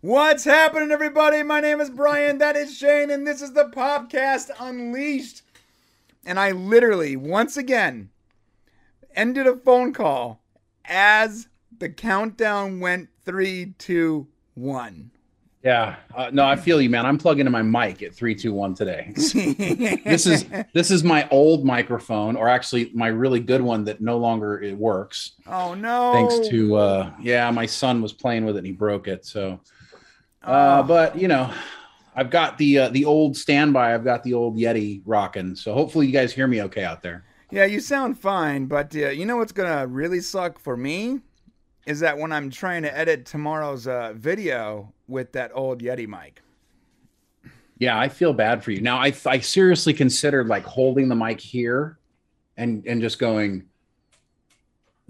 What's happening, everybody? My name is Brian. That is Shane, and this is the Popcast Unleashed. And I literally, once again, ended a phone call as the countdown went three, two, one. Yeah, uh, no, I feel you, man. I'm plugging in my mic at three, two, one today. this is this is my old microphone, or actually my really good one that no longer it works. Oh no! Thanks to uh, yeah, my son was playing with it and he broke it. So, uh, Oh. but you know, I've got the uh, the old standby. I've got the old Yeti rocking. So hopefully you guys hear me okay out there. Yeah, you sound fine, but uh, you know what's gonna really suck for me is that when I'm trying to edit tomorrow's uh, video with that old Yeti mic. Yeah, I feel bad for you. Now, I I seriously considered like holding the mic here, and and just going.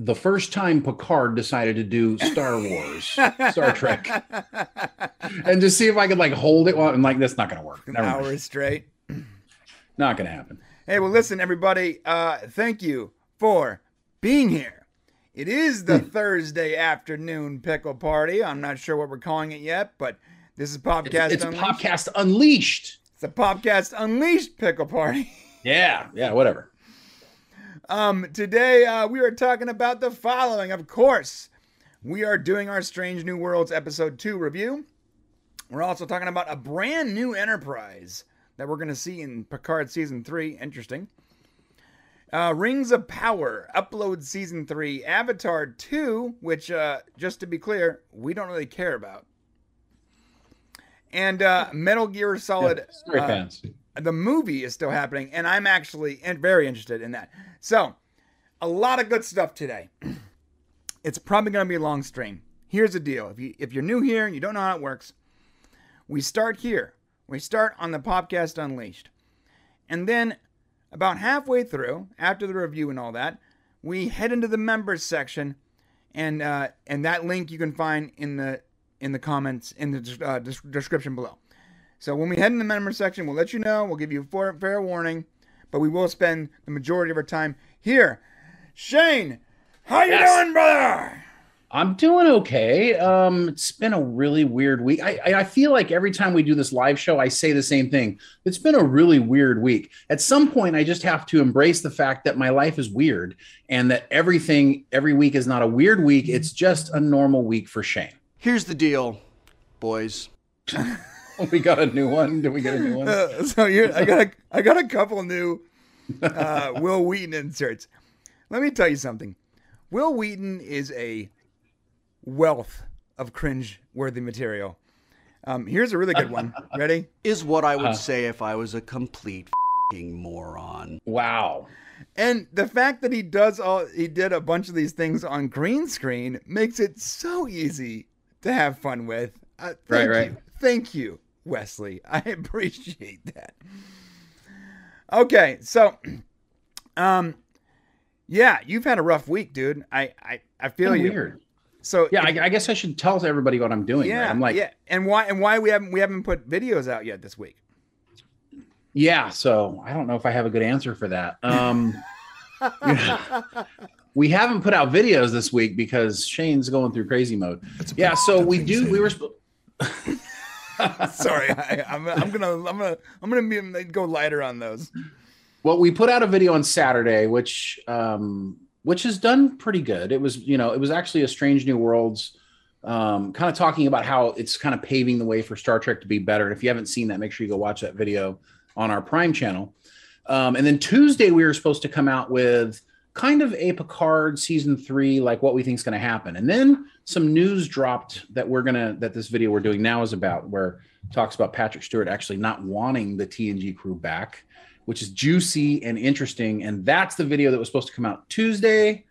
The first time Picard decided to do Star Wars, Star Trek, and just see if I could like hold it while I'm like, that's not gonna work. An mind. hour straight. Not gonna happen. Hey, well, listen, everybody. Uh, thank you for being here. It is the Thursday afternoon pickle party. I'm not sure what we're calling it yet, but this is Popcast it's Unleashed. Podcast Unleashed. it's a Popcast Unleashed pickle party. Yeah, yeah, whatever. Um, today uh, we are talking about the following. Of course, we are doing our Strange New Worlds episode two review. We're also talking about a brand new enterprise that we're going to see in Picard season three. Interesting. Uh, Rings of Power upload season three, Avatar two, which uh, just to be clear, we don't really care about, and uh, Metal Gear Solid. Yeah, uh, fans. The movie is still happening, and I'm actually very interested in that. So, a lot of good stuff today. it's probably going to be a long stream. Here's the deal: if you if you're new here and you don't know how it works, we start here. We start on the Popcast Unleashed, and then about halfway through, after the review and all that, we head into the members section, and uh, and that link you can find in the in the comments in the uh, des- description below. So when we head in the member section, we'll let you know. We'll give you a fair warning, but we will spend the majority of our time here. Shane, how you Yes. doing, brother? I'm doing okay. Um, it's been a really weird week. I, I I feel like every time we do this live show, I say the same thing. It's been a really weird week. At some point, I just have to embrace the fact that my life is weird and that everything every week is not a weird week. It's just a normal week for Shane. Here's the deal, boys. We got a new one. Did we get a new one? Uh, so here, I got a, I got a couple new uh, Wil Wheaton inserts. Let me tell you something. Wil Wheaton is a wealth of cringe-worthy material. Um, here's a really good one. Ready? Is what I would Uh. say if I was a complete fing moron. Wow. And the fact that he does all he did a bunch of these things on green screen makes it so easy to have fun with. Uh, thank Right, right. you. Thank you, Wesley. I appreciate that. Okay, so um yeah, you've had a rough week, dude. I I, I feel you. weird. So Yeah, if- I, I guess I should tell everybody what I'm doing. yeah, right? I'm like, yeah. And why and why we haven't we haven't put videos out yet this week. Yeah, so I don't know if I have a good answer for that. Um, yeah. we haven't put out videos this week because Shane's going through crazy mode. Yeah, so we do. We were. Sorry, I, I'm, I'm gonna I'm gonna I'm gonna be, go lighter on those. Well, we put out a video on Saturday, which um, which has done pretty good. It was, you know, it was actually a Strange New Worlds, um, kind of talking about how it's kind of paving the way for Star Trek to be better. And if you haven't seen that, make sure you go watch that video on our Prime channel. Um, and then Tuesday we were supposed to come out with kind of a Picard season three, like what we think is going to happen. And then some news dropped that we're gonna that this video we're doing now is about, where it talks about Patrick Stewart actually not wanting the TNG crew back which is juicy and interesting. And that's the video that was supposed to come out Tuesday,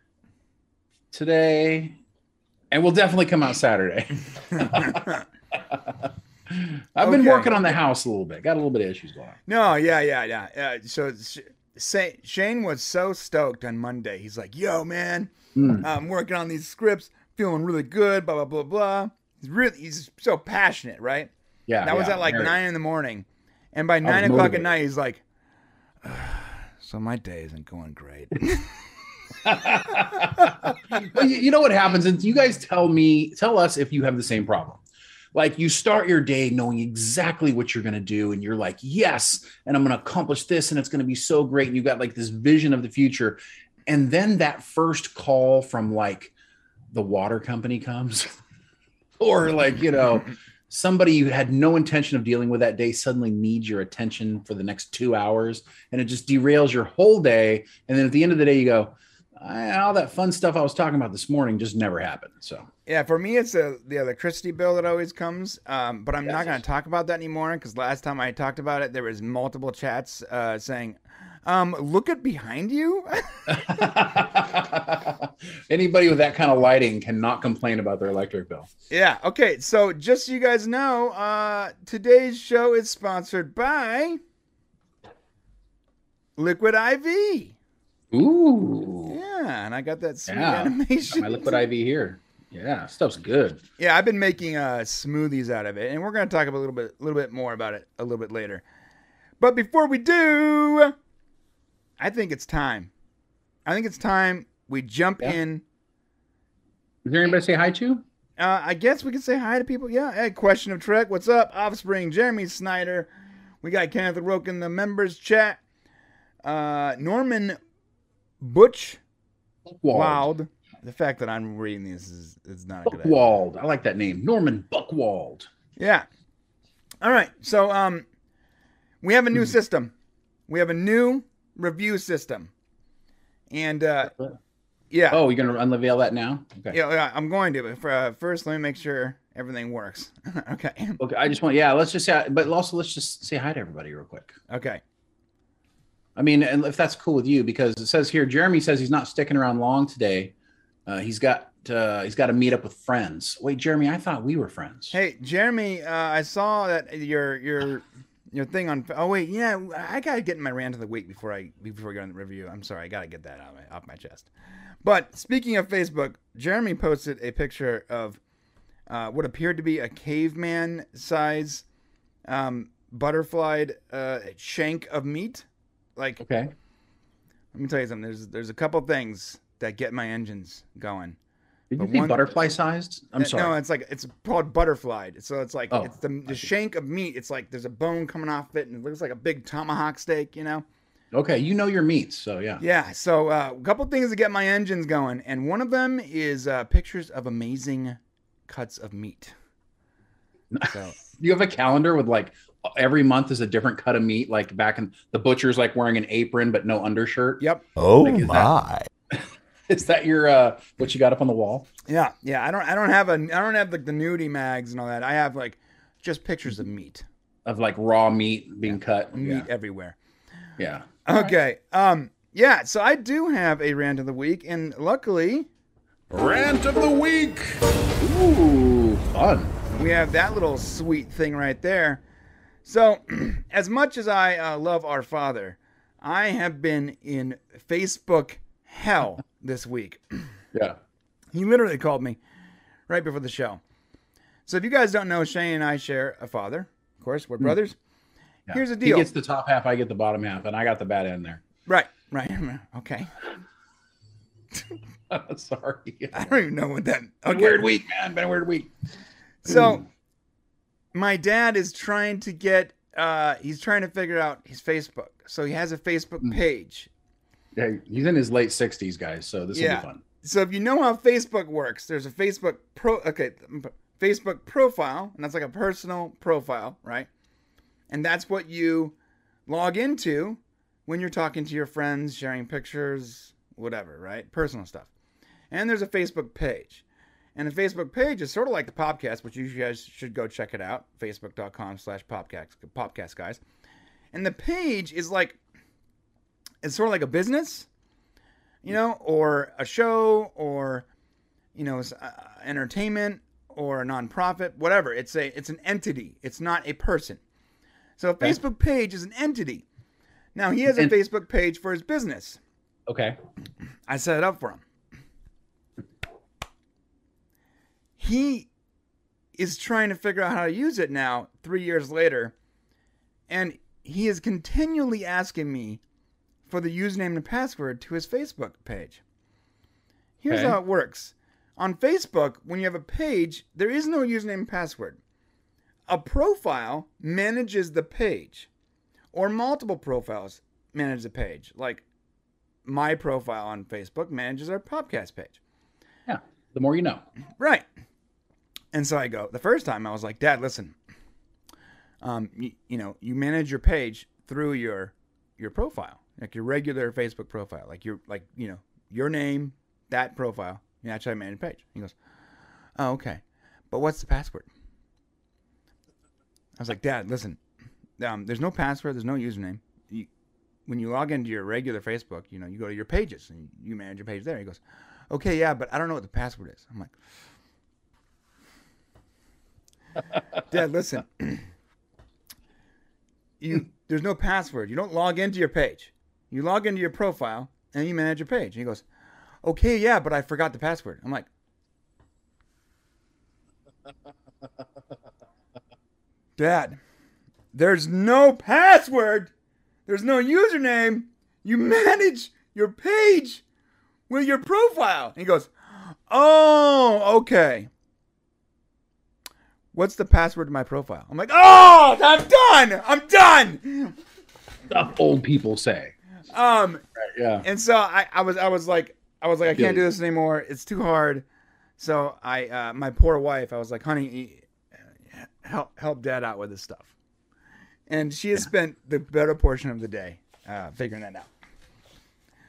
today, and will definitely come out Saturday. I've been working on the house a little bit. Got a little bit of issues going on. No, yeah, yeah, yeah. Uh, so Say, Shane was so stoked on Monday. He's like, "Yo, man, Mm. I'm working on these scripts, feeling really good." Blah blah blah blah. He's really he's so passionate, right? Yeah, That was at like nine in the morning, and by nine o'clock at night, he's like, "So my day isn't going great." well, you, you know what happens, and you guys tell me, tell us if you have the same problem. Like you start your day knowing exactly what you're going to do and you're like yes and i'm going to accomplish this and it's going to be so great and you got like this vision of the future. And then that first call from like the water company comes or like you know somebody you had no intention of dealing with that day suddenly needs your attention for the next two hours and it just derails your whole day. And then at the end of the day you go "Ah, all that fun stuff i was talking about this morning just never happened so Yeah, for me, it's uh the electricity bill that always comes. Um, but I'm not going to talk about that anymore because last time I talked about it, there was multiple chats uh, saying, um, "Look at behind you." Anybody with that kind of lighting cannot complain about their electric bill. yeah. Okay. So just so you guys know, uh, today's show is sponsored by Liquid IV. Ooh, Yeah, and I got that sweet Yeah, animation. my liquid IV here. Yeah, stuff's good. Yeah, I've been making uh, smoothies out of it, and we're going to talk a little bit, a little bit more about it a little bit later. But before we do, I think it's time. I think it's time we jump Yeah. in. Is there anybody to say hi to? Uh, I guess we can say hi to people. Yeah. Hey, question of Trek. What's up? Offspring. Jeremy Snyder. We got Kenneth Roke in the members chat. Uh, Norman Butch Buckwald. Wild. The fact that I'm reading this is, it's not a good idea. Buckwald. I like that name. Norman Buckwald. Yeah. All right. So um we have a new system. We have a new review system. And uh yeah. Oh, you're gonna unveil that now? Okay. Yeah, yeah, I'm going to, but for, uh, first let me make sure everything works. okay. Okay. I just want. Yeah. Let's just say. But also, let's just say hi to everybody real quick. Okay. I mean, and if that's cool with you, because it says here, Jeremy says he's not sticking around long today. Uh, he's got uh, he's got to meet up with friends. Wait, Jeremy, I thought we were friends. Hey, Jeremy, uh, I saw that your your your thing on Oh wait, yeah, I got to get in my rant of the week before I before we go on the review. I'm sorry. I got to get that out of my, off my chest. But speaking of Facebook, Jeremy posted a picture of uh, what appeared to be a caveman size um, butterflied uh, shank of meat. Like, Okay. let me tell you something. There's there's a couple things that get my engines going. Did But you one- butterfly sized? I'm Uh, sorry. No, it's like it's called butterflied. So it's like Oh, it's the, the shank of meat. It's like there's a bone coming off it, and it looks like a big tomahawk steak. You know? okay, you know your meats, so yeah. Yeah. So uh, a couple things to get my engines going, and one of them is uh, pictures of amazing cuts of meat. So You have a calendar with like every month is a different cut of meat. Like back in the butcher's like wearing an apron but no undershirt. yep. Oh Like, is my. Is that your uh what you got up on the wall? Yeah. Yeah. I don't. I don't have a. I don't have like the nudie mags and all that. I have like just pictures of meat. Of like raw meat being cut. Meat Yeah. everywhere. yeah. Okay. Um. Yeah. So I do have a rant of the week, and luckily Rant of the week. Ooh, fun. we have that little sweet thing right there. So, as much as I uh, love our father, I have been in Facebook hell this week. Yeah. He literally called me right before the show. So, if you guys don't know, Shane and I share a father. Of course, we're brothers. yeah. Here's the deal. He gets the top half, I get the bottom half, and I got the bad end there. Right, right. Okay. Sorry. I don't even know what that. Okay. Weird week, man. Been a weird week. So, my dad is trying to get. Uh, he's trying to figure out his Facebook. So he has a Facebook page. Yeah, he's in his late sixties, guys. So this will be fun. So if you know how Facebook works, there's a Facebook pro. Okay, Facebook profile, and that's like a personal profile, right? And that's what you log into when you're talking to your friends, sharing pictures, whatever, right? Personal stuff. And there's a Facebook page. And the Facebook page is sort of like the podcast, which you guys should go check it out. Facebook.com slash podcast, podcast guys. And the page is like, it's sort of like a business, you know, or a show, or, you know, uh, entertainment, or a nonprofit, whatever. It's a, it's an entity. It's not a person. So a Facebook page is an entity. Now he has a And- Facebook page for his business. Okay. I set it up for him. He is trying to figure out how to use it now, three years later, and he is continually asking me for the username and password to his Facebook page. Here's Okay. how it works on Facebook, when you have a page, there is no username and password. a profile manages the page, or multiple profiles manage the page. Like my profile on Facebook manages our podcast page. Yeah. The more you know. Right. And so I go, the first time I was like, Dad, listen, um, you, you know, you manage your page through your your profile, like your regular Facebook profile, like your like you know your name, that profile. You actually manage page. He goes, Oh, okay, but what's the password? I was like, Dad, listen, um, there's no password, there's no username. You, when you log into your regular Facebook, you know, you go to your pages and you manage your page there. He goes, Okay, yeah, but I don't know what the password is. I'm like, Dad, listen. you there's no password. You don't log into your page. You log into your profile and you manage your page. And he goes, Okay, yeah, but I forgot the password. I'm like, Dad, there's no password. There's no username. You manage your page with your profile. And he goes, Oh, okay. What's the password to my profile? I'm like, Oh, I'm done. I'm done. Stuff old people say. Um, Right, yeah. and so I, I was I was like I was like I can't do this anymore. It's too hard. So I uh, my poor wife I was like, honey, eh, help help dad out with this stuff. And she has spent the better portion of the day uh, figuring that out.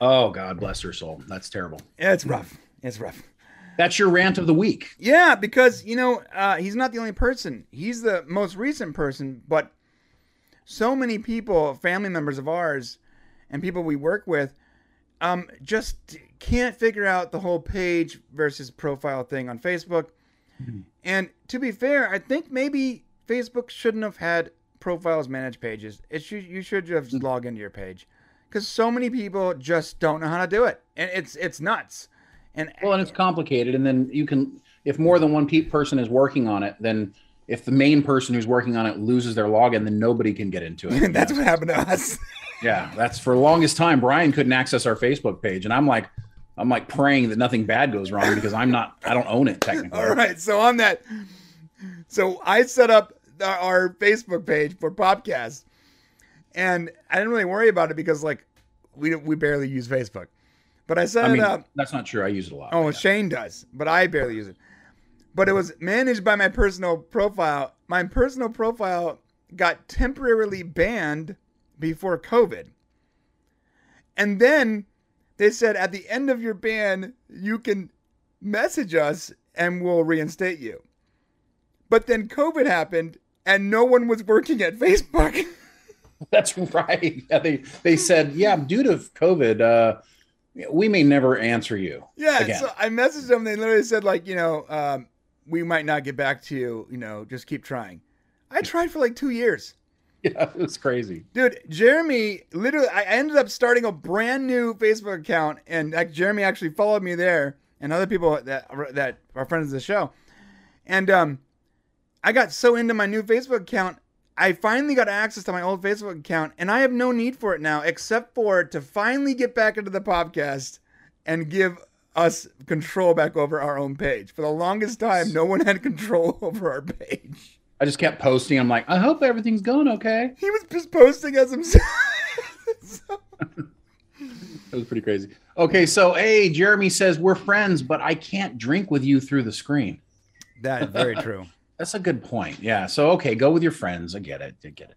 Oh God bless her soul. That's terrible. It's rough. It's rough. That's your rant of the week. Yeah, because you know uh, he's not the only person. He's the most recent person, but so many people, family members of ours, and people we work with, um, just can't figure out the whole page versus profile thing on Facebook. And to be fair, I think maybe Facebook shouldn't have had profiles manage pages. It should you should just log into your page because so many people just don't know how to do it, and it's it's nuts. And Well, and it's complicated. And then you can, if more than one pe- person is working on it, then if the main person who's working on it loses their login, then nobody can get into it. that's what happened to us. yeah, that's for the longest time. Brian couldn't access our Facebook page, and I'm like, I'm like praying that nothing bad goes wrong because I'm not, I don't own it technically. All right. So on that, so I set up our, our Facebook page for Popcast, and I didn't really worry about it because like we we barely use Facebook, but I set I mean, it up. that's not true. I use it a lot. Oh, Yeah. Shane does, but I barely use it. But it was managed by my personal profile. My personal profile got temporarily banned before COVID. And then they said at the end of your ban, you can message us and we'll reinstate you. But then COVID happened and no one was working at Facebook. That's right. Yeah, they they said, yeah, due to COVID, uh, we may never answer you. Yeah, Again. so I messaged them. They literally said like, you know, um, we might not get back to you. You know, just keep trying. I tried for like two years, Yeah, it was crazy. dude. Jeremy, literally, I ended up starting a brand new Facebook account, and like Jeremy actually followed me there, and other people that that are friends of the show, and um, I got so into my new Facebook account. I finally got access to my old Facebook account, and I have no need for it now, except for to finally get back into the podcast and give us control back over our own page. For the longest time, no one had control over our page. I just kept posting. I'm like, I hope everything's going okay. He was just posting as himself. So- It was pretty crazy. Okay, so hey, Jeremy says we're friends, but I can't drink with you through the screen. that is very true. That's a good point. Yeah. So okay, go with your friends. I get it. I get it.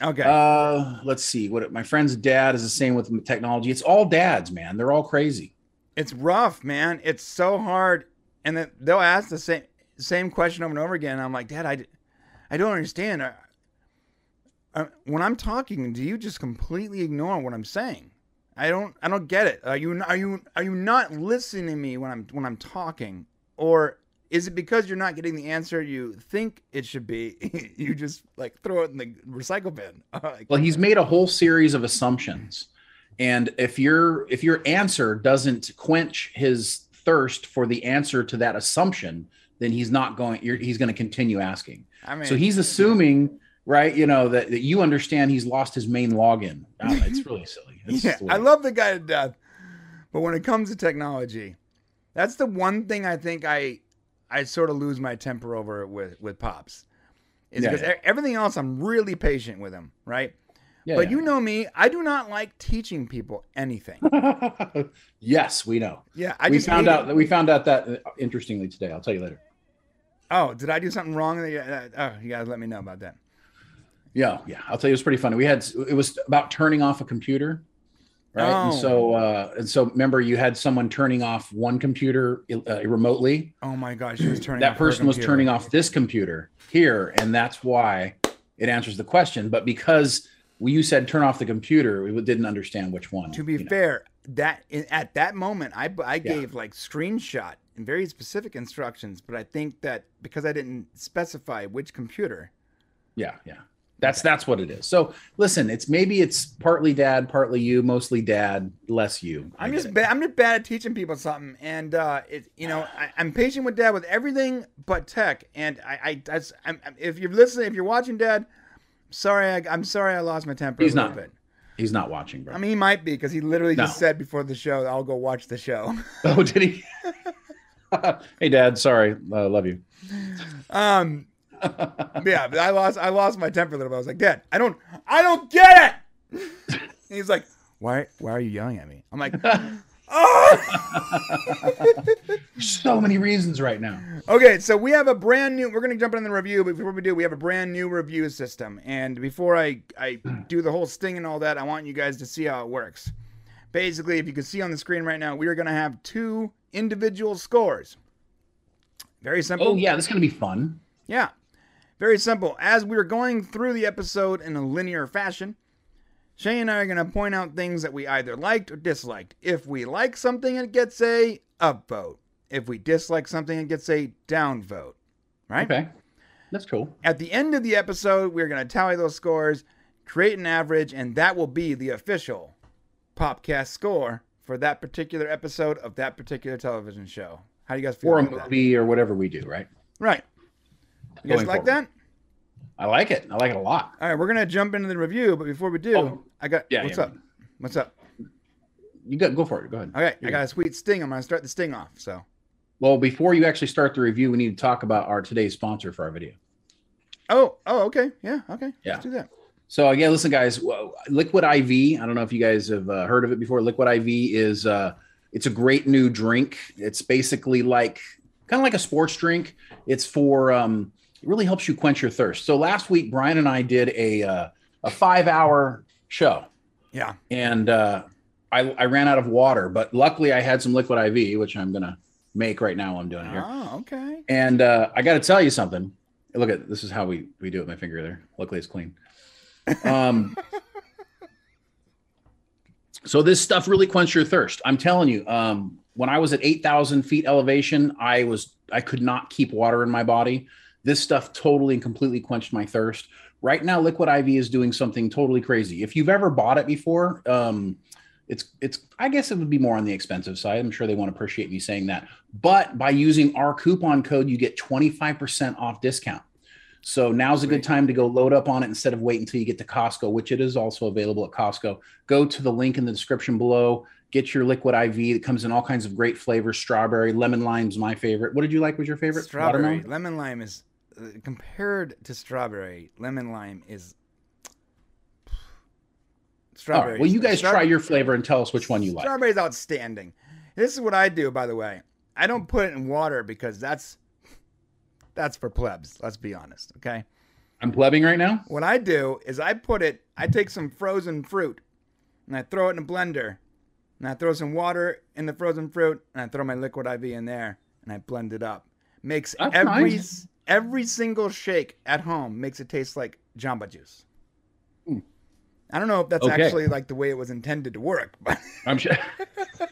Okay. Uh, let's see. What my friend's dad is the same with technology. It's all dads, man. They're all crazy. it's rough, man. It's so hard. And then they'll ask the same same question over and over again. I'm like, Dad, I, I don't understand. Uh, uh, when I'm talking, do you just completely ignore what I'm saying? I don't I don't get it. Are you are you are you not listening to me when I'm when I'm talking, or is it because you're not getting the answer you think it should be? you just like throw it in the recycle bin. Well, he's made a whole series of assumptions, and if your if your answer doesn't quench his thirst for the answer to that assumption, then he's not going. You're, he's going to continue asking. I mean, So he's assuming, right? You know that, that you understand he's lost his main login. Oh, it's really silly. It's yeah, I love the guy to death. But when it comes to technology, that's the one thing I think I I sort of lose my temper over with with pops. Is Yeah, because yeah. everything else I'm really patient with him, right? Yeah, but you know me, I do not like teaching people anything. yes, we know. Yeah, I we found out that we found out that uh, interestingly today. I'll tell you later. Oh, did I do something wrong? You- uh, Oh, you guys let me know about that. Yeah, yeah. I'll tell you, it was pretty funny. We had it was about turning off a computer, right? And Oh. so, uh, and so, remember, you had someone turning off one computer uh, remotely. Oh my gosh, she was turning. That person was turning off this computer here, and that's why it answers the question. But because you said turn off the computer, we didn't understand which one. To be you know. fair, that in, at that moment, I I Yeah. gave like screenshot and very specific instructions, but I think that because I didn't specify which computer, Yeah, yeah. That's that's what it is. So listen, it's maybe it's partly dad, partly you, mostly dad, less you. I I'm just bad. I'm just bad at teaching people something, and uh, it you know I, I'm patient with dad with everything but tech. And I, I that's I'm, if you're listening, if you're watching, dad, sorry, I, I'm sorry I lost my temper He's a not. bit. He's not watching, bro. I mean, he might be because he literally No. just said before the show, "I'll go watch the show." oh, did he? hey, dad. Sorry, uh, love you. um, yeah, I lost I lost my temper a little bit. I was like, Dad, I don't I don't get it. And he's like, Why why are you yelling at me? I'm like, oh. so many reasons right now. Okay, so we have a brand new. We're gonna jump in the review, but before we do, we have a brand new review system. And before I I do the whole sting and all that, I want you guys to see how it works. Basically, if you can see on the screen right now, we are gonna have two individual scores. Very simple. Oh yeah, this is gonna be fun. Yeah. Very simple. As we're going through the episode in a linear fashion, Shay and I are going to point out things that we either liked or disliked. If we like something, it gets a upvote. If we dislike something, it gets a downvote. Right? Okay, that's cool. At the end of the episode, we're going to tally those scores, create an average, and that will be the official Popcast score for that particular episode of that particular television show. How do you guys feel about that? Or a about that? movie or whatever we do, right? Right. You guys like forward. that? I like it. I like it a lot. All right, we're gonna jump into the review, but before we do, Oh, I got yeah, what's yeah. up? What's up? You got go for it. Go ahead. Okay, I You're got a sweet sting. I'm gonna start the sting off. So, Well, before you actually start the review, we need to talk about our today's sponsor for our video. oh, oh, okay, yeah, okay, Yeah. let's do that. So again, listen, guys. Liquid IV. I don't know if you guys have uh, heard of it before. Liquid IV is uh, it's a great new drink. It's basically like kind of like a sports drink. It's for um, it really helps you quench your thirst. So last week, Brian and I did a uh, a five hour show, Yeah, and uh, I, I ran out of water, but luckily I had some Liquid IV, which I'm gonna make right now. I'm doing here. oh, okay. And uh, I got to tell you something. Look at this is how we we do it with my finger there. Luckily, it's clean. Um, so this stuff really quenches your thirst. I'm telling you. Um, when I was at eight thousand feet elevation, I was I could not keep water in my body. This stuff totally and completely quenched my thirst. Right now, Liquid IV is doing something totally crazy. If you've ever bought it before, um, it's it's I guess it would be more on the expensive side. I'm sure they won't appreciate me saying that. But by using our coupon code, you get 25% off discount. So now's a good time to go load up on it instead of wait until you get to Costco, which it is also available at Costco. Go to the link in the description below. Get your liquid IV that comes in all kinds of great flavors. Strawberry, lemon lime's my favorite. What did you like? Was your favorite? Strawberry, Watermelon? lemon lime is compared to strawberry. Lemon lime is strawberry. right. Well, you guys try your flavor and tell us which one you like. Strawberry's outstanding. This is what I do, by the way. I don't put it in water because that's that's for plebs. Let's be honest, okay? I'm plebbing right now. What I do is I put it, I take some frozen fruit and I throw it in a blender and I throw some water in the frozen fruit and I throw my liquid IV in there and I blend it up. Makes That's every nice. Every single shake at home makes it taste like Jamba Juice. Hmm. I don't know if that's Okay. actually like the way it was intended to work, but I'm sure.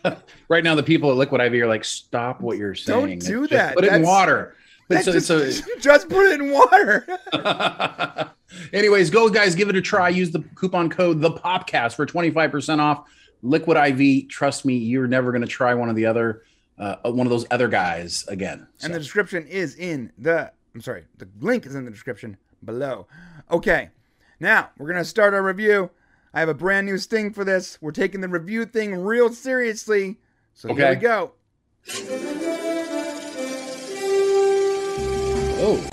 right now, the people at Liquid IV are like, "Stop what you're saying! Don't do Just that. Put it in water." But so, just, so, just put it in water. anyways, go guys, give it a try. Use the coupon code the Popcast for 25% off. Liquid IV. Trust me, you're never going to try one of the other, uh, one of those other guys again. And the description is in the I'm sorry, the link is in the description below. Okay. Now, we're going to start our review. I have a brand new sting for this. We're taking the review thing real seriously. So here we go. oh,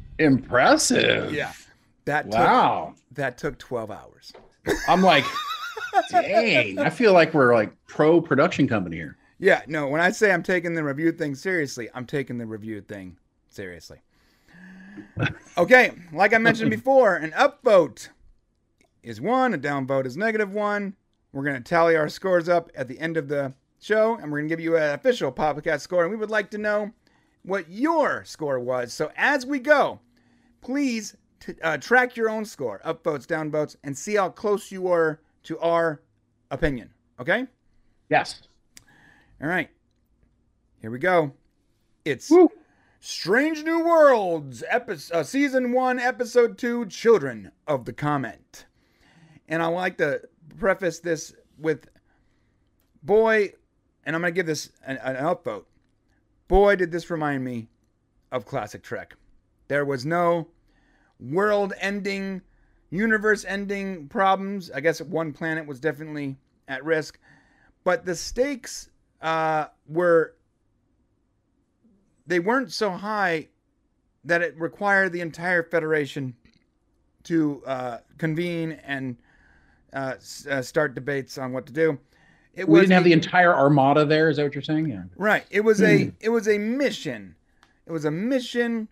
Impressive. Yeah. That Wow. took that took 12 hours. I'm like, dang. I feel like we're like pro production company here. Yeah, no, when I say I'm taking the review thing seriously, I'm taking the review thing seriously. Okay, like I mentioned before, an upvote is one, a downvote is negative one. We're going to tally our scores up at the end of the show, and we're going to give you an official Popcast score. And we would like to know what your score was. So as we go, please t- uh, track your own score, upvotes, downvotes, and see how close you are to our opinion. Okay? Yes. All right. Here we go. It's Woo. Strange New Worlds, episode, uh, season one, episode two, Children of the Comet. And I like to preface this with, boy, and I'm going to give this an, an upvote. Boy, did this remind me of classic Trek. There was no world ending, universe ending problems. I guess one planet was definitely at risk, but the stakes uh, were they weren't so high that it required the entire federation to uh, convene and uh, s- uh, start debates on what to do. It We didn't have a- the entire armada there. Is that what you're saying? Yeah. Right. It was a it was a mission. It was a mission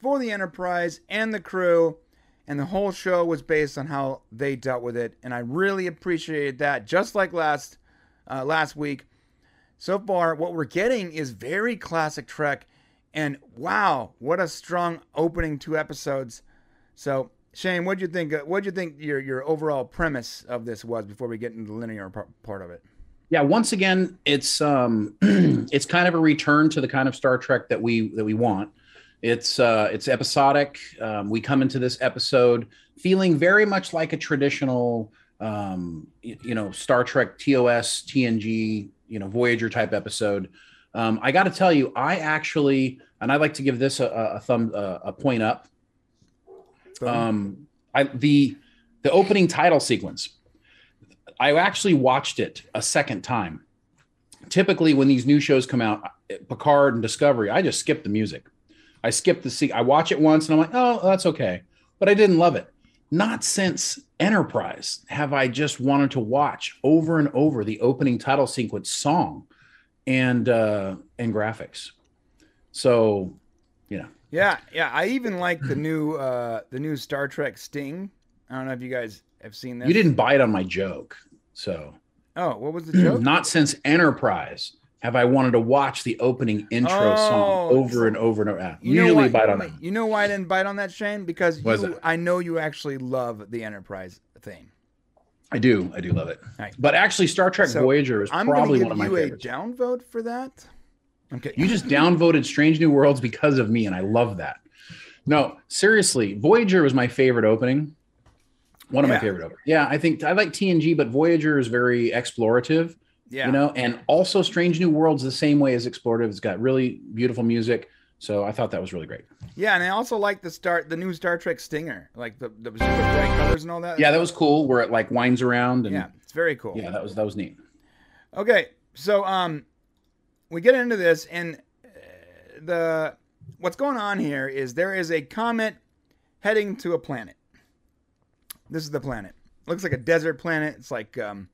for the Enterprise and the crew, and the whole show was based on how they dealt with it. And I really appreciated that. Just like last uh, last week. So far, what we're getting is very classic Trek, and wow, what a strong opening two episodes. So Shane, what'd you think? uh, What'd you think your your overall premise of this was before we get into the linear part of it? Yeah. Once again, it's um, it's kind of a return to the kind of Star Trek that we that we want. It's uh, it's episodic. Um, we come into this episode feeling very much like a traditional, um, y- you know, Star Trek TOS TNG, you know, Voyager type episode. Um, I got to tell you, I actually, and I'd like to give this a, a a thumb, a, a point up. Um, I the the opening title sequence. I actually watched it a second time. Typically, when these new shows come out, Picard and Discovery, I just skip the music. I skip the se I watch it once and I'm like, oh, that's okay, but I didn't love it. Not since Enterprise have I just wanted to watch over and over the opening title sequence song and uh, and graphics. So, you know, Yeah, yeah. I even like the new uh the new Star Trek Sting. I don't know if you guys have seen that. you didn't bite on my joke. So, Oh, what was the joke? not since Enterprise have I wanted to watch the opening intro song Oh. over and over and over. Ah, You know Usually why, bite on that. You know why I didn't bite on that, Shane? Because you? I know you actually love the Enterprise theme. I do. I do love it. Right. But actually, Star Trek So, Voyager is I'm going probably to one give of my you a downvote for that. Okay. You just downvoted Strange New Worlds because of me, and I love that. No, seriously, Voyager was my favorite opening. One of Yeah. my favorite openings. Yeah, I think I like TNG, but Voyager is very explorative. Yeah. You know, and also Strange New Worlds the same way as explorative. It's got really beautiful music. So I thought that was really great. yeah, and I also like the start the new Star Trek Stinger, like the the super bright colors and all that. Yeah, that was cool. Where it like winds around and yeah, it's very cool. yeah, that was that was neat. Okay, so um, we get into this, and uh, the what's going on here is there is a comet heading to a planet. This is the planet. Looks like a desert planet. It's like um,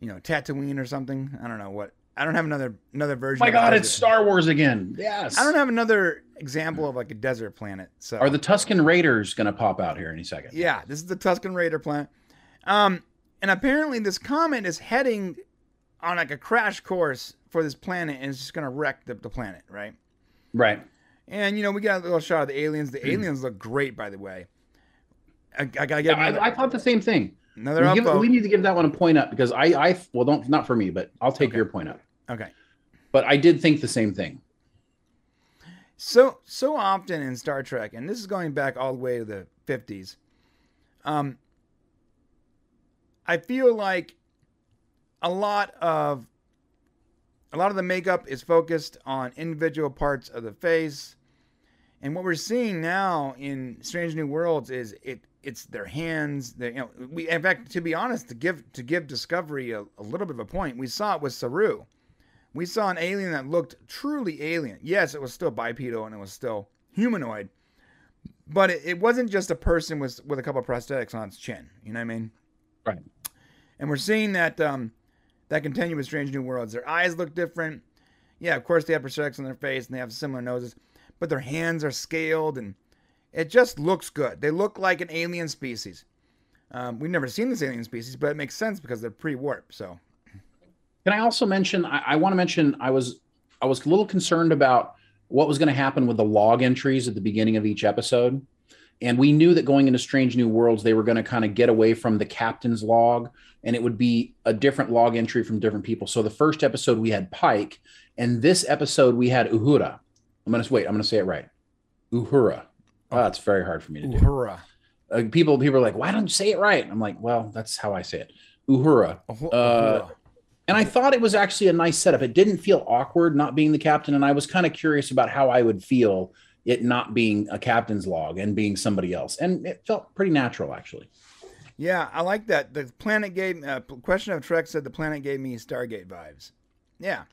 you know, Tatooine or something. I don't know what. I don't have another another version. Oh my God, it's Star Wars again. Yes. I don't have another example of like a desert planet. So Are the Tusken Raiders going to pop out here any second? Yeah, this is the Tusken Raider planet. Um, and apparently this comet is heading on like a crash course for this planet and it's just gonna wreck the, the planet, right? Right. And you know, we got a little shot of the aliens. The aliens look great, by the way. I, I gotta get Hmm. I, I thought the same thing. Another We, give- we need to give that one a point up because I, I, well, don't not for me, but I'll take Okay. your point up. Okay. But I did think the same thing. So so often in Star Trek, and this is going back all the way to the fifties. Um, I feel like a lot of a lot of the makeup is focused on individual parts of the face, and what we're seeing now in Strange New Worlds is it it's their hands. They, you know, we in fact, to be honest, to give to give Discovery a, a little bit of a point, we saw it with Saru. We saw an alien that looked truly alien. Yes, it was still bipedal and it was still humanoid, but it, it wasn't just a person with with a couple of prosthetics on its chin. You know what I mean? Right. And we're seeing that um, that continue with Strange New Worlds. Their eyes look different. Yeah, of course they have prosthetics on their face and they have similar noses, but their hands are scaled and it just looks good. They look like an alien species. Um, we've never seen this alien species, but it makes sense because they're pre-warp. So Can I also mention? I, I want to mention. I was I was a little concerned about what was going to happen with the log entries at the beginning of each episode, and we knew that going into Strange New Worlds, they were going to kind of get away from the captain's log, and it would be a different log entry from different people. So the first episode we had Pike, and this episode we had Uhura. I'm gonna wait. I'm gonna say it right. Uhura. Oh, it's very hard for me to do. Uhura. Uh, people people are like, why don't you say it right? I'm like, well, that's how I say it. Uhura. Uhu- Uh, Uhura. And I thought it was actually a nice setup. It didn't feel awkward not being the captain. And I was kind of curious about how I would feel it not being a captain's log and being somebody else. And it felt pretty natural, actually. Yeah, I like that. The planet gave uh, question of Trek said the planet gave me Stargate vibes. Yeah,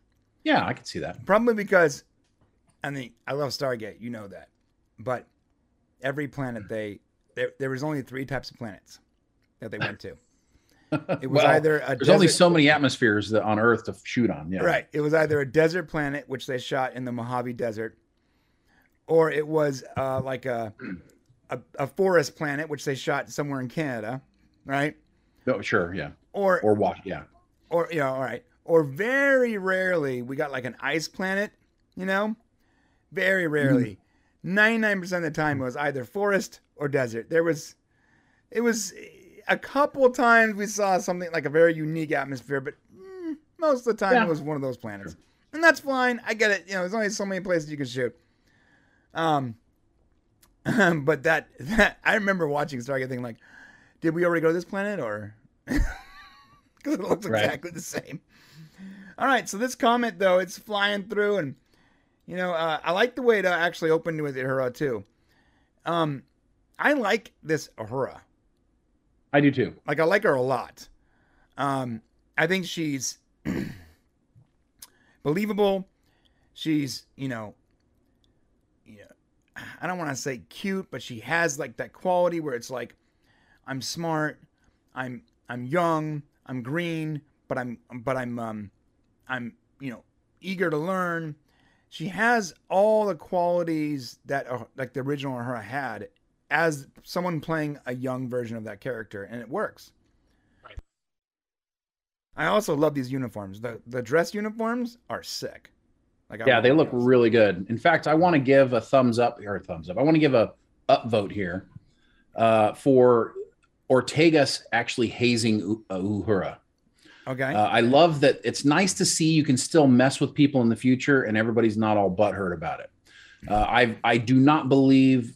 Yeah, I could see that. probably because I mean I love Stargate, you know that, but every planet they there there was only three types of planets that they went to. It was Well, either a There's only so many atmospheres that on Earth to shoot on. Yeah. Right. It was either a desert planet, which they shot in the Mojave Desert, or it was uh, like a, a a forest planet, which they shot somewhere in Canada, right? Oh, sure. Yeah. Or Or watch. Yeah. or yeah, all right. Or very rarely we got like an ice planet, you know? Very rarely. 99% of the time it was either forest or desert. There was it was a couple times we saw something like a very unique atmosphere, but mm, most of the time Yeah. it was one of those planets. And that's fine. I get it. You know, there's only so many places you can shoot. Um but that that I remember watching Stargate thinking like, did we already go to this planet or because it looks Right. exactly the same. All right, so this comment though, it's flying through, and you know, uh, I like the way it uh, actually opened with Uhura too. Um, I like this Uhura. I do too. Like I like her a lot. Um, I think she's believable. She's you know, yeah, I don't want to say cute, but she has like that quality where it's like, I'm smart, I'm I'm young, I'm green, but I'm but I'm um, I'm you know eager to learn. She has all the qualities that uh, like the original her had as someone playing a young version of that character, and it works. Right. I also love these uniforms. The the dress uniforms are sick. Like I Yeah, they look those. really good. In fact, I want to give a thumbs up or a thumbs up. I want to give a upvote here uh, for Ortegas actually hazing U- uh, Uhura. Okay. Uh, I love that it's nice to see you can still mess with people in the future and everybody's not all butthurt about it. Uh, I I do not believe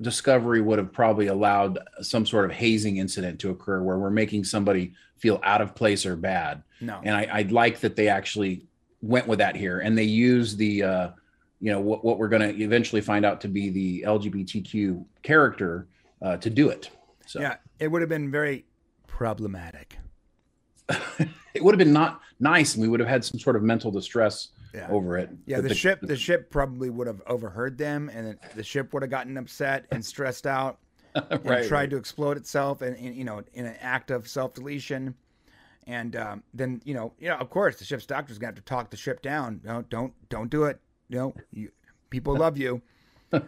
Discovery would have probably allowed some sort of hazing incident to occur where we're making somebody feel out of place or bad. no. And I, I like that they actually went with that here and they use the uh, you know what, what we're going to eventually find out to be the LGBTQ character uh, to do it. So Yeah, it would have been very problematic. it would have been not nice and we would have had some sort of mental distress Yeah. over it. Yeah, But the, ship the ship probably would have overheard them, and the ship would have gotten upset and stressed out and right, tried right. to explode itself, and, and you know, in an act of self deletion. And um, then you know, you know, of course, the ship's doctor's gonna have to talk the ship down. No, don't, don't do it. Know, you, people love you. well,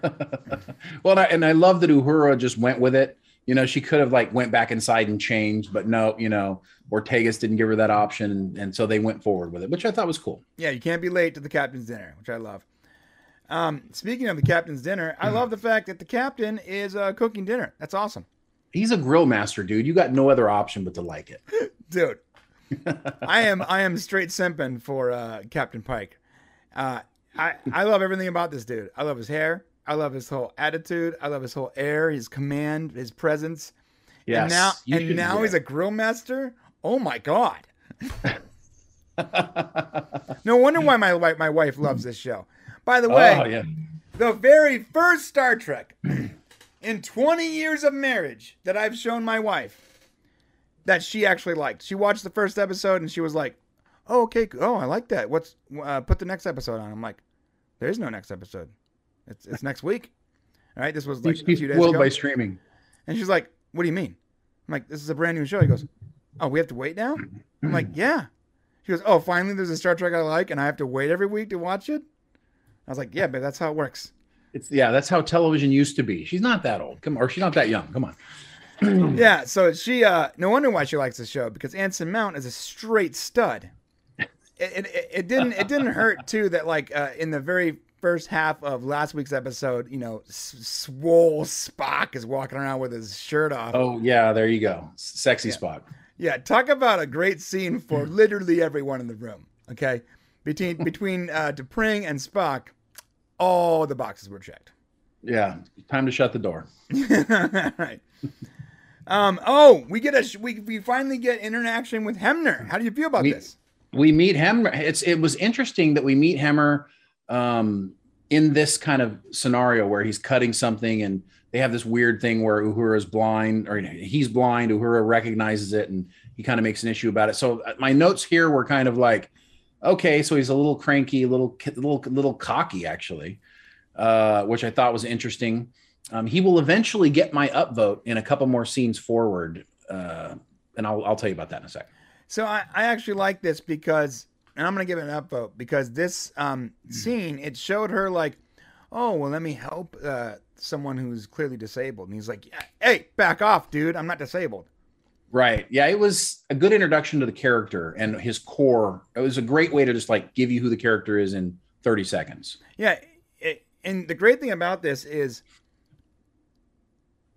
and I, and I love that Uhura just went with it. You know, she could have like went back inside and changed, but no, you know, Ortegas didn't give her that option, and, and so they went forward with it, which I thought was cool. Yeah, you can't be late to the captain's dinner, which I love. Um, speaking of the captain's dinner, I love the fact that the captain is uh, cooking dinner. That's awesome, He's a grill master, dude. You got no other option but to like it. dude. I am I am straight simping for uh, Captain Pike. Uh, I I love everything about this dude. I love his hair. I love his whole attitude. I love his whole air, his command, his presence. Yes. and now you and now he's a grill master. Oh my god! No wonder why my wife my wife loves this show. By the way, oh yeah. the very first Star Trek, in 20 years of marriage that I've shown my wife that she actually liked. She watched the first episode and she was like, "Oh, okay. Oh, I like that. What's uh, put the next episode on?" I'm like, "There is no next episode. It's it's next week." All right, this was like a He's few days spoiled ago. by streaming. And she's like, "What do you mean?" I'm like, "This is a brand new show." He goes, "Oh, we have to wait now?" I'm like, "Yeah." She goes, "Oh, finally, there's a Star Trek I like, and I have to wait every week to watch it." I was like, "Yeah, but that's how it works." It's yeah, that's how television used to be. She's not that old. Come on, or she's not that young. Come on. Yeah, so she uh no wonder why she likes the show because Anson Mount is a straight stud. It, it, it- it didn't it didn't hurt too that like uh, in the very first half of last week's episode, you know, swole Spock is walking around with his shirt off. Oh yeah, there you go. Sexy Spock. Yeah, talk about a great scene for literally everyone in the room. Okay, between between uh, T'Pring and Spock, all the boxes were checked. Yeah. Time to shut the door. right. Um. Oh, we get a sh- we we finally get interaction with Hemmer. How do you feel about We- this? we meet Hemmer. It's it was interesting that we meet Hemmer um, in this kind of scenario where he's cutting something and they have this weird thing where Uhura is blind or he's blind. Uhura recognizes it and he kind of makes an issue about it. So uh, my notes here were kind of like, okay, so he's a little cranky, a little little little cocky actually, uh, which I thought was interesting. Um, he will eventually get my upvote in a couple more scenes forward, uh, and I'll I'll tell you about that in a second. So I, I actually like this because, and I'm gonna give it an upvote because this um Hmm. scene it showed her like, oh well, let me help uh, someone who's clearly disabled, and he's like, hey, back off, dude, I'm not disabled. Right. Yeah, it was a good introduction to the character and his core. It was a great way to just like give you who the character is in 30 seconds. Yeah, it, and the great thing about this is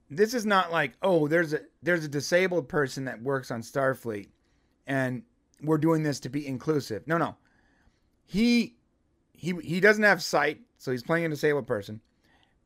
this is not like oh there's a there's a disabled person that works on Starfleet and we're doing this to be inclusive. No, no. He he he doesn't have sight, so he's playing a disabled person.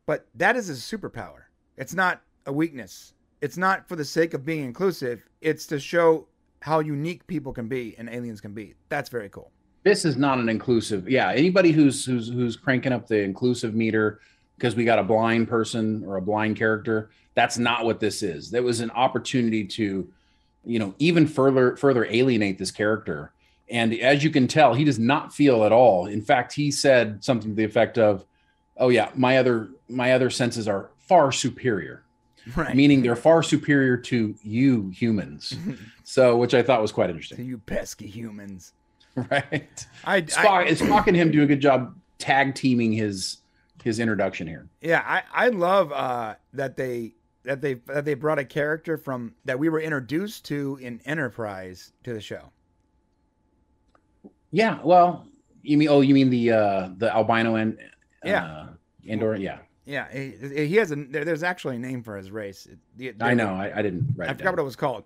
But that is his superpower. It's not a weakness. It's not for the sake of being inclusive. It's to show how unique people can be and aliens can be. That's very cool. This is not an inclusive. Yeah, anybody who's who's who's cranking up the inclusive meter because we got a blind person or a blind character, that's not what this is. There was an opportunity to, you know, even further further alienate this character. And as you can tell, he does not feel at all. In fact, he said something to the effect of, "Oh yeah, my other my other senses are far superior." Right. meaning they're far superior to you humans. So, which I thought was quite to interesting, you pesky humans. right? I, I Spock, Spock and him do a good job tag teaming his his introduction here. yeah, I, I love uh, that they that they that they brought a character from that we were introduced to in Enterprise to the show. Yeah, well, you mean oh, you mean the uh the albino and Yeah. uh, Andor? Yeah, Yeah, he, he has a there, there's actually a name for his race. It- I know. I, I didn't write. I forgot what it was called.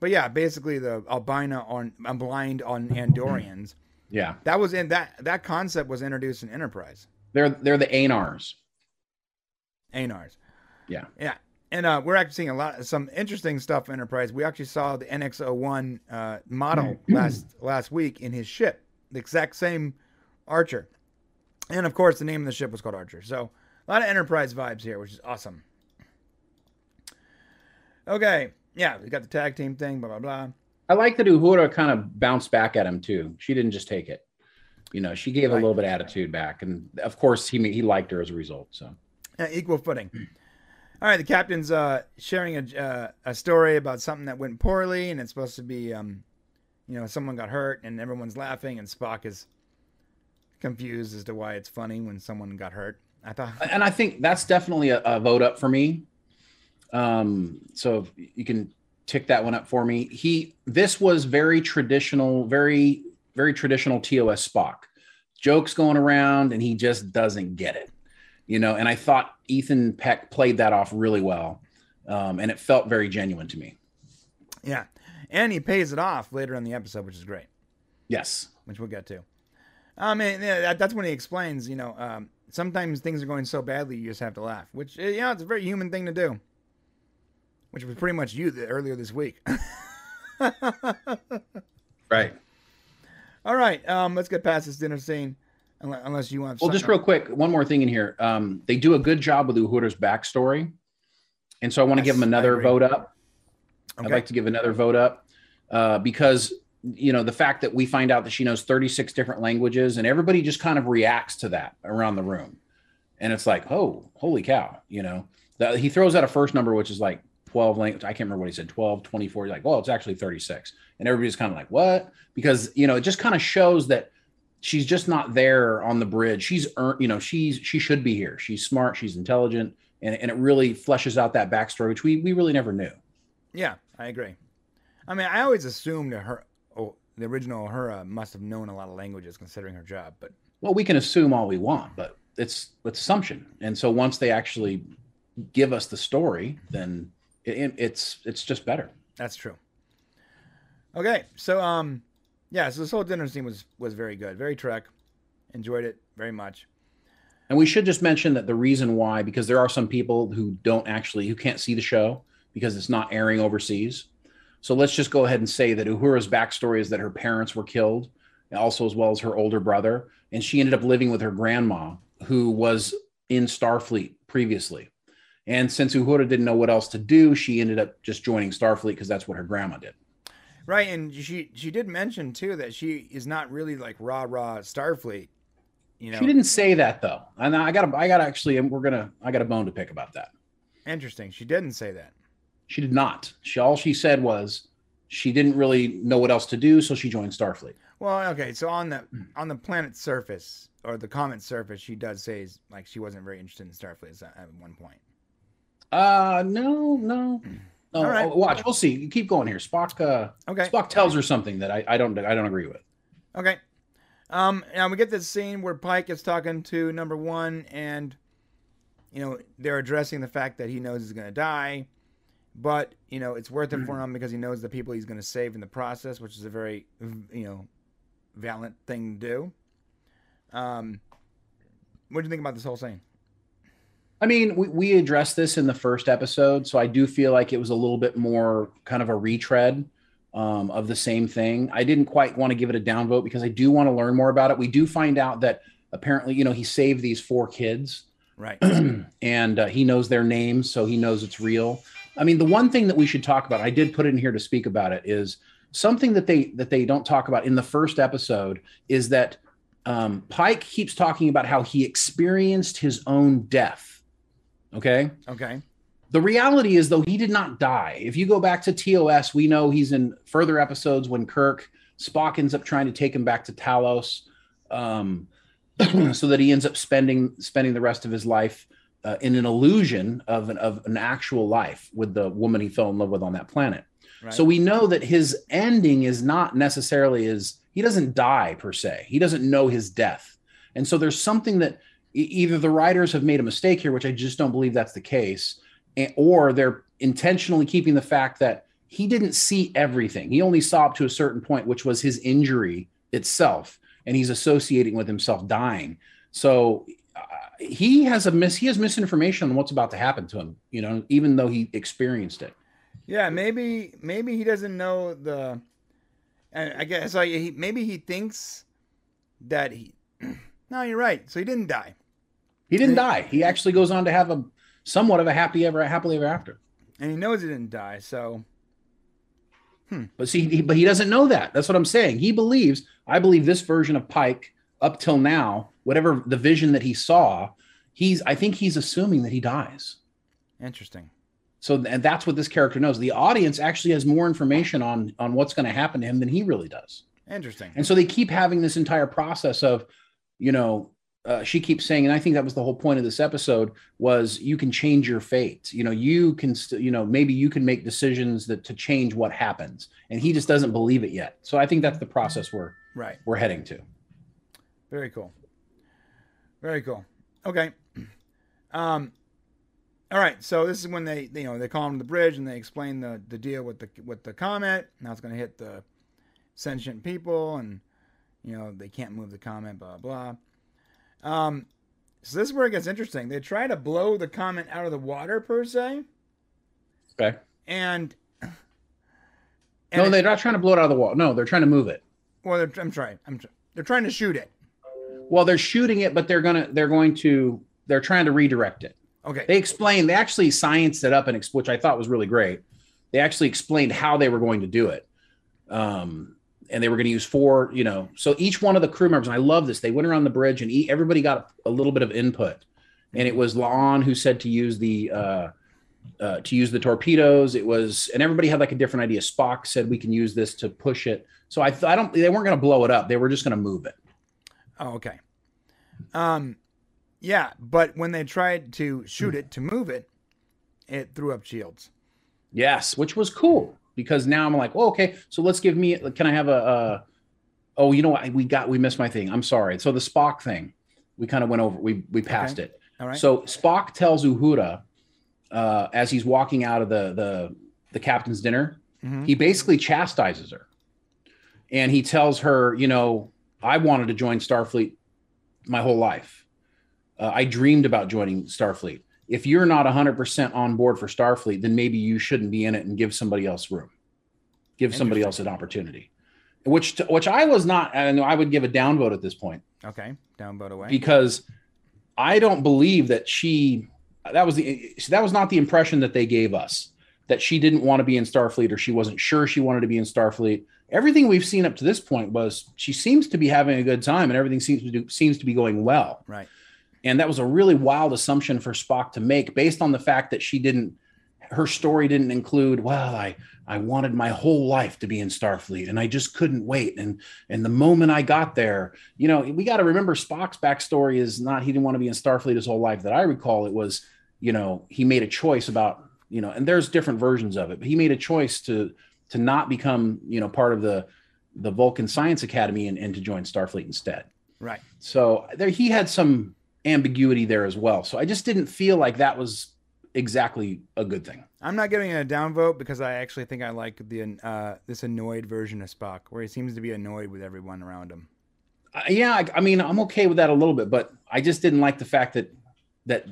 But yeah, basically the albino on I'm blind on Andorians. Yeah, That was in that that concept was introduced in Enterprise. they're they're the Aenars. Aenars. Yeah. Yeah. And uh, we're actually seeing a lot of some interesting stuff in Enterprise. We actually saw the NX-01 uh, model last last week in his ship, the exact same Archer. And of course, the name of the ship was called Archer. So a lot of Enterprise vibes here, which is awesome. Okay, yeah, we got the tag team thing, blah blah blah. I like that Uhura kind of bounced back at him too. She didn't just take it. You know, she gave a little bit of attitude back, and of course, he he liked her as a result. So Yeah, equal footing. All right, the captain's uh, sharing a, uh, a story about something that went poorly, and it's supposed to be, um, you know, someone got hurt, and everyone's laughing, and Spock is confused as to why it's funny when someone got hurt. I thought, and I think that's definitely a, a vote up for me. Um, so you can tick that one up for me. He this was very traditional, very very traditional TOS Spock. Jokes going around, and he just doesn't get it, you know. And I thought Ethan Peck played that off really well, um, and it felt very genuine to me. yeah, and he pays it off later in the episode, which is great, Yes, which we'll get to. I mean, yeah, that, that's when he explains, you know, um, sometimes things are going so badly you just have to laugh, which you know, it's a very human thing to do. Which was pretty much you the, earlier this week. right. All right, um, let's get past this dinner scene, unless, you want. To. Well, just real quick, one more thing in here. Um, they do a good job with Uhura's backstory. and so I want to Yes, give them I another vote up. I'd like to give another vote up uh, because you know the fact that we find out that she knows 36 different languages and everybody just kind of reacts to that around the room, and it's like, oh, holy cow, you know. The, he throws out a first number which is like 12 language. I can't remember what he said, 12, 24. He's like, well, it's actually 36, and everybody's kind of like, what? Because you know it just kind of shows that she's just not there on the bridge. She's earned, you know, she's she should be here. She's smart, she's intelligent, and, and it really fleshes out that backstory, which we we really never knew. Yeah, I agree. I mean, I always assumed that her, oh, the original Uhura must have known a lot of languages considering her job, but Well, we can assume all we want, but it's it's assumption. And so once they actually give us the story, then it- it's it's just better. that's true. Okay, so um, yeah, so this whole dinner scene was was very good, very Trek. Enjoyed it very much. And we should just mention that the reason why, because there are some people who don't actually who can't see the show because it's not airing overseas. So let's just go ahead and say that Uhura's backstory is that her parents were killed, also as well as her older brother, and she ended up living with her grandma, who was in Starfleet previously. And since Uhura didn't know what else to do, she ended up just joining Starfleet because that's what her grandma did. Right, and she she did mention too that she is not really like rah rah Starfleet. You know, She didn't say that though, and I got I got actually, we're gonna I got a bone to pick about that. interesting. She didn't say that. She did not. She all she said was she didn't really know what else to do, so she joined Starfleet. Well, okay, so on the on the planet's surface or the comet's surface, she does say like she wasn't very interested in Starfleet at at one point. Uh, no, no, no. All right. oh, watch, we'll see. You keep going here. Spock. Uh, Okay. Spock tells her something that I, I don't I don't agree with. Okay. Um, now we get this scene where Pike is talking to number one, and you know they're addressing the fact that he knows he's gonna die, but you know it's worth it for him because he knows the people he's gonna save in the process, which is a very you know valiant thing to do. Um, what do you think about this whole scene? I mean, we, we addressed this in the first episode, so I do feel like it was a little bit more kind of a retread um, of the same thing. I didn't quite want to give it a downvote because I do want to learn more about it. We do find out that apparently, you know, he saved these four kids Right. and uh, he knows their names, so he knows it's real. I mean, the one thing that we should talk about, I did put it in here to speak about it, is something that they that they don't talk about in the first episode is that um, Pike keeps talking about how he experienced his own death. Okay. Okay. The reality is, though, he did not die. If you go back to TOS, we know he's in further episodes when Kirk, Spock ends up trying to take him back to Talos, um, so that he ends up spending spending the rest of his life uh, in an illusion of an, of an actual life with the woman he fell in love with on that planet. Right. So we know that his ending is not necessarily as he doesn't die per se. He doesn't know his death. And so there's something that either the writers have made a mistake here, which I just don't believe that's the case, or they're intentionally keeping the fact that he didn't see everything. He only saw up to a certain point, which was his injury itself, and he's associating with himself dying. So uh, he has a miss. He has misinformation on what's about to happen to him. You know, even though he experienced it. Yeah, maybe maybe he doesn't know the. I guess like he, maybe he thinks that he. No, you're right. So he didn't die, He didn't die. He actually goes on to have a somewhat of a happy ever happily ever after. and he knows he didn't die. So hmm. But see, he, but he doesn't know that. That's what I'm saying. He believes. I believe this version of Pike up till now, whatever the vision that he saw, he's. I think he's assuming that he dies. interesting. So and that's what this character knows. The audience actually has more information on on what's going to happen to him than he really does. Interesting. And so they keep having this entire process of, you know, uh, she keeps saying, and I think that was the whole point of this episode was you can change your fate. You know, you can, st- you know, maybe you can make decisions that to change what happens. And he just doesn't believe it yet. So I think that's the process we're Right. we're heading to. Very cool. Very cool. Okay. Um. All right. So this is when they, you know, they call him the bridge and they explain the the deal with the with the comet. Now it's going to hit the sentient people, and you know they can't move the comet. Blah blah. Um. So this is where it gets interesting. They try to blow the comet out of the water per se, Okay. and. and no, they're not trying to blow it out of the wall. No, they're trying to move it. Well, they're, I'm trying. I'm. They're trying to shoot it. Well, they're shooting it, but they're gonna they're going to they're trying to redirect it. Okay. They explained, they actually scienced it up and which I thought was really great. They actually explained how they were going to do it. Um, and they were going to use four, you know, so each one of the crew members, and I love this, they went around the bridge and e- everybody got a little bit of input. And it was La'an who said to use the, uh, uh, to use the torpedoes. It was, and everybody had like a different idea. Spock said we can use this to push it. So I, th- I don't, they weren't going to blow it up. They were just going to move it. Oh, okay. Um, yeah, but when they tried to shoot it to move it, it threw up shields. Yes, which was cool because now I'm like, oh, okay, so let's give me. Can I have a? a oh, you know what? We got we missed my thing. I'm sorry. So the Spock thing, we kind of went over. We we passed Okay. it. All right. So Spock tells Uhura uh, as he's walking out of the the the captain's dinner, Mhm. he basically chastises her, and he tells her, you know, I wanted to join Starfleet my whole life. Uh, I dreamed about joining Starfleet. If you're not 100% on board for Starfleet, then maybe you shouldn't be in it and give somebody else room. Give somebody else an opportunity. Which which I was not and I would give a downvote at this point okay. Downvote away. because I don't believe that she that was the that was not the impression that they gave us that she didn't want to be in Starfleet or she wasn't sure she wanted to be in Starfleet. Everything we've seen up to this point was she seems to be having a good time and everything seems to do, seems to be going well. right. And that was a really wild assumption for Spock to make based on the fact that she didn't her story didn't include, well, I I wanted my whole life to be in Starfleet and I just couldn't wait. And and the moment I got there, you know, we got to remember Spock's backstory is not he didn't want to be in Starfleet his whole life. That I recall, it was, you know, he made a choice about, you know, and there's different versions of it, but he made a choice to to not become, you know, part of the the Vulcan Science Academy and, and to join Starfleet instead. Right. So there he had some ambiguity there as well. So I just didn't feel like that was exactly a good thing. I'm not giving it a downvote because I actually think I like the uh, this annoyed version of Spock, where he seems to be annoyed with everyone around him. Uh, yeah, I, I mean, I'm okay with that a little bit, but I just didn't like the fact that that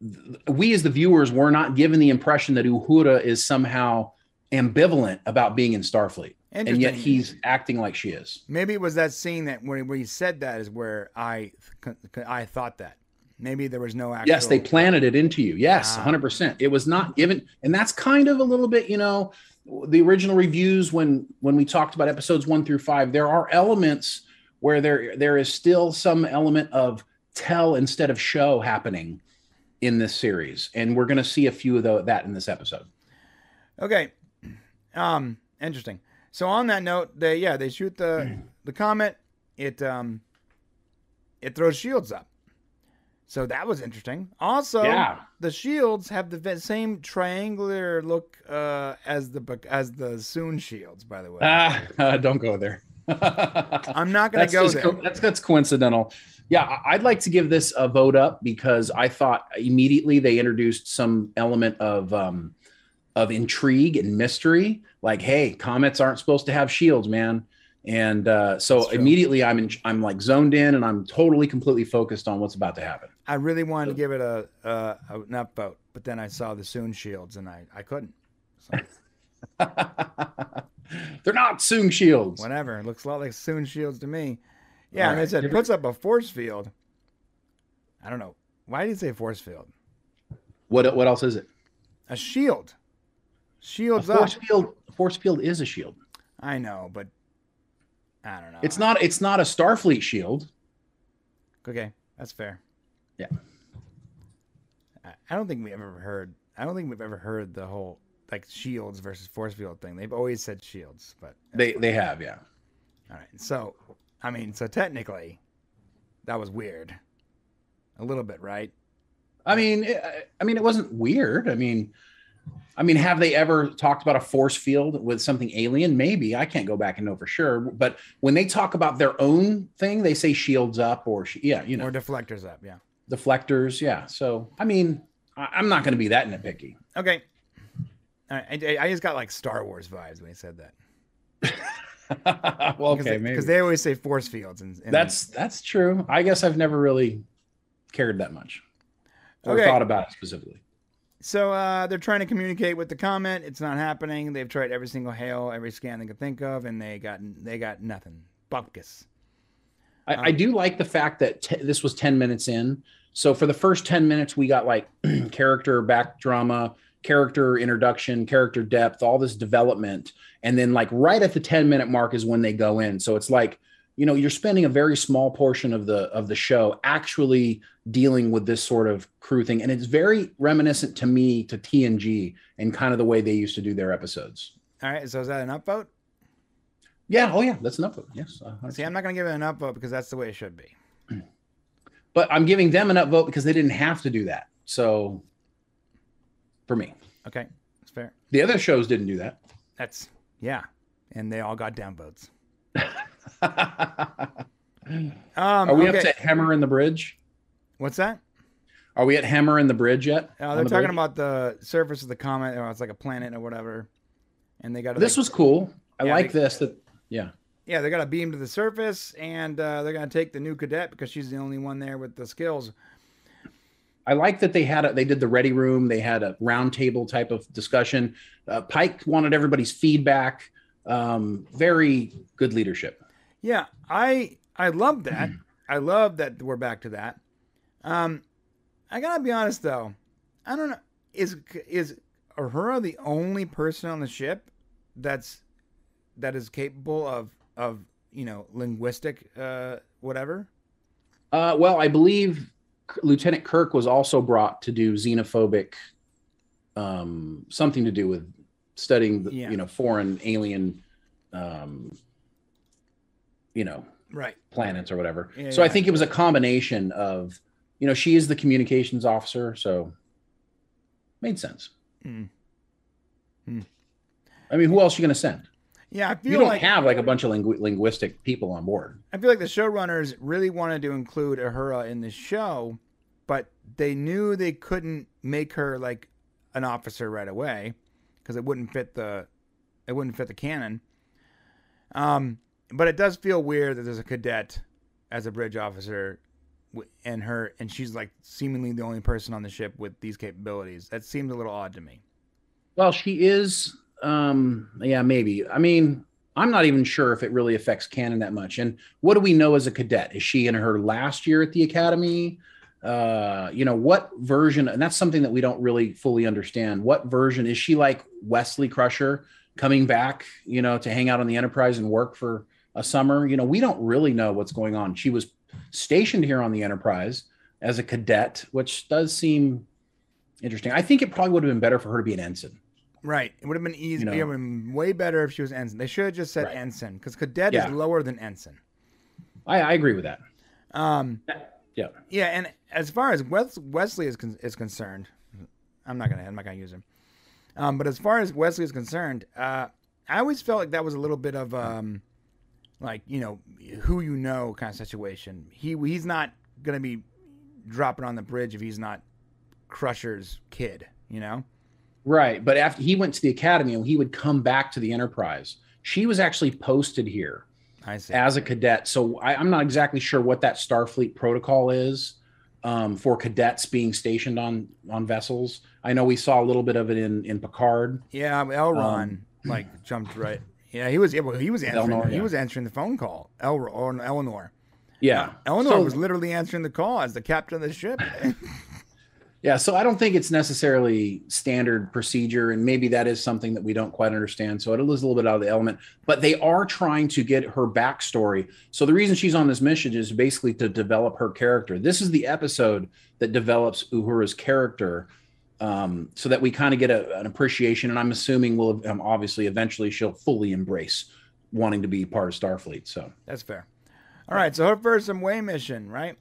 th- we as the viewers were not given the impression that Uhura is somehow ambivalent about being in Starfleet, and yet he's acting like she is. Maybe it was that scene that where he said that is where I I thought that. Maybe there was no actual. Yes, they planted it into you. Yes, Ah. 100%. It was not given and that's kind of a little bit, you know, the original reviews when when we talked about episodes 1 through 5, there are elements where there there is still some element of tell instead of show happening in this series and we're going to see a few of tho- that in this episode. Okay. Um, interesting. So on that note, they yeah they shoot the the comet. It um, it throws shields up. So that was interesting. Also, Yeah. the shields have the same triangular look uh, as the as the Soon shields. By the way, Ah, don't go there. I'm not gonna go just there. co- that's that's coincidental. Yeah, I'd like to give this a vote up because I thought immediately they introduced some element of um, of intrigue and mystery. Like, hey, comets aren't supposed to have shields, man. And uh, so immediately I'm in, I'm like zoned in and I'm totally completely focused on what's about to happen. I really wanted to give it a, a, a an up vote, but then I saw the Soon shields and I I couldn't. So They're not soon shields. whatever. It looks a lot like Soon shields to me. Yeah, and said puts up a force field. I don't know. Why did he say force field? What what else is it? A shield. A Shields up. force field. Force field is a shield. I know, but I don't know. It's not. It's not a Starfleet shield. okay. That's fair. Yeah. I, I don't think we ever heard. I don't think we've ever heard the whole like shields versus force field thing. They've always said shields, but They they have yeah. all right. So, I mean, so technically, that was weird. A little bit, right? I mean, it, I mean, it wasn't weird. I mean, I mean, have they ever talked about a force field with something alien? Maybe I can't go back and know for sure. But when they talk about their own thing, they say shields up or yeah, you know, Or deflectors up. Yeah. deflectors. Yeah. So I mean, I, I'm not going to be that nitpicky. Okay. All right. I, I just got like Star Wars vibes when he said that. well, Because okay, they, maybe 'cause they always say force fields. And, and that's that's true. I guess I've never really cared that much or Okay. thought about it specifically. So uh, they're trying to communicate with the comet. It's not happening. They've tried every single hail, every scan they could think of, and they got they got nothing. Bupkis. I, I do like the fact that t- this was 10 minutes in. So for the first 10 minutes, we got like character back drama, character introduction, character depth, all this development. And then like right at the 10 minute mark is when they go in. So it's like, you know, you're spending a very small portion of the of the show actually dealing with this sort of crew thing. And it's very reminiscent to me to TNG and kind of the way they used to do their episodes. All right. So is that an upvote? Yeah. Oh yeah. That's an upvote Yes. uh, See, I'm not going to give it an upvote because that's the way it should be. but I'm giving them an upvote because they didn't have to do that. So for me, Okay. That's fair. the other shows didn't do that. That's, yeah. And they all got downvotes. Um, Are we okay. up to Hemmer in the Bridge? What's that? Are we at Hemmer in the Bridge yet? Uh, they're the talking bridge? about the surface of the comet. Or it's like a planet or whatever. And they got This was cool. I Yeah, like they- this. That yeah. Yeah, they got to beam to the surface, and uh, they're gonna take the new cadet because she's the only one there with the skills. I like that they had a, they did the ready room. They had a round table type of discussion. Uh, Pike wanted everybody's feedback. Um, very good leadership. Yeah, I I love that. I love that we're back to that. Um, I gotta be honest though, I don't know. Is is Uhura the only person on the ship that's that is capable of of you know linguistic uh whatever? Uh, well, I believe Lieutenant Kirk was also brought to do xenophobic, um, something to do with studying, the, Yeah. you know, foreign alien, um, you know, Right. planets or whatever. Yeah, so I think it was a combination of, you know, she is the communications officer, so made sense. Mm. Hmm. I mean, who else are you going to send? Yeah, I feel like You don't like have like a bunch of lingu- linguistic people on board. I feel like the showrunners really wanted to include Uhura in the show, but they knew they couldn't make her like an officer right away because it wouldn't fit the it wouldn't fit the canon. Um, but it does feel weird that there's a cadet as a bridge officer, and her and she's like seemingly the only person on the ship with these capabilities. That seems a little odd to me. Well, she is. Um, yeah, maybe. I mean, I'm not even sure if it really affects canon that much. And what do we know as a cadet? Is she in her last year at the academy? Uh, you know, what version? And that's something that we don't really fully understand. What version is she like Wesley Crusher coming back, you know, to hang out on the Enterprise and work for a summer? You know, we don't really know what's going on. She was stationed here on the Enterprise as a cadet, which does seem interesting. I think it probably would have been better for her to be an ensign. Right. It would have been easy. You know. it would have been way better if she was ensign. They should have just said Right. ensign because cadet Yeah. is lower than ensign. I, I agree with that. Um, Yeah. yeah, and as far as Wes- Wesley is con- is concerned, I'm not gonna I'm not gonna use him. Um, but as far as Wesley is concerned, uh, I always felt like that was a little bit of um, like you know who you know kind of situation. He he's not gonna be dropping on the bridge if he's not Crusher's kid, you know. Right. But after he went to the academy and he would come back to the Enterprise, she was actually posted here as a cadet. So I, I'm not exactly sure what that Starfleet protocol is um, for cadets being stationed on on vessels. I know we saw a little bit of it in in Picard. Yeah, Elnor Um, like jumped right. Yeah, he was. Yeah, well, he was answering. Eleanor, he yeah. was answering the phone call. El or Eleanor. Yeah. Eleanor So- was literally answering the call as the captain of the ship. Yeah, so I don't think it's necessarily standard procedure, and maybe that is something that we don't quite understand. So it is a little bit out of the element, but they are trying to get her backstory. So the reason she's on this mission is basically to develop her character. This is the episode that develops Uhura's character, um, so that we kind of get a, an appreciation. And I'm assuming we'll um, obviously eventually she'll fully embrace wanting to be part of Starfleet. So That's fair. All right, so her first way mission, right?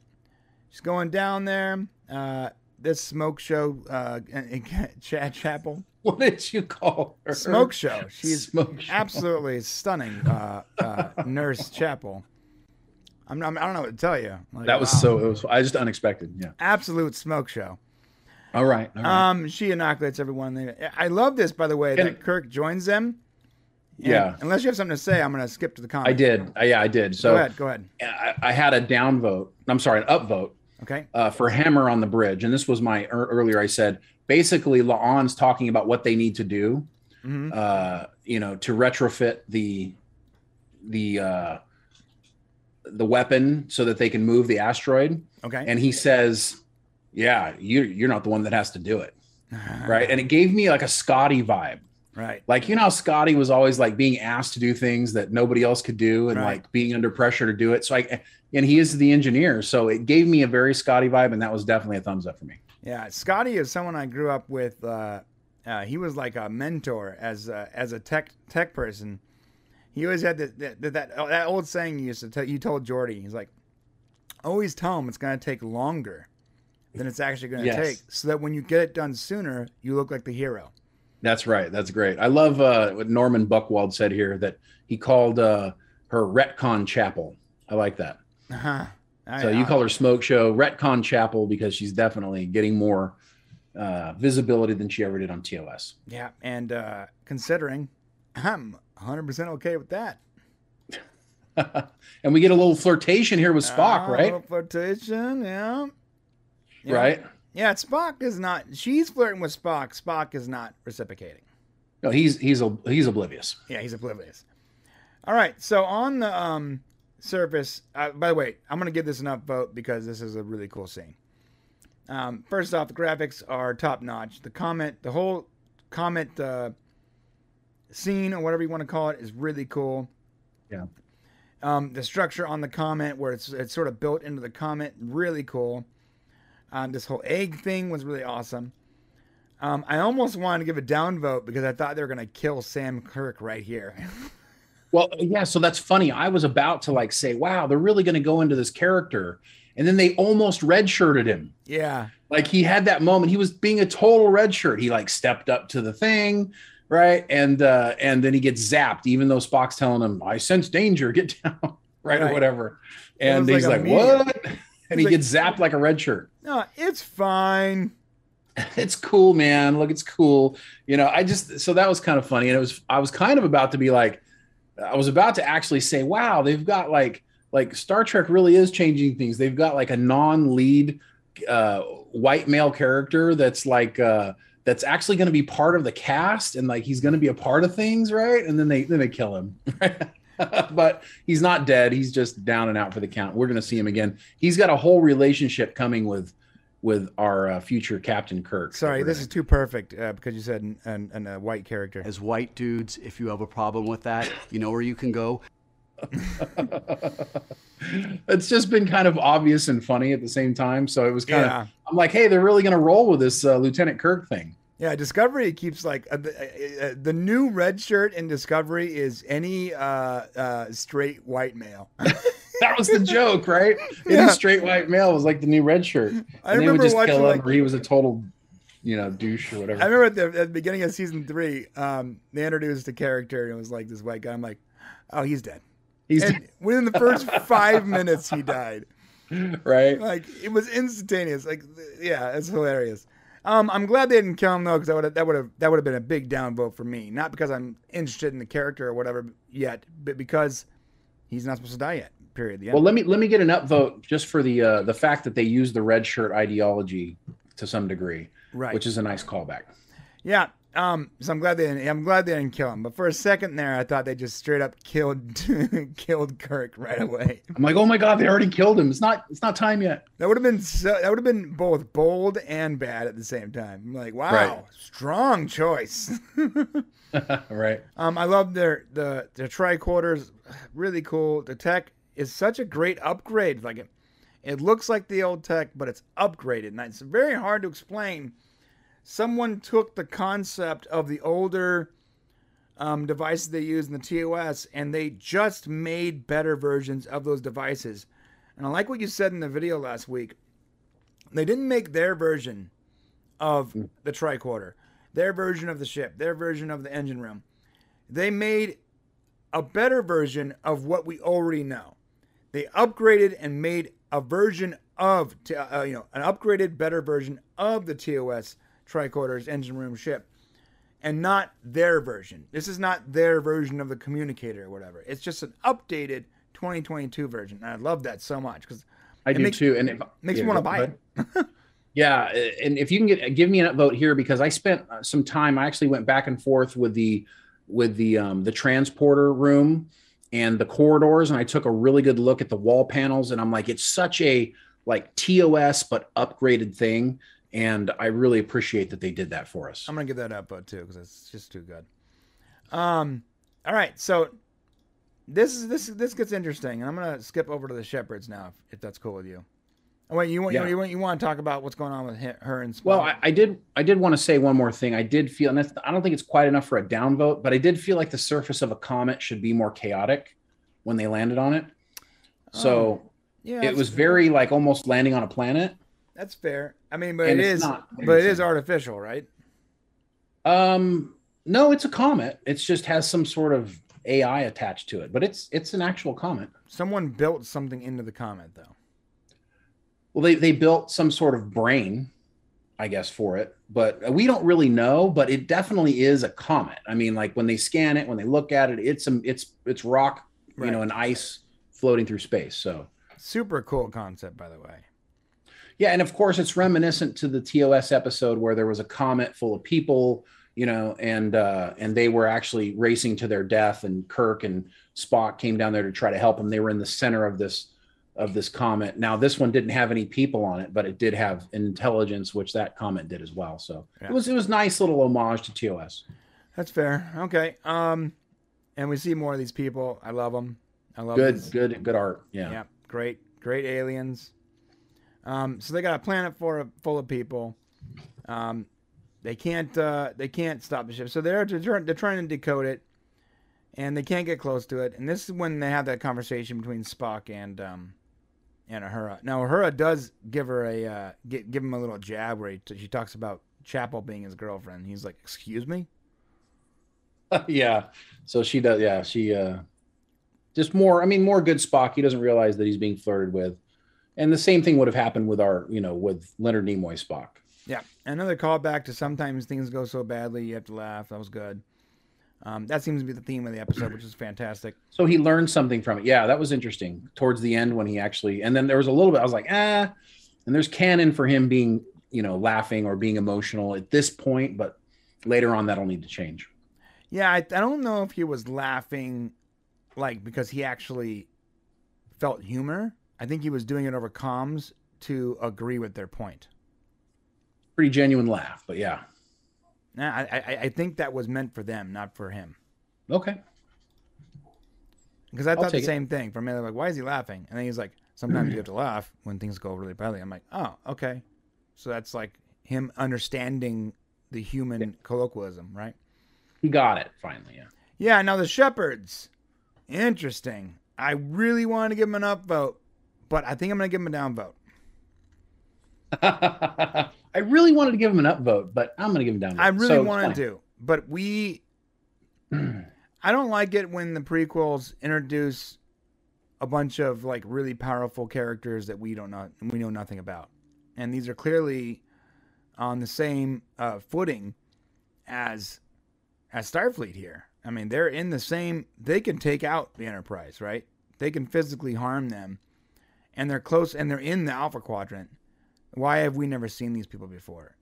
She's going down there. Uh, this smoke show, uh, Chad Chapel. what did you call her? Smoke show. She's Smoke show. absolutely stunning. Uh, uh, Nurse Chapel. I'm, I'm, I don't know what to tell you. Like, That was wow. so. It was. I just unexpected. Yeah. absolute smoke show. All right. all right. Um, she inoculates everyone. I love this, by the way, that And- Kirk joins them. And Yeah. Unless you have something to say, I'm going to skip to the comet. I did. Uh, yeah, I did. So go ahead. Go ahead. I, I had a down vote. I'm sorry, an up vote Okay. uh, for Hemmer on the bridge, and this was my ear- earlier. I said basically, La'an's talking about what they need to do, hmm uh, you know, to retrofit the the uh, the weapon so that they can move the asteroid. Okay. And he says, "Yeah, you you're not the one that has to do it." Right? And it gave me like a Scotty vibe. right. Like you know, how Scotty was always like being asked to do things that nobody else could do, and Right. like being under pressure to do it. So I, and he is the engineer, so it gave me a very Scotty vibe, and that was definitely a thumbs up for me. Yeah, Scotty is someone I grew up with. Uh, uh, he was like a mentor as a, as a tech tech person. He always had that that, that, that old saying you used to tell. You told Geordi, he's like, always tell him it's going to take longer than it's actually going to Yes. take, so that when you get it done sooner, you look like the hero. That's right. That's great. I love uh, what Norman Buckwald said here that he called uh, her Retcon Chapel. I like that. Uh-huh. So you call her Smoke Show Retcon Chapel because she's definitely getting more uh, visibility than she ever did on TOS. yeah, and uh, considering I'm 100 percent okay with that. and we get a little flirtation here with Spock, Uh, right? little Flirtation, yeah. Yeah. Right. Yeah, Spock is not. She's flirting with Spock. Spock is not reciprocating. No, he's he's a he's oblivious. Yeah, he's oblivious. All right, so on the um, surface. Uh, by the way, I'm gonna give this an upvote because this is a really cool scene. Um, first off, the graphics are top notch. The comet, the whole comet uh, scene or whatever you want to call it, is really cool. Yeah. Um, the structure on the comet, where it's it's sort of built into the comet, really cool. Um, this whole egg thing was really awesome. Um, I almost wanted to give a downvote because I thought they were gonna kill Sam Kirk right here. Well, yeah, so that's funny. I was about to like say, wow, they're really going to go into this character. And then they almost redshirted him. yeah, Like he had that moment. He was being a total redshirt. He like stepped up to the thing, right? And uh and then he gets zapped, even though Spock's telling him, I sense danger, get down, right? Or whatever. And he's like like, what? And he like- gets zapped like a red shirt. No, it's fine. it's cool, man. Look, it's cool. You know, I just so that was kind of funny. And it was I was kind of about to be like, I was about to actually say, wow, they've got like like Star Trek really is changing things. They've got like a non-lead uh white male character that's like uh that's actually going to be part of the cast and like he's going to be a part of things, right? And then they then they kill him. but he's not dead. He's just down and out for the count. We're going to see him again. He's got a whole relationship coming with with our uh, future Captain Kirk. Sorry, this is too perfect uh, because you said an, an, an, a white character. As white dudes, if you have a problem with that, you know where you can go. it's just been kind of obvious and funny at the same time. So it was kind Yeah. of, I'm like, hey, they're really going to roll with this uh, Lieutenant Kirk thing. Yeah, Discovery keeps like uh, the, uh, the new red shirt in Discovery is any uh, uh, straight white male. That was the joke, right? Yeah. Straight white male was like the new red shirt. And I they would just watching, kill him like- or he was a total, you know, douche or whatever. I remember at the, at the beginning of season three, um, they introduced a character and it was like this white guy. I'm like, oh, he's dead. He's And within the first five minutes, he died. right. Like it was instantaneous. Like yeah, it's hilarious. Um, I'm glad they didn't kill him though, because that would that would have that would have been a big downvote for me. Not because I'm interested in the character or whatever yet, but because he's not supposed to die yet. Period. The. Well, let me let me get an upvote just for the uh, the fact that they use the red shirt ideology to some degree, right. which is a nice callback. yeah. Um. So I'm glad they didn't. I'm glad they didn't kill him. But for a second there, I thought they just straight up killed killed Kirk right away. I'm like, oh my god, they already killed him. It's not it's not time yet. That would have been so, that would have been both bold and bad at the same time. I'm like, wow, Right. strong choice. right. Um, I love their the the tricorders, really cool. The tech is such a great upgrade. Like it, it looks like the old tech, but it's upgraded, and it's very hard to explain. Someone took the concept of the older um, devices they use in the TOS, and they just made better versions of those devices. And I like what you said in the video last week. They didn't make their version of the tricorder, their version of the ship, their version of the engine room. They made a better version of what we already know. They upgraded and made a version of, uh, you know, an upgraded, better version of the TOS tricorder's engine room ship, and not their version. This is not their version of the communicator or whatever. It's just an updated 2022 version. And I love that so much because I do makes- too. And it makes yeah, me want to buy it. Yeah, and if you can get give me an upvote here because I spent uh, some time. I actually went back and forth with the with the um, the transporter room, and the corridors, and I took a really good look at the wall panels, and I'm like, it's such a like TOS but upgraded thing, and I really appreciate that they did that for us. I'm gonna give that up uh, too because it's just too good. Um, all right, so this is this this gets interesting, and I'm gonna skip over to the shepherds now, if, if that's cool with you. Oh, wait, you want Yeah. you, want you want to talk about what's going on with her and Spock? Well, I, I did. I did want to say one more thing. I did feel, and that's, I don't think it's quite enough for a downvote, but I did feel like the surface of a comet should be more chaotic when they landed on it. So yeah, it was very like almost landing on a planet. That's fair. I mean, but And it's not but it is artificial, right? Um, no, it's a comet. It's just has some sort of AI attached to it, but it's it's an actual comet. Someone built something into the comet, though. Well, they they built some sort of brain, I guess, for it, but we don't really know. But it definitely is a comet. I mean, like when they scan it, when they look at it, it's some it's it's rock, you know, and ice floating through space. So Super cool concept, by the way. yeah, and of course, it's reminiscent to the TOS episode where there was a comet full of people, you know, and uh, and they were actually racing to their death, and Kirk and Spock came down there to try to help them. They were in the center of this of this comet. Now, this one didn't have any people on it, but it did have intelligence, which that comet did as well. So Yeah. it was it was nice little homage to TOS. That's fair. Okay. Um, and we see more of these people. I love them. I love them. Good, good, good art. Yeah. Yeah, great, great aliens. Um, so they got a planet for full of people. Um, they can't uh, they can't stop the ship. So they're they're trying to decode it, and they can't get close to it. And this is when they have that conversation between Spock and um, and Uhura. Now Uhura does give her a uh, gi- give him a little jab where he she talks about Chapel being his girlfriend. He's like, "Excuse me." yeah. So she does. Yeah, she uh, just more. I mean, more good Spock. He doesn't realize that he's being flirted with, and the same thing would have happened with our, you know, with Leonard Nimoy Spock. Yeah, another callback to sometimes things go so badly you have to laugh. That was good. Um, that seems to be the theme of the episode, which is fantastic. So he learned something from it. Yeah, that was interesting. Towards the end, when he actually, and then there was a little bit. I was like, ah, and there's canon for him being, you know, laughing or being emotional at this point, but later on that'll need to change. Yeah, I, I don't know if he was laughing, like because he actually felt humor. I think he was doing it over comms to agree with their point. Pretty genuine laugh, but yeah. Nah, I, I, I think that was meant for them, not for him. Okay. Because I thought the it. same thing. For me, they're like, "Why is he laughing?" And then he's like, "Sometimes you have to laugh when things go really badly." I'm like, "Oh, okay." So that's like him understanding the human colloquialism, right? He got it finally. Yeah. Yeah. Now the shepherds, interesting. I really wanted to give him an upvote, but I think I'm gonna give him a downvote. I really wanted to give him an upvote, but I'm going to give him down. I really So, wanted to, but we. I don't like it when the prequels introduce a bunch of like really powerful characters that we don't know we know nothing about, and these are clearly on the same uh, footing as as Starfleet here. I mean, they're in the same. They can take out the Enterprise, right? They can physically harm them, and they're close, and they're in the Alpha Quadrant. Why have we never seen these people before?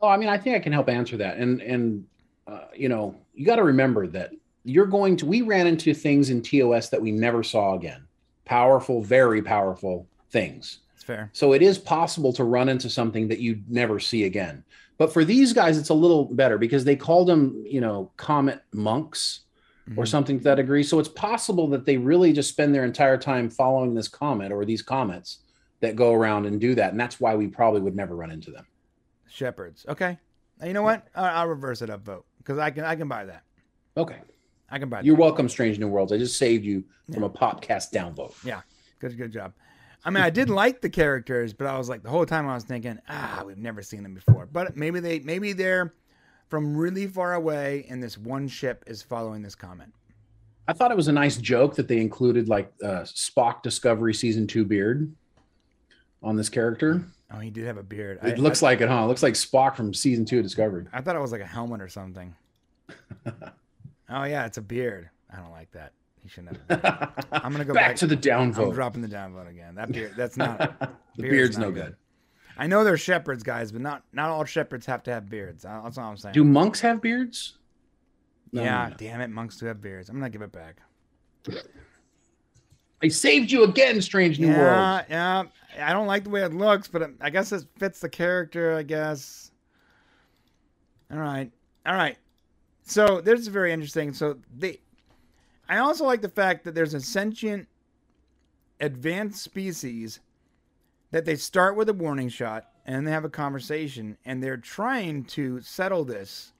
Oh, I mean, I think I can help answer that. And and uh, you know, you got to remember that you're going to. We ran into things in TOS that we never saw again. Powerful, very powerful things. It's fair. So it is possible to run into something that you never see again. But for these guys, it's a little better because they called them, you know, comet monks or Mhm. something to that degree. So it's possible that they really just spend their entire time following this comet or these comets that go around and do that. And that's why we probably would never run into them. Shepherds. Okay. You know what? I'll reverse it up vote because I can I can buy that. Okay. I can buy that. You're welcome, Strange New Worlds. I just saved you from a podcast downvote. Yeah. Good good job. I mean, I did like the characters, but I was like the whole time I was thinking, ah, we've never seen them before. But maybe they maybe they're from really far away, and this one ship is following this comet. I thought it was a nice joke that they included like uh, Spock Discovery season two beard on this character. Oh, he did have a beard. It I, looks I, like it, huh? It looks like Spock from season two of Discovery. I thought it was like a helmet or something. oh yeah, it's a beard. I don't like that. He shouldn't have. I'm gonna go back, back- to the I'm downvote. dropping the downvote again. That beard. That's not. the beard's beard's not no good. good. I know they're shepherds, guys, but not not all shepherds have to have beards. That's all I'm saying. Do monks have beards? No, yeah, no, no. damn it, monks do have beards. I'm gonna give it back. I saved you again, Strange New World. yeah, Worlds. yeah. I don't like the way it looks, but it- I guess it fits the character. I guess. All right, all right. So this is very interesting. So they, I also like the fact that there's a sentient, advanced species, that they start with a warning shot and they have a conversation and they're trying to settle this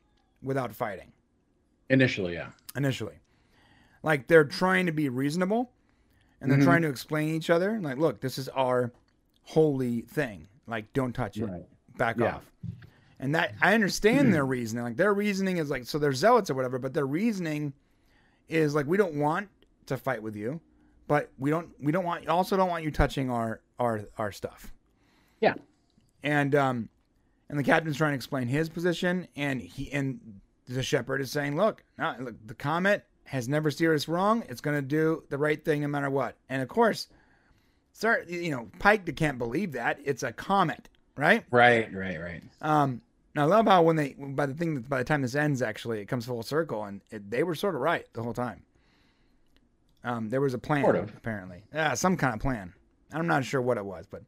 without fighting Initially, yeah. initially. Like they're trying to be reasonable and they're Mhm. trying to explain each other. Like, look, this is our holy thing. Like, don't touch it. Right. Back Yeah. off. And that I understand their reasoning. Like their reasoning is like so they're zealots or whatever, but their reasoning is like we don't want to fight with you, but we don't we don't want also don't want you touching our our our stuff. Yeah. And um and the captain's trying to explain his position and he and the shepherd is saying, look, no, look the comet has never steered us wrong. It's going to do the right thing no matter what. And of course, start you know, Pike can't believe that. It's a comet, right? Right, right, right. Um, now I love how when they by the thing that by the time this ends, actually, it comes full circle, and it, they were sort of right the whole time. Um, there was a plan, Sort of. apparently, yeah, some kind of plan. I'm not sure what it was, but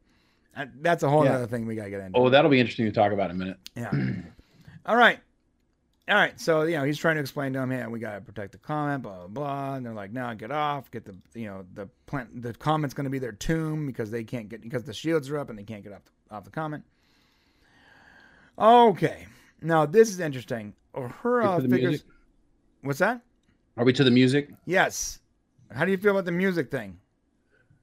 uh, that's a whole Yeah. other thing we gotta get into. Oh, that'll be interesting to talk about in a minute. Yeah. All right. All right. So, you know, he's trying to explain to him, yeah, we got to protect the comet, blah, blah, blah. And they're like, no, get off. Get the, you know, the plant, the comet's going to be their tomb because they can't get, because the shields are up and they can't get off the, off the comet. Okay. Now, this is interesting. Uhura figures. music? What's that? Are we to the music? Yes. How do you feel about the music thing?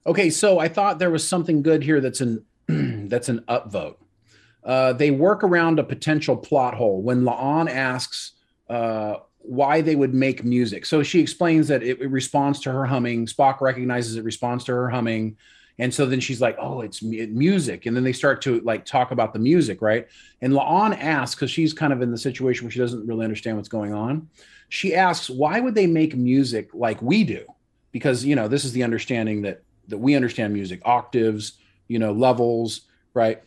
Okay, so I thought there was something good here that's an that's an upvote. Uh, they work around a potential plot hole when La'an asks uh, why they would make music. So she explains that it, it responds to her humming. Spock recognizes it responds to her humming, and so then she's like, "Oh, it's music." And then they start to like talk about the music, right? And La'an asks because she's kind of in the situation where she doesn't really understand what's going on. She asks, "Why would they make music like we do?" Because you know this is the understanding that that we understand music octaves you know levels right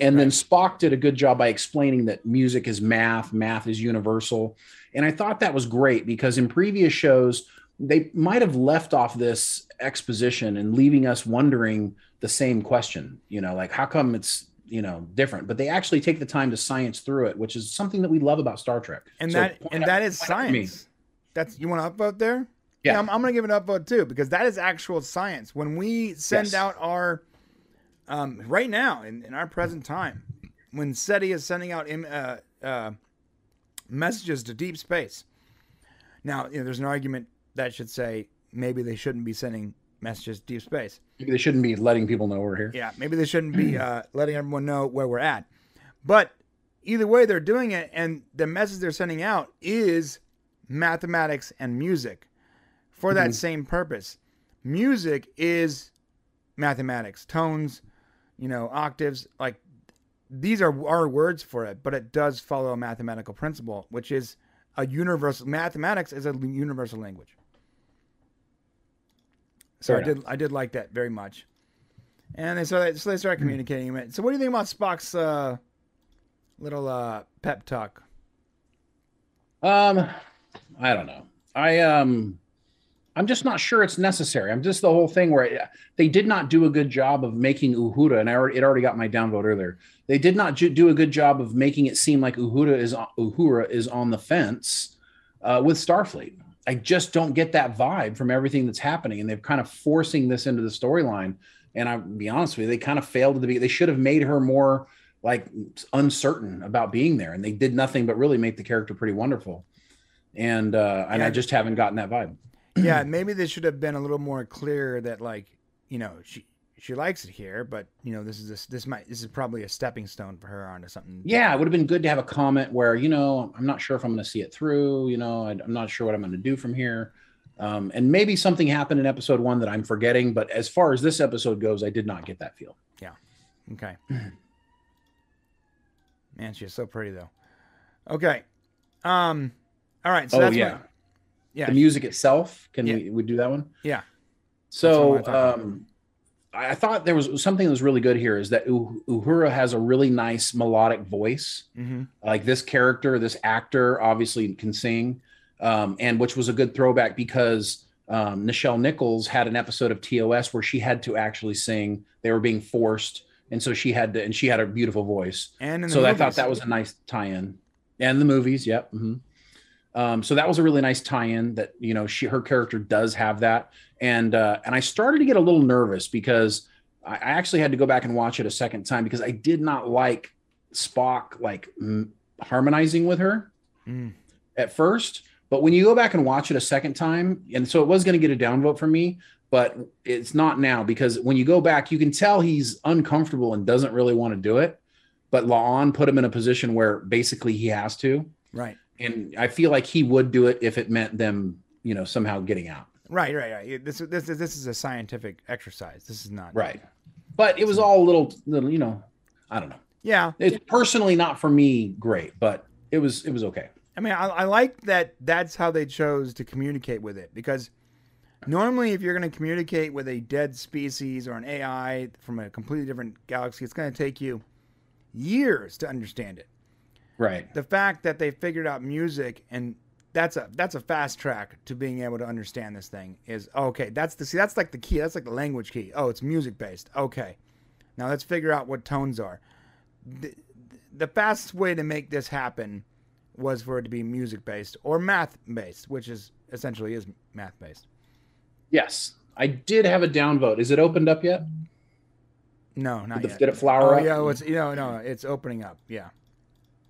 and then spock did a good job by explaining that music is math math is universal and i thought that was great because in previous shows they might have left off this exposition and leaving us wondering the same question you know like how come it's you know different but they actually take the time to science through it which is something that we love about star trek And So that, and out- that is point out to me. science. That's, you want to upvote there? Yeah. I'm, I'm going to give it an upvote too because that is actual science. When we send Yes. out our, um, right now in, in our present time, when SETI is sending out im- uh, uh, messages to deep space. Now, you know, there's an argument that should say maybe they shouldn't be sending messages to deep space. Maybe they shouldn't be letting people know we're here Yeah, maybe they shouldn't be uh, letting everyone know where we're at. But either way, they're doing it, and the message they're sending out is mathematics and music for that Mhm. same purpose. Music is mathematics, tones, you know, octaves. Like these are our words for it, but it does follow a mathematical principle, which is a universal. Mathematics is a universal language. So Fair I did I did like that very much. And they so they, so they started communicating it. So what do you think about Spock's uh, little uh, pep talk? Um, I don't know. I um, I'm just not sure it's necessary. I'm just the whole thing where it, they did not do a good job of making Uhura, and I already, it already got my downvote earlier. They did not ju- do a good job of making it seem like Uhura is on- Uhura is on the fence uh, with Starfleet. I just don't get that vibe from everything that's happening, and they're kind of forcing this into the storyline. And I'll be honest with you, they kind of failed at the beginning. They should have made her more like uncertain about being there, and they did nothing but really make the character pretty wonderful. And uh, and Yeah. I just haven't gotten that vibe. Yeah, maybe they should have been a little more clear that like, you know, she she likes it here, but you know, this is this this might this is probably a stepping stone for her onto something. Yeah, it would have been good to have a comment where you know I'm not sure if I'm going to see it through. You know, I, I'm not sure what I'm going to do from here. Um, and maybe something happened in episode one that I'm forgetting. But as far as this episode goes, I did not get that feel. Yeah. Okay. Man, she's so pretty though. Okay. Um. All right. So oh that's yeah, what, yeah. the music itself. Can Yeah. we we do that one? Yeah. So I um, I thought there was something that was really good here is that Uh- Uhura has a really nice melodic voice. hmm like this character, this actor obviously can sing, um, and which was a good throwback because um, Nichelle Nichols had an episode of TOS where she had to actually sing. They were being forced, and so she had to, and she had a beautiful voice. And so I thought that was a nice tie-in. And the movies, yep. hmm Um, so that was a really nice tie-in that you know she her character does have that, and uh, and I started to get a little nervous because I, I actually had to go back and watch it a second time because I did not like Spock like m- harmonizing with her Mm. at first, but when you go back and watch it a second time, and so it was going to get a downvote from me, but it's not now because when you go back, you can tell he's uncomfortable and doesn't really want to do it. But La'an put him in a position where basically he has to, Right. And I feel like he would do it if it meant them, you know, somehow getting out. Right, right, right. This this is this is a scientific exercise. This is not Right. But it was all a little, little, you know, I don't know. Yeah, It's personally not for me great, but it was it was okay. I mean, I, I like that. That's how they chose to communicate with it because normally, if you're going to communicate with a dead species or an AI from a completely different galaxy, it's going to take you years to understand it. Right. The fact that they figured out music and that's a that's a fast track to being able to understand this thing is okay. That's the see that's like the key. That's like the language key. Oh, it's music based. Okay, now let's figure out what tones are. The, the fastest way to make this happen was for it to be music based or math based, which is essentially is math based. Yes. I did have a downvote. Is it opened up yet? No, not Did, the- yet. did it flower Oh up? yeah, well, it's you know no, it's opening up. Yeah.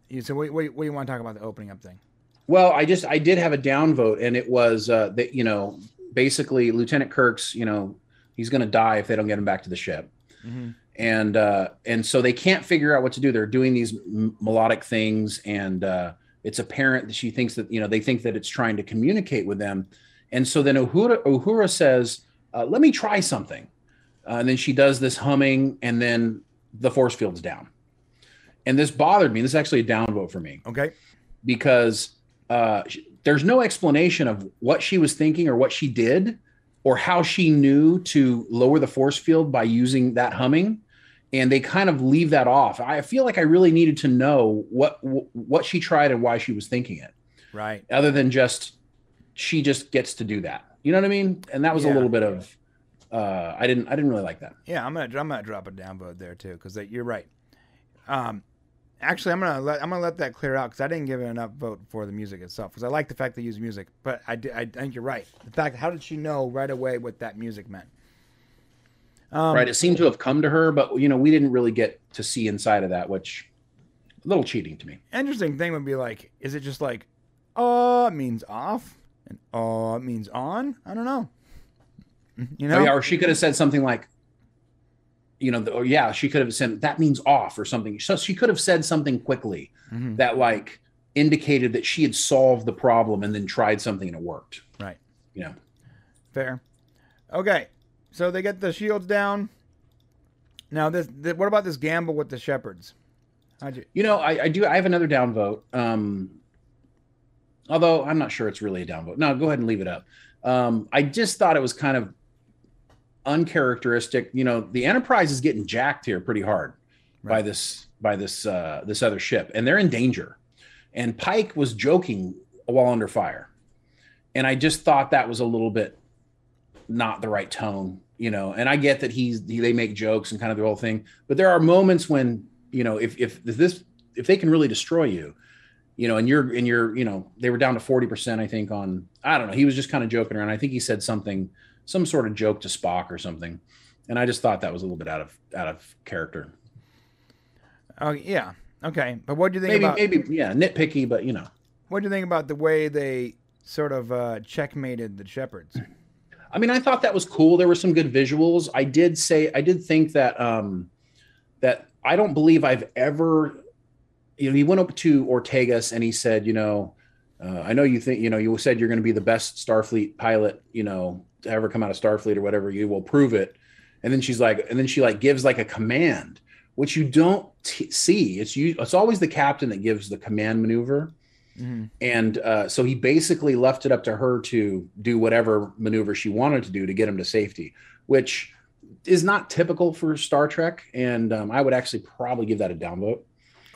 You, so what, what, what do you want to talk about the opening up thing? Well, I just I did have a downvote, and it was uh, that you know basically Lieutenant Kirk's you know he's going to die if they don't get him back to the ship, Mm-hmm. and uh, and so they can't figure out what to do. They're doing these m- melodic things, and uh, it's apparent that she thinks that you know they think that it's trying to communicate with them, and so then Uhura Uhura says, uh, "Let me try something," uh, and then she does this humming, and then the force field's down, and this bothered me. This is actually a downvote for me Okay. because uh, there's no explanation of what she was thinking or what she did or how she knew to lower the force field by using that humming and they kind of leave that off i feel like i really needed to know what wh- what she tried and why she was thinking it Right. other than just she just gets to do that you know what i mean and that was a little bit of uh i didn't i didn't really like that Yeah, I'm gonna I'm gonna drop a downvote there too because you're right. Um, actually, I'm gonna let I'm gonna let that clear out because I didn't give it enough vote for the music itself because I like the fact they use music, but I, di- I think you're right. The fact how did she know right away what that music meant? Um, right it seemed to have come to her but you know we didn't really get to see inside of that which a little cheating to me Interesting thing would be like, is it just like, uh means off and uh means on? I don't know. You know? Oh, yeah, or she could have said something like, you know, the, or yeah, she could have said that means off or something. So she could have said something quickly Mhm. that like indicated that she had solved the problem and then tried something and it worked. Right. You know, Fair. Okay, so they get the shields down. Now this, th- what about this gamble with the shepherds? How'd you? you know, I, I do. I have another downvote. Um, although I'm not sure it's really a downvote. No, go ahead and leave it up. Um, I just thought it was kind of uncharacteristic. You know, the Enterprise is getting jacked here pretty hard by this by this uh, this other ship, and they're in danger. And Pike was joking while under fire, and I just thought that was a little bit not the right tone. You know, and I get that he's he, they make jokes and kind of the whole thing, but there are moments when you know if if this if they can really destroy you you know and you're and you're you know they were down to 40% i think on i don't know he was just kind of joking around i think he said something some sort of joke to spock or something and i just thought that was a little bit out of out of character Oh yeah, okay. But what do you think maybe about? maybe yeah nitpicky but you know What do you think about the way they sort of uh, checkmated the shepherds? I mean, I thought that was cool. There were some good visuals. I did say, I did think that um, that I don't believe I've ever, you know, he went up to Ortegas and he said, you know, uh, I know you think, you know, you said you're going to be the best Starfleet pilot, you know, to ever come out of Starfleet or whatever. You will prove it. And then she's like, and then she like gives like a command, which you don't t- see. It's you. It's always the captain that gives the command maneuver. hmm And uh, so he basically left it up to her to do whatever maneuver she wanted to do to get him to safety, which is not typical for Star Trek. And um, I would actually probably give that a downvote.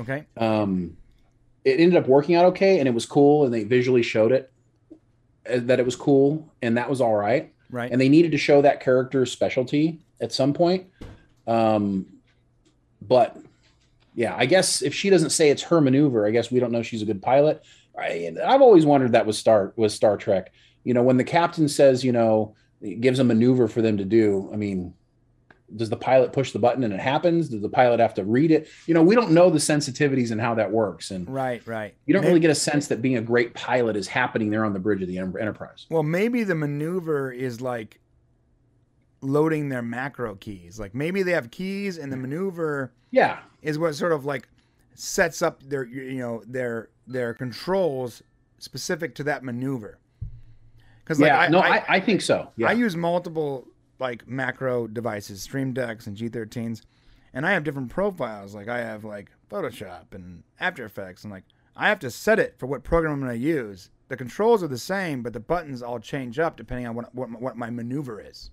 Okay. Um, it ended up working out okay, and it was cool, and they visually showed it. uh, that it was cool and that was all right. Right. And they needed to show that character's specialty at some point. Um, but yeah, I guess if she doesn't say it's her maneuver, I guess we don't know she's a good pilot. I, I've always wondered that was Star was Star Trek. You know, when the captain says, you know, gives a maneuver for them to do. I mean, does the pilot push the button and it happens? Does the pilot have to read it? You know, we don't know the sensitivities and how that works, and right, right. you don't Maybe- really get a sense that being a great pilot is happening there on the bridge of the Enterprise. Well, maybe the maneuver is like loading their macro keys. Like maybe they have keys, and the maneuver Yeah, is what sort of like sets up their you know their their controls specific to that maneuver. Because like yeah. I, no, I, I, I think so. Yeah. I use multiple like macro devices, Stream Decks and G13s, and I have different profiles. Like I have like Photoshop and After Effects, and like I have to set it for what program I'm going to use. The controls are the same, but the buttons all change up depending on what what, what my maneuver is.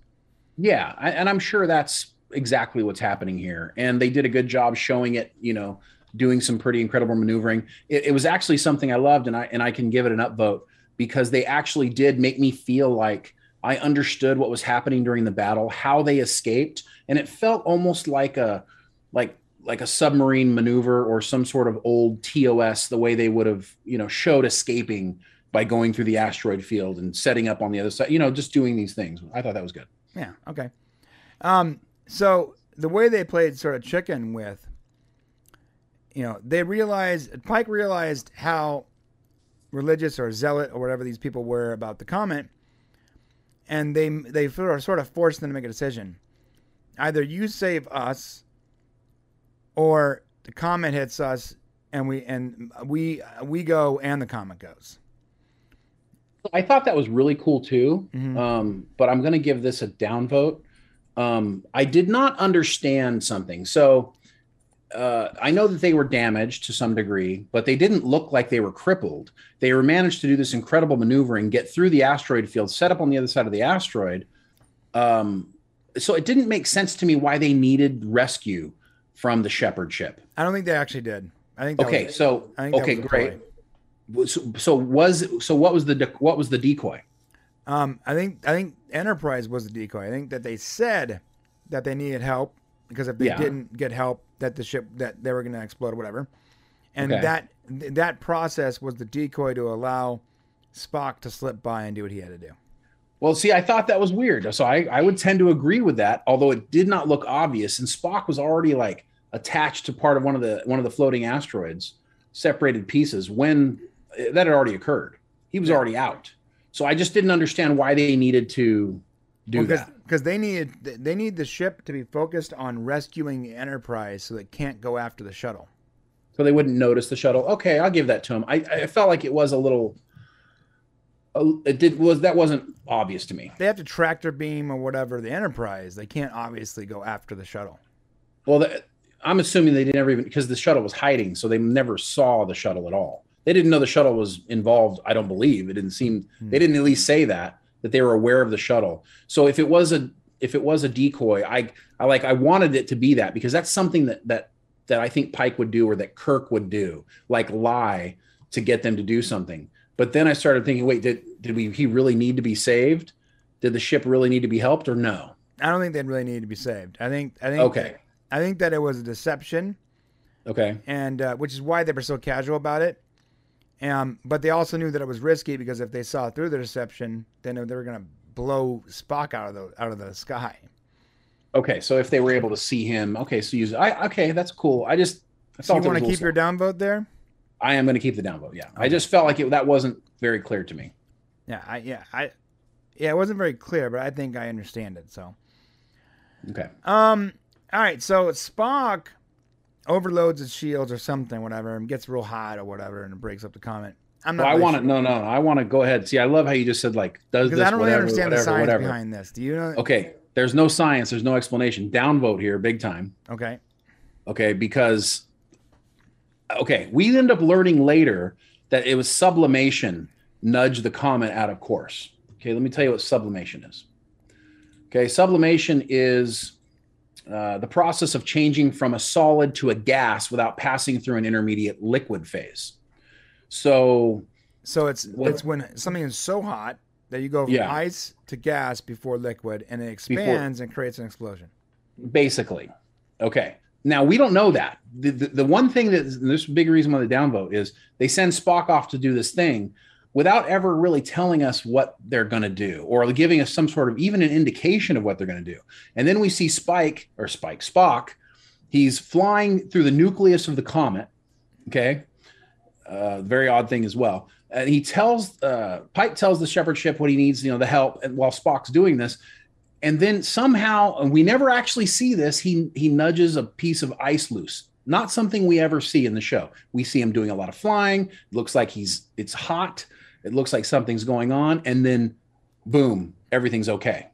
Yeah, and I'm sure that's exactly what's happening here. And they did a good job showing it. You know, doing some pretty incredible maneuvering. It, it was actually something I loved, and I and I can give it an upvote because they actually did make me feel like I understood what was happening during the battle, how they escaped, and it felt almost like a like like a submarine maneuver or some sort of old TOS, the way they would have you know showed escaping by going through the asteroid field and setting up on the other side. You know, just doing these things. I thought that was good. Yeah. Okay. Um. So the way they played sort of chicken with, you know, they realized Pike realized how religious or zealot or whatever these people were about the comet, and they they sort of sort of forced them to make a decision. Either you save us, or the comet hits us, and we and we we go and the comet goes. I thought that was really cool too. Mhm. Um, but I'm going to give this a downvote. Um, I did not understand something. So uh, I know that they were damaged to some degree, but they didn't look like they were crippled. They were managed to do this incredible maneuvering, get through the asteroid field, set up on the other side of the asteroid. Um, so it didn't make sense to me why they needed rescue from the Shepherd ship. I don't think they actually did. I think Okay, was- so I think okay, great. So, so was so what was the de- what was the decoy? Um, I think I think Enterprise was the decoy. I think that they said that they needed help because if they Yeah. didn't get help, that the ship that they were going to explode or whatever, and Okay. that that process was the decoy to allow Spock to slip by and do what he had to do. Well, see, I thought that was weird. So I, I would tend to agree with that, although it did not look obvious. And Spock was already like attached to part of one of the one of the floating asteroids, separated pieces when eh, that had already occurred. He was already out. So I just didn't understand why they needed to do that. Because they needed they need the ship to be focused on rescuing the Enterprise so they can't go after the shuttle. So they wouldn't notice the shuttle. Okay, I'll give that to him. I, I felt like it was a little. It did was that wasn't obvious to me. They have to tractor beam or whatever the Enterprise. They can't obviously go after the shuttle. Well, the, I'm assuming they never even because the shuttle was hiding, so they never saw the shuttle at all. They didn't know the shuttle was involved. I don't believe it didn't seem Hmm. they didn't at least say that that they were aware of the shuttle. So if it was a if it was a decoy, I I like I wanted it to be that because that's something that that that I think Pike would do or that Kirk would do, like lie to get them to do something. But then I started thinking, wait, did did we he really need to be saved? Did the ship really need to be helped or no? I don't think they really need to be saved. I think I think Okay. I think that it was a deception, Okay. and uh, which is why they were so casual about it. Um, but they also knew that it was risky because if they saw through the deception, then they were going to blow Spock out of the out of the sky. Okay, so if they were able to see him, okay, so use I okay, that's cool. I just I So you want to keep your downvote there? I am going to keep the downvote. Yeah, I just felt like it, that wasn't very clear to me. Yeah, I yeah I yeah it wasn't very clear, but I think I understand it. So Okay, um, all right, so Spock overloads his shields or something, whatever, and gets real hot or whatever, and it breaks up the comet. I'm not. well, I want to sure, no, no, I want to go ahead. See, I love how you just said like does this I don't really whatever, understand the whatever, science whatever. behind this. Do you know? Okay, there's no science, there's no explanation. Downvote here, big time. Okay. Okay, because okay, we end up learning later that it was sublimation nudged the comet out of course. Okay, let me tell you what sublimation is. Okay, sublimation is uh, the process of changing from a solid to a gas without passing through an intermediate liquid phase. So So it's What- it's when something is so hot that you go from Yeah. ice to gas before liquid, and it expands and creates an explosion. basically. Okay. Now we don't know that. The, the, the one thing that this big reason why the downvote is they send Spock off to do this thing without ever really telling us what they're going to do or giving us some sort of even an indication of what they're going to do. And then we see Spike or Spike Spock. He's flying through the nucleus of the comet. Okay. Uh, very odd thing as well. And he tells uh, Pike tells the Shepherd ship what he needs, you know, the help. And while Spock's doing this, and then somehow and we never actually see this he he nudges a piece of ice loose not something we ever see in the show we see him doing a lot of flying looks like he's it's hot it looks like something's going on and then boom everything's okay.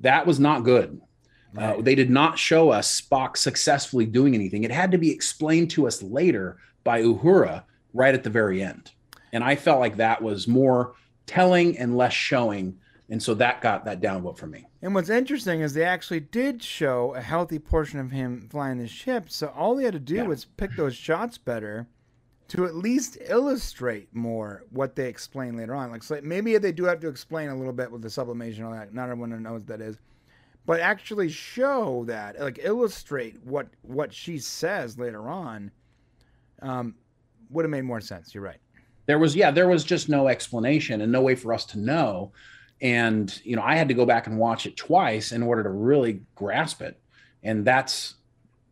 That was not good. Uh, they did not show us spock successfully doing anything. It had to be explained to us later by uhura right at the very end. And i felt like that was more telling and less showing and so that got that downvote for me. And what's interesting is they actually did show a healthy portion of him flying the ship. So all he had to do Yeah. was pick those shots better to at least illustrate more what they explain later on. Like so maybe they do have to explain a little bit with the sublimation and all that. Not everyone knows what that is. But actually show that, like illustrate what what she says later on, um, would have made more sense. You're right. there was yeah there was just no explanation and no way for us to know and you know i had to go back and watch it twice in order to really grasp it and that's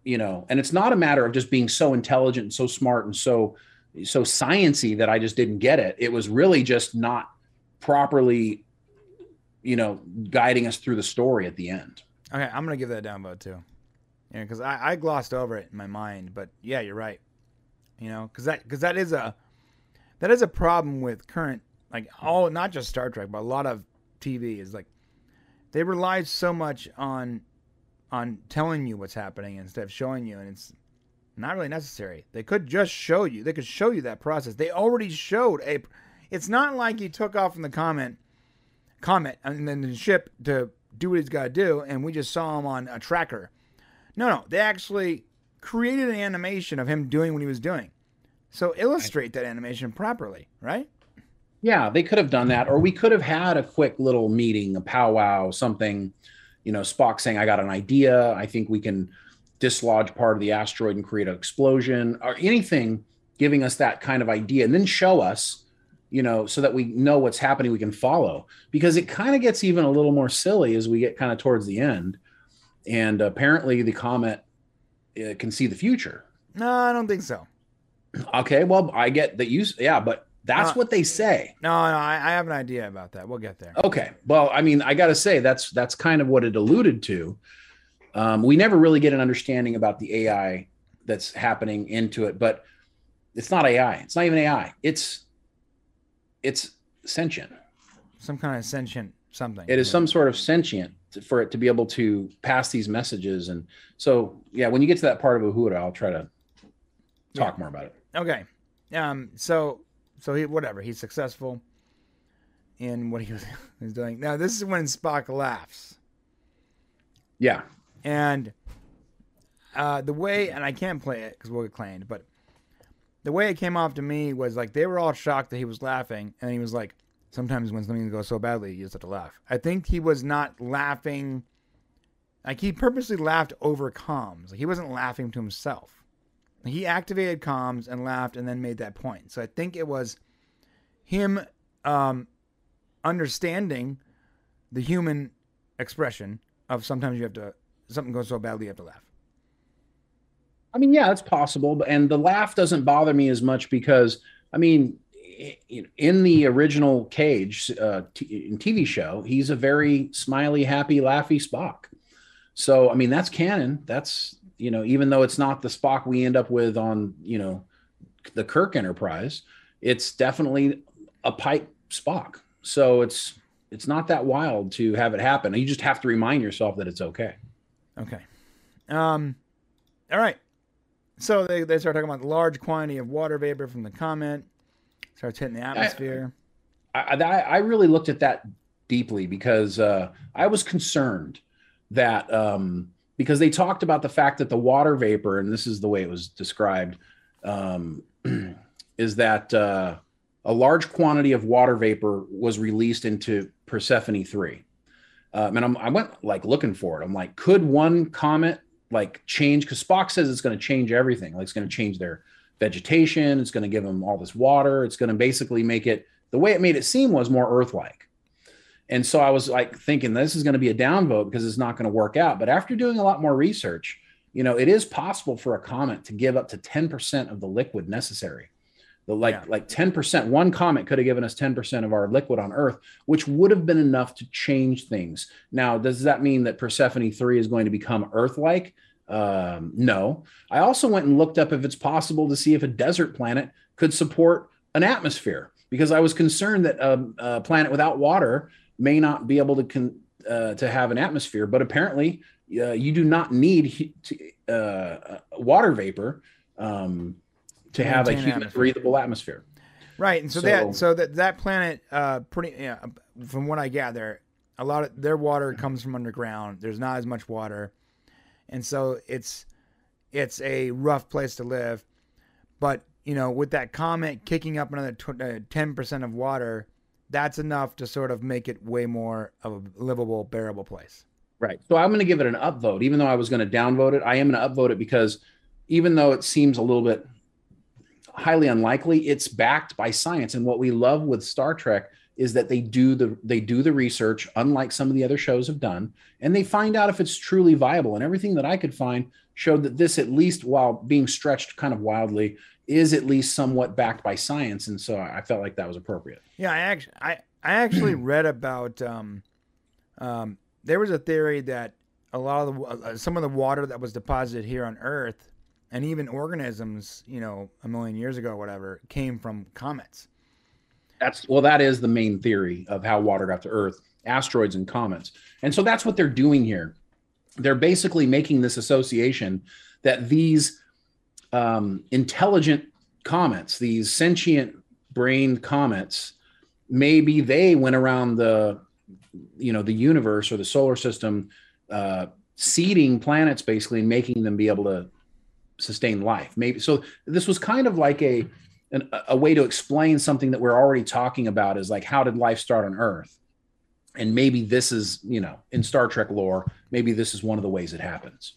you know and it's not a matter of just being so intelligent and so smart and so so sciency that i just didn't get it it was really just not properly you know guiding us through the story at the end Okay, I'm gonna give that a downvote too. Yeah, because I, I glossed over it in my mind, but yeah, you're right. You know, because that because that is a that is a problem with current like all not just Star Trek, but a lot of TV is like they rely so much on on telling you what's happening instead of showing you, and it's not really necessary. They could just show you. They could show you that process. They already showed a. It's not like he took off from the comet comet and then the ship to do what he's got to do, and we just saw him on a tracker. No, no, they actually created an animation of him doing what he was doing. So illustrate that animation properly, right? Yeah, they could have done that, or we could have had a quick little meeting, a powwow, something. You know, Spock saying, "I got an idea. I think we can dislodge part of the asteroid and create an explosion," or anything, giving us that kind of idea, and then show us, you know, so that we know what's happening, we can follow. Because it kind of gets even a little more silly as we get kind of towards the end, and apparently the comet uh, can see the future. No, I don't think so. Okay, well, I get that you, yeah, but that's Uh, what they say. No, no, I, I have an idea about that. We'll get there. Okay. Well, I mean, I got to say that's that's kind of what it alluded to. Um, we never really get an understanding about the AI that's happening into it, but it's not AI. It's not even AI. It's it's sentient. Some kind of sentient something. It is some sort of sentient for it to be able to pass these messages. And so, yeah, when you get to that part of Uhura, I'll try to talk Yeah. more about it. Okay. Um. So, so he whatever he's successful in what he was, was doing. Now this is when Spock laughs, Yeah. and uh, the way and I can't play it because we'll get claimed, but the way it came off to me was like they were all shocked that he was laughing, and he was like, "Sometimes when something goes so badly, you just have to laugh." I think he was not laughing. Like he purposely laughed over comms. Like he wasn't laughing to himself. He activated comms and laughed and then made that point. So I think it was him um, understanding the human expression of sometimes you have to something goes so badly you have to laugh. I mean, yeah, it's possible, and the laugh doesn't bother me as much because I mean, in the original Cage uh, TV show, he's a very smiley, happy, laughy Spock. So I mean, that's canon. That's you know, even though it's not the Spock we end up with on you know the Kirk Enterprise, it's definitely a Pike Spock. So it's it's not that wild to have it happen. You just have to remind yourself that it's okay. Okay. Um, all right. So they, they start talking about the large quantity of water vapor from the comet starts hitting the atmosphere. I, I, I really looked at that deeply because uh, I was concerned that um, because they talked about the fact that the water vapor, and this is the way it was described, um, is that uh, a large quantity of water vapor was released into Persephone 3. Um, and I'm, I went like looking for it. I'm like, could one comet like change? Because Spock says it's going to change everything. Like it's going to change their vegetation. It's going to give them all this water. It's going to basically make it the way it made it seem was more Earth like. And so I was like thinking this is going to be a downvote because it's not going to work out. But after doing a lot more research, you know, it is possible for a comet to give up to 10% of the liquid necessary. The like Yeah. like 10%, one comet could have given us 10% of our liquid on Earth, which would have been enough to change things. Now, does that mean that Persephone 3 is going to become Earth-like? Um, no. I also went and looked up if it's possible to see if a desert planet could support an atmosphere because I was concerned that a, a planet without water may not be able to con, uh, to have an atmosphere. But apparently, uh, you do not need he- to, uh, water vapor um, to have a human atmosphere. breathable atmosphere. Right, and so, So- that so that that planet, uh, pretty yeah, from what I gather, a lot of their water comes from underground. There's not as much water, and so it's it's a rough place to live. But you know, with that comet kicking up another uh, ten percent of water, that's enough to sort of make it way more of a livable, bearable place. Right. So I'm going to give it an upvote, even though I was going to downvote it. I am going to upvote it because even though it seems a little bit highly unlikely, it's backed by science. And what we love with Star Trek is that they do the they do the research, unlike some of the other shows have done, and they find out if it's truly viable. And everything that I could find showed that this, at least while being stretched kind of wildly, is at least somewhat backed by science. And so I felt like that was appropriate. Yeah, I actually, I, I actually read about. Um, um, there was a theory that a lot of the uh, some of the water that was deposited here on Earth, and even organisms, you know, a million years ago, or whatever, came from comets. That's well, that is the main theory of how water got to Earth, asteroids and comets. And so that's what they're doing here. They're basically making this association that these um, intelligent comets, these sentient brained comets, maybe they went around the, you know, the universe or the solar system, uh, seeding planets basically and making them be able to sustain life. Maybe so. This was kind of like a an, a way to explain something that we're already talking about is like how did life start on earth and maybe this is you know in star trek lore maybe this is one of the ways it happens.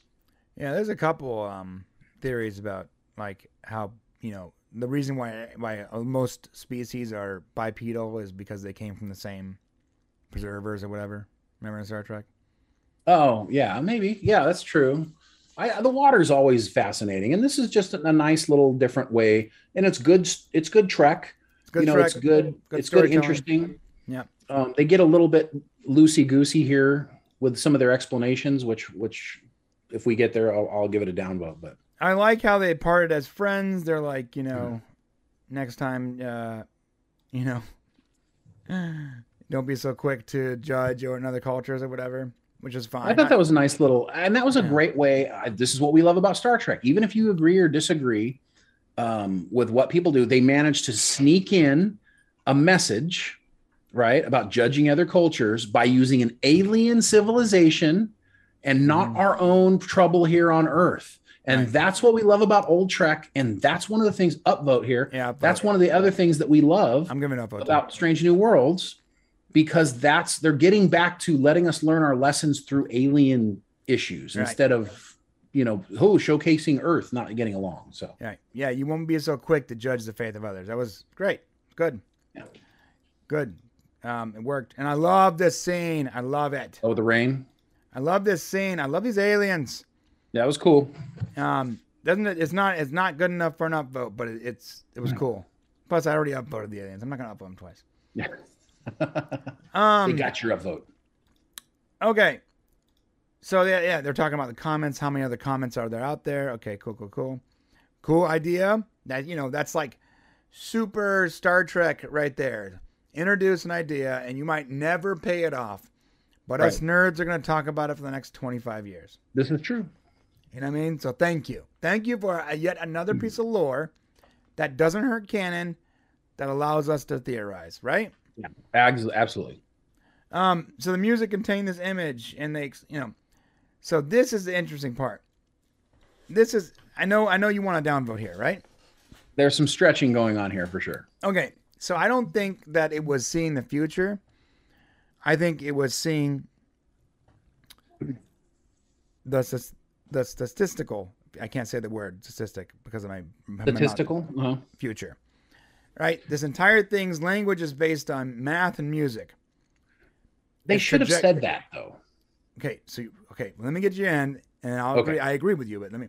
Yeah, there's a couple um, theories about like how you know the reason why why most species are bipedal is because they came from the same preservers or whatever. Remember in Star Trek? oh yeah maybe. Yeah that's true. I, the water is always fascinating and this is just a nice little different way and it's good it's good trek. It's good you know Trek, it's good, good it's good interesting. Yeah. um, they get a little bit loosey goosey here with some of their explanations which which if we get there i'll, I'll give it a downvote but I like how they parted as friends. They're like, you know, next time, uh, you know, don't be so quick to judge or in other cultures or whatever, which is fine. I thought that was a nice little, and that was a Yeah. great way. This is what we love about Star Trek. Even if you agree or disagree um, with what people do, they manage to sneak in a message, right, about judging other cultures by using an alien civilization and not Mhm. our own trouble here on Earth. And Right. that's what we love about old Trek. And that's one of the things, upvote here. yeah, That's one of the other things that we love I'm giving up vote. about Strange New Worlds because that's they're getting back to letting us learn our lessons through alien issues Right. instead of you know oh showcasing Earth not getting along. So Yeah, yeah, you won't be so quick to judge the faith of others. That was great. Good. Yeah. Good. Um, it worked. And I love this scene. I love it. oh the rain I love this scene. I love these aliens. that was cool. Um, doesn't it? It's not. It's not good enough for an upvote, but it, it's. It was cool. Plus, I already upvoted the aliens. I'm not gonna upvote them twice. Yeah, Um. they got your upvote. Okay. So yeah, yeah, they're talking about the comets. How many other comets are there out there? Okay, cool, cool, cool. Cool idea. That you know, that's like super Star Trek right there. Introduce an idea, and you might never pay it off, but us nerds are going to talk about it for the next 25 years. This is true. You know what I mean? So thank you, thank you for a, yet another piece of lore that doesn't hurt canon, that allows us to theorize. Right? Yeah, absolutely. Um, so the music contained this image, and they, you know, so this is the interesting part. This is, I know, I know you want a downvote here, right? There's some stretching going on here for sure. Okay, So I don't think that it was seeing the future. I think it was seeing the the statistical. I can't say the word statistic because of my my. Statistical. Uh-huh. future. Right? This entire thing's language is based on math and music. They The should have said that though. Okay, so you, okay, let me get you in, and I'll Okay. agree. I agree with you, but let me.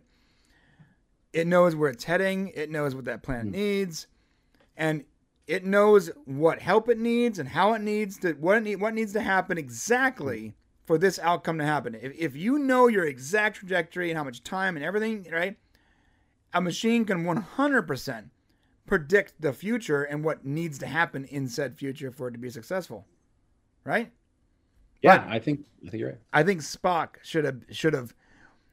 It knows where it's heading. It knows what that planet needs, and it knows what help it needs and how it needs to what it need, what needs to happen exactly for this outcome to happen. If, if you know your exact trajectory and how much time and everything, right? A machine can 100% predict the future and what needs to happen in said future for it to be successful, right? Yeah, I think I think you're right. I think Spock should have should have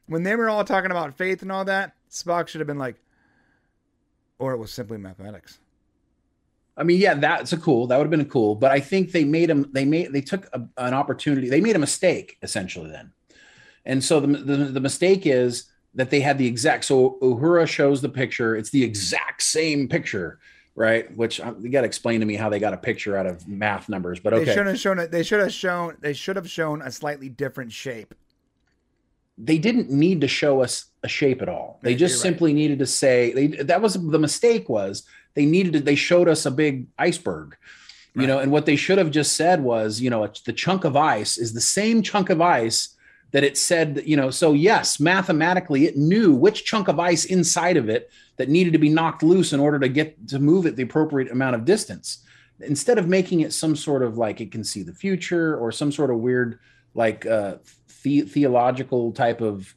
when they were all talking about faith and all that, Spock should have been like or it was simply mathematics. I mean, yeah, that's a cool. That would have been a cool. But I think they made him. They made. They took a, an opportunity. They made a mistake essentially then, and so the, the the mistake is that they had the exact. So Uhura shows the picture. It's the exact same picture, right? Which um, you got to explain to me how they got a picture out of math numbers. But okay, They should have shown it they should have shown they should have shown a slightly different shape. they didn't need to show us a shape at all. They You're just right. simply needed to say they that was the mistake was they needed to they showed us a big iceberg. You Right. know, and what they should have just said was, you know, the chunk of ice is the same chunk of ice that it said, you know, so yes, mathematically it knew which chunk of ice inside of it that needed to be knocked loose in order to get to move it the appropriate amount of distance. Instead of making it some sort of like it can see the future or some sort of weird like uh the- theological type of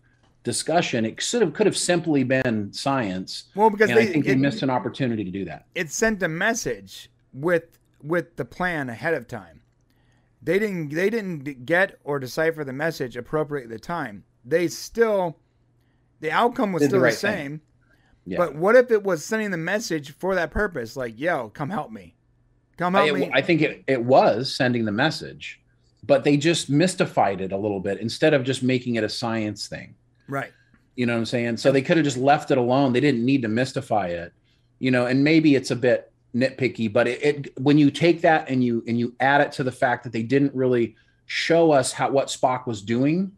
discussion, it should have could have simply been science. Well, because they I think they missed an opportunity to do that. it sent a message with with the plan ahead of time. They didn't they didn't get or decipher the message appropriately at the time. They still the outcome was Did still the, right thing. same. Yeah. But what if it was sending the message for that purpose? Like, yo, come help me. Come help I, me. I think it, it was sending the message, but they just mystified it a little bit instead of just making it a science thing. Right. You know what I'm saying? So they could have just left it alone. They didn't need to mystify it, you know, and maybe it's a bit nitpicky, but it, it when you take that and you and you add it to the fact that they didn't really show us how what Spock was doing,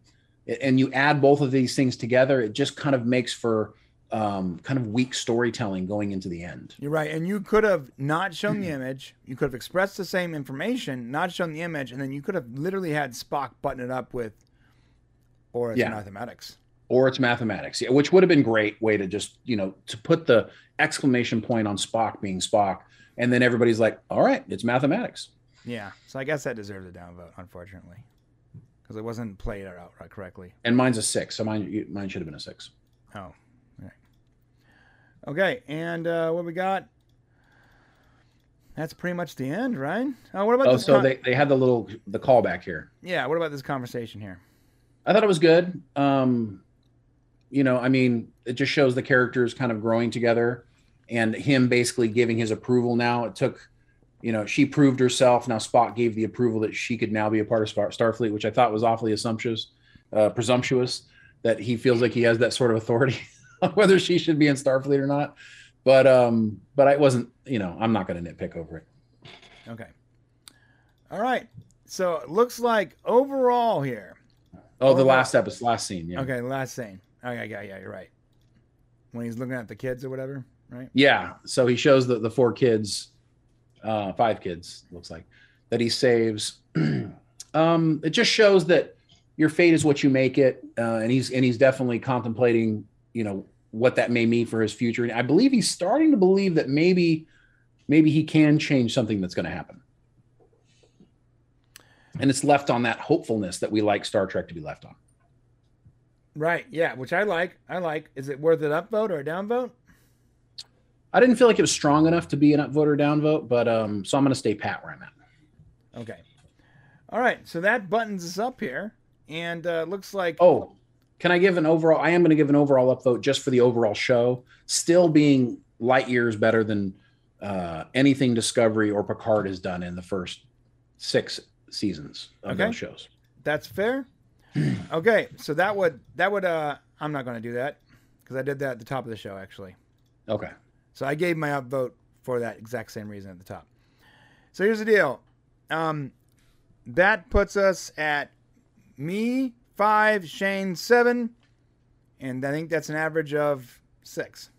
and you add both of these things together, it just kind of makes for um, kind of weak storytelling going into the end. You're right. And you could have not shown the image. You could have expressed the same information, not shown the image, and then you could have literally had Spock button it up with, or it's Yeah. mathematics. Or it's mathematics, yeah, which would have been great way to just you know to put the exclamation point on Spock being Spock, and then everybody's like, all right, it's mathematics. Yeah. So I guess that deserves a downvote, unfortunately, because it wasn't played out right correctly. And mine's a six, so mine mine should have been a six. Oh. All right. Okay. And uh, what we got? That's pretty much the end, right? Oh, what about Oh, this? so con- they, they had the little the callback here. yeah. What about this conversation here? I thought it was good. Um, you know, I mean, it just shows the characters kind of growing together, and him basically giving his approval. Now it took, you know, she proved herself. Now Spock gave the approval that she could now be a part of Star- Starfleet, which I thought was awfully assumptuous, uh, presumptuous that he feels like he has that sort of authority, whether she should be in Starfleet or not. But um, but I wasn't. You know, I'm not going to nitpick over it. Okay. All right. So it looks like overall here. Oh, the last episode, last scene. Yeah. Okay, last scene. Okay, yeah, yeah, you're right. When he's looking at the kids or whatever, right? Yeah. So he shows the, the four kids, uh, five kids, looks like, that he saves. um, it just shows that your fate is what you make it. Uh, and he's and he's definitely contemplating, you know, what that may mean for his future. And I believe he's starting to believe that maybe maybe he can change something that's going to happen. And it's left on that hopefulness that we like Star Trek to be left on. Right. Yeah, which I like. I like. Is it worth an upvote or a downvote? I didn't feel like it was strong enough to be an upvote or downvote, but um, so I'm going to stay pat where I'm at. Okay. All right. So that buttons us up here, and uh, looks like. Oh, can I give an overall? I am going to give an overall upvote just for the overall show, still being light years better than uh, anything Discovery or Picard has done in the first six seasons of Okay. those shows. That's fair. okay. So that would that would uh I'm not going to do that because I did that at the top of the show actually. Okay. So I gave my upvote for that exact same reason at the top. So here's the deal. Um, that puts us at me five, Shane seven, and I think that's an average of six.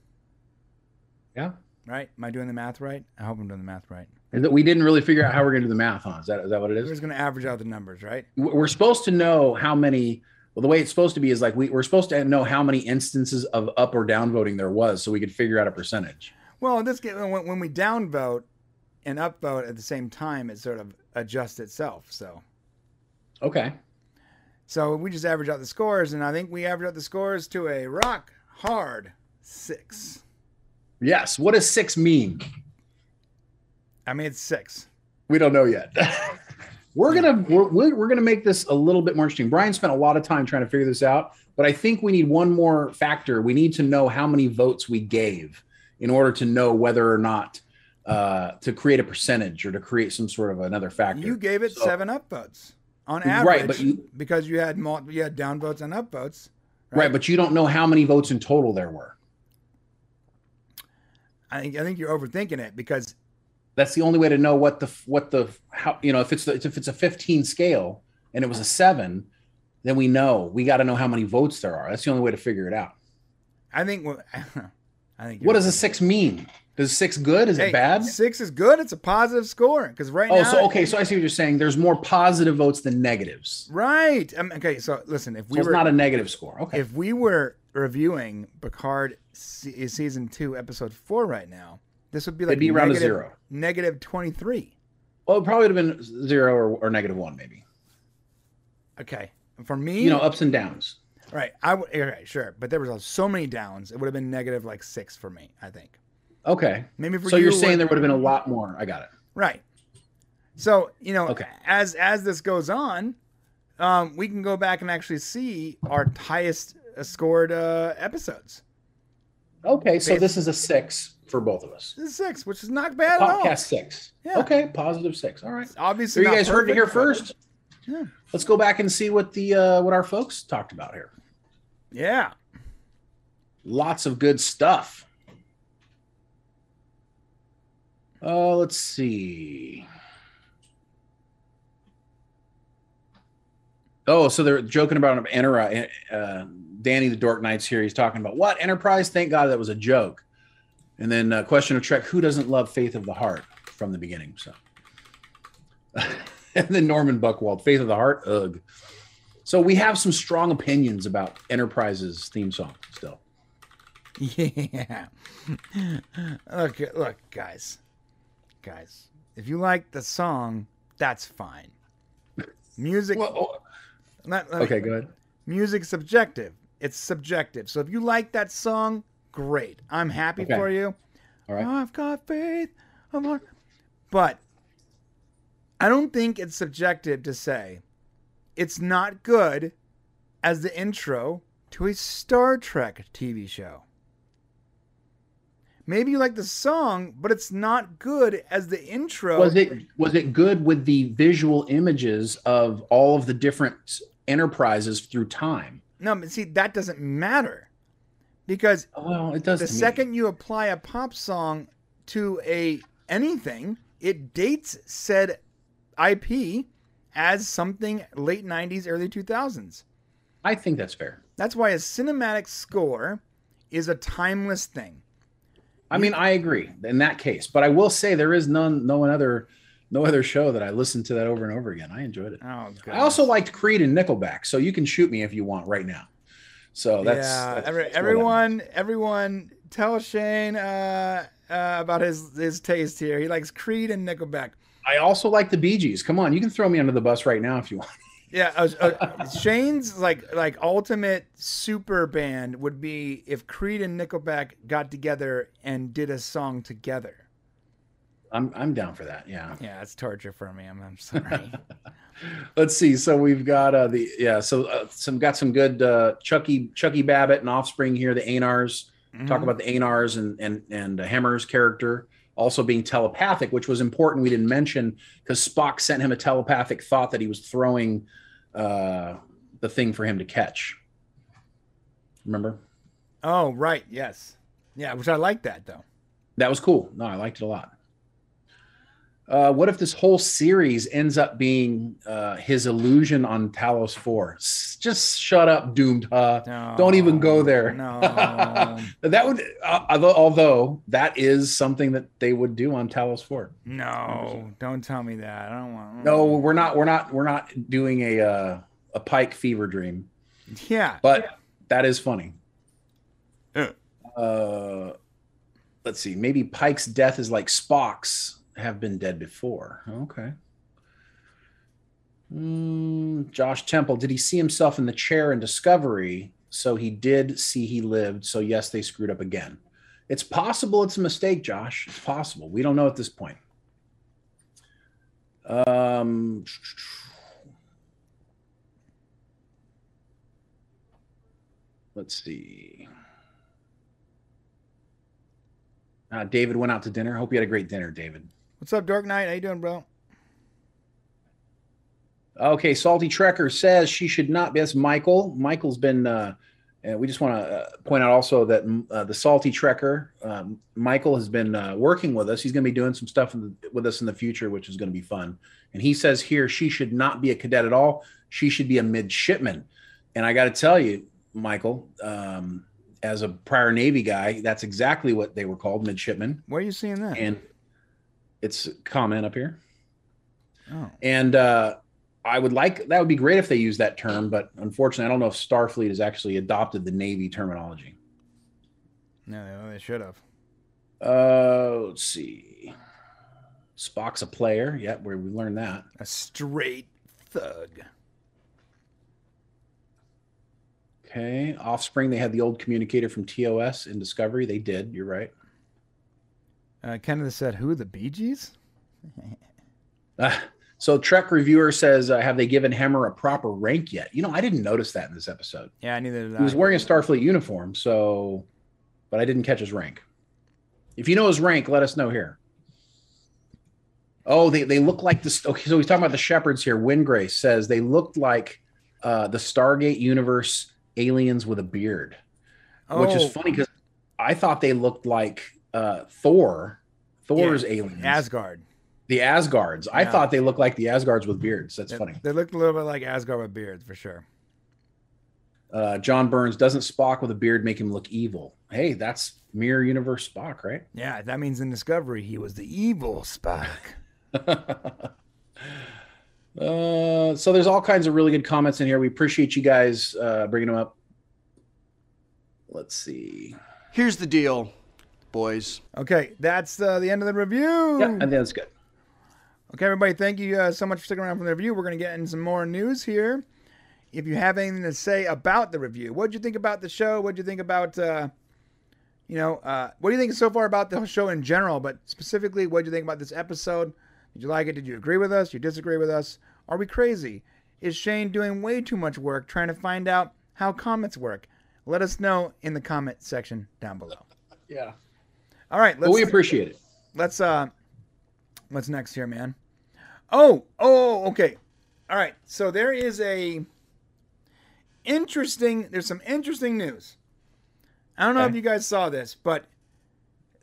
Yeah. Right? Am I doing the math right? I hope I'm doing the math right. That we didn't really figure out how we're going to do the math on. Is that is that what it is? We're just going to average out the numbers, right? We're supposed to know how many. Well, the way it's supposed to be is like we, we're supposed to know how many instances of up or down voting there was, so we could figure out a percentage. Well, this when, when we downvote and upvote at the same time, it sort of adjusts itself. So, Okay. so we just average out the scores, and I think we average out the scores to a rock hard six. Yes. What does six mean? I mean, it's six. We don't know yet. we're gonna we're, we're we're gonna make this a little bit more interesting. Brian spent a lot of time trying to figure this out, but I think we need one more factor. We need to know how many votes we gave in order to know whether or not uh, to create a percentage or to create some sort of another factor. You gave it So- seven upvotes on average, Right, but you- because you had mul- you had downvotes and up upvotes. right, but you don't know how many votes in total there were. I think I think you're overthinking it because That's the only way to know what the what the how you know if it's the, if it's a 15 scale and it was a seven, then we know we got to know how many votes there are. That's the only way to figure it out. I think what- I think What does a six mean? Does six good? Is Hey, it bad? Six is good. It's a positive score because right Oh, now. so okay, so I see what you're saying. There's more positive votes than negatives. Right. Um, okay. So listen, if So we it's were not a negative score. Okay. if we were reviewing Picard se- season two, episode four, right now, this would be like It'd be around a negative- zero. negative twenty three. well, it probably would have been zero or, or negative one, maybe. Okay. For me, You know, ups and downs. right? I would. Okay, sure. But there was uh, so many downs. It would have been negative like six for me. I think. Okay. Maybe for So you, you're saying there would have been a lot more. I got it. Right. So you know, Okay. as as this goes on, um, we can go back and actually see our highest scored uh, episodes. Okay, so this is a six for both of us. Six, which is not bad at all. Podcast six. Yeah. Okay, positive six. All right. It's So obviously, you guys heard it here first. Yeah. Let's go back and see what the uh, what our folks talked about here. Yeah. Lots of good stuff. Uh, let's see. Oh, so they're joking about Enterprise. Uh, Danny the Dork Knights here. He's talking about what Enterprise. Thank God that was a joke. And then uh, question of Trek: Who doesn't love Faith of the Heart from the beginning? So, and then Norman Buckwald, Faith of the Heart. Ugh. So we have some strong opinions about Enterprise's theme song still. Yeah. look, look, guys, guys. If you like the song, that's fine. Music. Well, let me- okay, go ahead. Music's subjective. It's subjective. So if you like that song, great. I'm happy Okay. for you. All right. I've got faith heart. But I don't think it's subjective to say it's not good as the intro to a Star Trek TV show. Maybe you like the song, but it's not good as the intro. Was it was it good with the visual images of all of the different enterprises through time? No, but see, that doesn't matter. Because Oh, it does. the to me. second you apply a pop song to a anything, it dates said IP as something late 90s, early 2000s. I think that's fair. That's why a cinematic score is a timeless thing. I mean, I agree in that case, but I will say there is none, no other, no other show that I listened to that over and over again. I enjoyed it. Oh, good. I also liked Creed and Nickelback, so you can shoot me if you want right now. So that's, yeah. that's- every, that's everyone, everyone, tell Shane uh, uh, about his his taste here. He likes Creed and Nickelback. I also like the Bee Gees. Come on, you can throw me under the bus right now if you want. Yeah, uh, uh, Shane's like like ultimate super band would be if Creed and Nickelback got together and did a song together. I'm I'm down for that. Yeah. Yeah, it's torture for me. I'm, I'm sorry. Let's see. So we've got uh, the yeah. So uh, some got some good uh, Chucky Chucky Babbitt and Offspring here. The Aenars talk Mhm. about the Aenars and and and uh, Hemmer's character also being telepathic, which was important. We didn't mention because Spock sent him a telepathic thought that he was throwing uh, the thing for him to catch. Remember? Oh, right. Yes. Yeah, which I like that though. That was cool. No, I liked it a lot. Uh, what if this whole series ends up being uh, his illusion on Talos 4? S- just shut up, doomed. Uh, No, Don't even go there. No. that would, uh, although, although that is something that they would do on Talos 4. no. Don't tell me that. I don't want. No, we're not. We're not. We're not doing a uh, a Pike fever dream. Yeah. But that is funny. Yeah. Uh, let's see. Maybe Pike's death is like Spock's have been dead before. Okay. Mm, Josh Temple, did he see himself in the chair in Discovery? So he did see he lived. So yes, they screwed up again. It's possible it's a mistake, Josh. It's possible. We don't know at this point. Um, let's see. Uh, David went out to dinner. Hope you had a great dinner, David. What's up, Dark Knight? How you doing, bro? Okay, Salty Trekker says she should not be. That's Michael. Michael's been. Uh, and we just want to uh, point out also that uh, the Salty Trekker, um, Michael has been uh, working with us. He's going to be doing some stuff the, with us in the future, which is going to be fun. And he says here she should not be a cadet at all. She should be a midshipman. And I got to tell you, Michael, um, as a prior Navy guy, that's exactly what they were called, midshipmen. Where are you seeing that? And it's a comment up here. oh, And uh, I would like that would be great if they use that term, but unfortunately, I don't know if Starfleet has actually adopted the Navy terminology. no, they should have. Uh, let's see. Spock's a player. Yep, where we learned that. A straight thug. Okay. Offspring, they had the old communicator from TOS in Discovery. They did. You're right. Uh, Kenneth said, "Who are the Bee Gees?" Uh, so Trek reviewer says, uh, have they given Hemmer a proper rank yet? You know, I didn't notice that in this episode. Yeah, neither did He was wearing a Starfleet uniform, so, but I didn't catch his rank. If you know his rank, let us know here. Oh, they, they look like this. Okay, so he's talking about the shepherds here. Windgrace says they looked like uh, the Stargate universe aliens with a beard, which Oh, is funny because I thought they looked like uh, Thor, Thor's aliens, Asgard. the Asgards. I thought they looked like the Asgards with beards. That's They, funny. they looked a little bit like Asgard with beards, for sure. Uh, John Burns doesn't Spock with a beard make him look evil. Hey, that's mirror universe Spock, right? Yeah, that means in Discovery he was the evil Spock. uh, so there's all kinds of really good comments in here. We appreciate you guys uh, bringing them up. Let's see. Here's the deal, boys. Okay, that's uh, the end of the review. Yeah, I think that's good. Okay, everybody, thank you uh, so much for sticking around for the review. We're going to get in some more news here. If you have anything to say about the review, what did you think about the show? What did you think about, uh, you know, uh, what do you think so far about the show in general? But specifically, what did you think about this episode? Did you like it? Did you agree with us? You disagree with us? Are we crazy? Is Shane doing way too much work trying to find out how comments work? Let us know in the comment section down below. Yeah. All right, But we appreciate it. let's uh what's next here man? Oh oh okay. All right so there is a interesting there's some interesting news. I don't know if you guys saw this but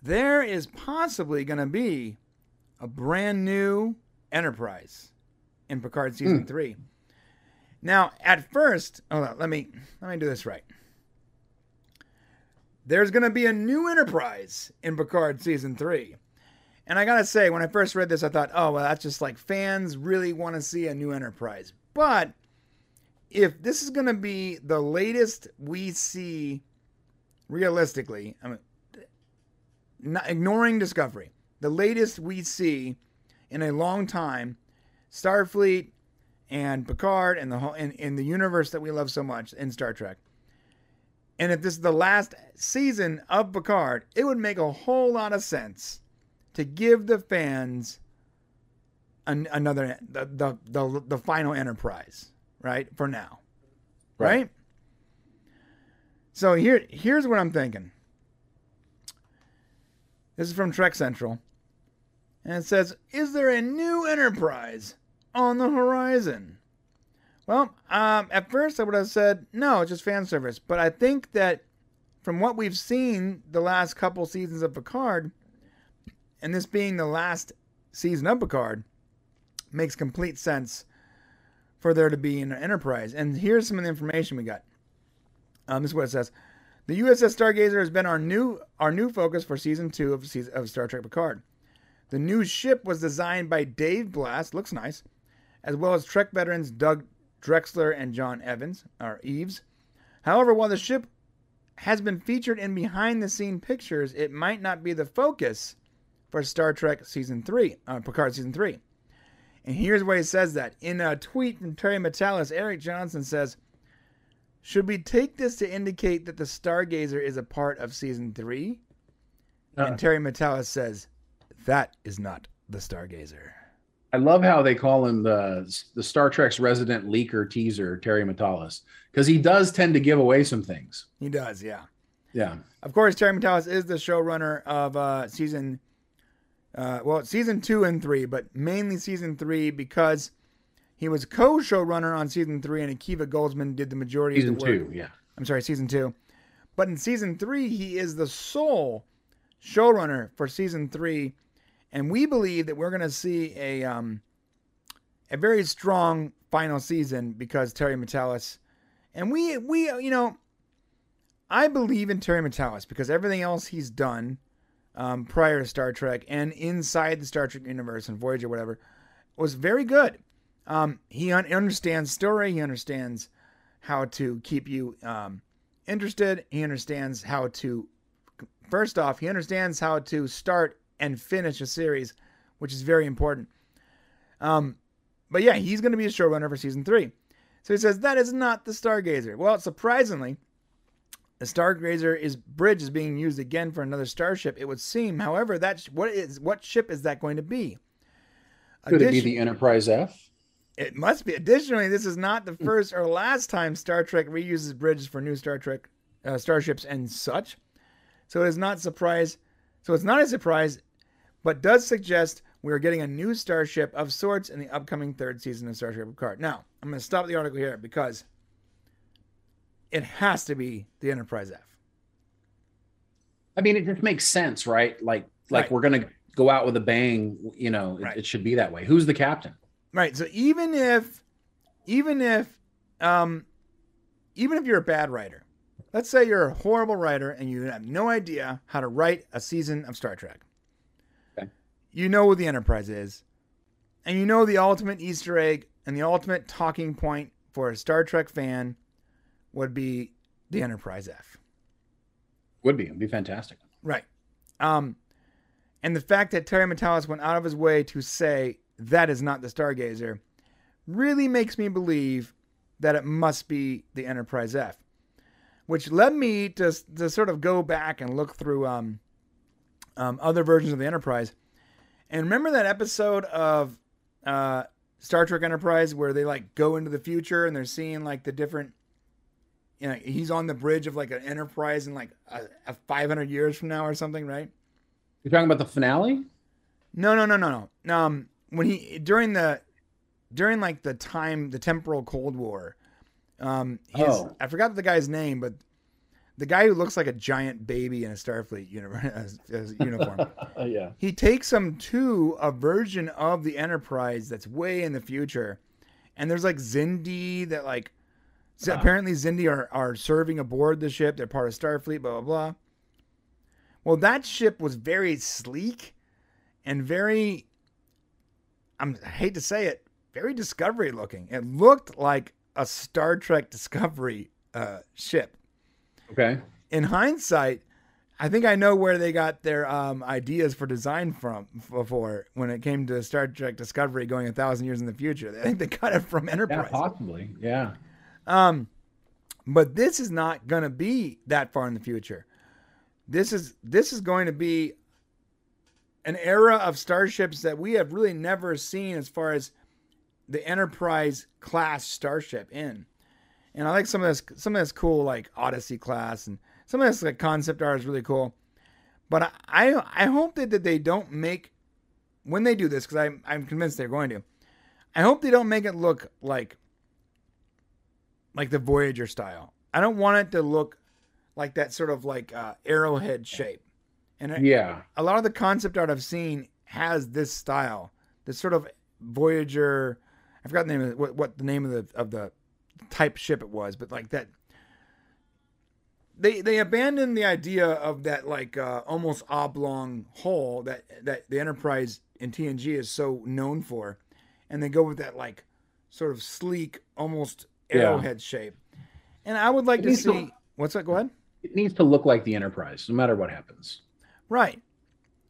there is possibly going to be a brand new enterprise in picard season three. Now at first hold on let me let me do this right there's going to be a new enterprise in picard season three and I gotta say, when I first read this, I thought, oh, well, that's just like fans really want to see a new Enterprise. But if this is gonna be the latest we see, realistically, I mean, not ignoring Discovery, the latest we see in a long time, Starfleet and Picard and the whole in, in the universe that we love so much in Star Trek. And if this is the last season of Picard, it would make a whole lot of sense to give the fans an, another the, the the the final enterprise right for now right, Right. so here here's what i'm thinking. This is from trek central. And it says is there a new enterprise on the horizon well um, at first i would have said no it's just fan service but i think that from what we've seen the last couple seasons of picard and this being the last season of Picard makes complete sense for there to be an Enterprise. And here's some of the information we got. Um, this is what it says. The USS Stargazer has been our new our new focus for season two of of Star Trek Picard. The new ship was designed by Dave Blass, looks nice, as well as Trek veterans Doug Drexler and John Evans or Eaves. However, while the ship has been featured in behind the scene pictures, it might not be the focus for Star Trek season three, uh, Picard season three. And here's where he says that. In a tweet from Terry Matalas, Eric Johnson says, Should we take this to indicate that the Stargazer is a part of season three? Uh. And Terry Matalas says, That is not the Stargazer. I love how they call him the the Star Trek's resident leaker teaser, Terry Matalas, because he does tend to give away some things. He does, yeah. Yeah. Of course, Terry Matalas is the showrunner of uh, season, uh, well, season two and three, but mainly season three because he was co-showrunner on season three, and Akiva Goldsman did the majority Season of the work. two, yeah. I'm sorry, season two. But in season three, he is the sole showrunner for season three, and we believe that we're going to see a um, a very strong final season because Terry Matalas, and we we you know, I believe in Terry Matalas because everything else he's done um, prior to Star Trek and inside the Star Trek universe and Voyager whatever was very good. Um, he un- understands story. He understands how to keep you um, interested. He understands how to, first off, he understands how to start and finish a series, which is very important. Um, but yeah, he's going to be a showrunner for season three. So he says that is not the Stargazer. Well, surprisingly, the Stargazer is bridge is being used again for another starship. It would seem, however, that sh- what is what ship is that going to be? Could it be the Enterprise F? it must be. Additionally, this is not the first or last time Star Trek reuses bridges for new Star Trek uh, starships and such. So it is not surprise. So it's not a surprise, but does suggest we are getting a new starship of sorts in the upcoming third season of Star Trek Picard. Now I'm going to stop the article here because it has to be the Enterprise F. I mean, it just makes sense, right? Like, like Right. we're gonna go out with a bang. You know, it, Right. it should be that way. Who's the captain? Right. So even if, even if, um, even if you're a bad writer, let's say you're a horrible writer and you have no idea how to write a season of Star Trek. You know what the Enterprise is, and you know the ultimate Easter egg and the ultimate talking point for a Star Trek fan would be the Enterprise F. Would be. It'd be fantastic. Right. Um, and the fact that Terry Matalas went out of his way to say that is not the Stargazer really makes me believe that it must be the Enterprise F, which led me to, to sort of go back and look through um, um, other versions of the Enterprise. And remember that episode of uh, Star Trek Enterprise where they like go into the future and they're seeing like the different you know, he's on the bridge of like an enterprise in like a, a 500 years from now or something, right? You're talking about the finale? No, no, no, no, no. Um, when he during the during like the time the temporal Cold War, um, his Oh. I forgot the guy's name, but the guy who looks like a giant baby in a Starfleet uniform. yeah. he takes them to a version of the Enterprise that's way in the future, and there's like Xindi that like so Ah. apparently Xindi are are serving aboard the ship. They're part of Starfleet. Blah blah blah. Well, that ship was very sleek and very. I'm, I hate to say it, very Discovery looking. It looked like a Star Trek Discovery uh, ship Okay. in hindsight, I think I know where they got their um, ideas for design from before when it came to Star Trek Discovery going a thousand years in the future. I think they got it from Yeah, Enterprise. possibly. Yeah. Um, but this is not going to be that far in the future. This is this is going to be an era of starships that we have really never seen as far as the Enterprise class starship in. And I like some of this some of this cool like Odyssey class and some of this like concept art is really cool. But I I, I hope that, that they don't make when they do this because I'm I'm convinced they're going to. I hope they don't make it look like like the Voyager style. I don't want it to look like that sort of like uh, arrowhead shape. And Yeah. a lot of the concept art I've seen has this style, this sort of Voyager. I forgot the name of what, what the name of the of the type ship it was, but like that. They they abandoned the idea of that like uh, almost oblong hull that that the Enterprise in TNG is so known for, and they go with that like sort of sleek, almost Yeah. arrowhead shape. And I would like It to needs to- see what's that. Go ahead. It needs to look like the Enterprise, no matter what happens. Right.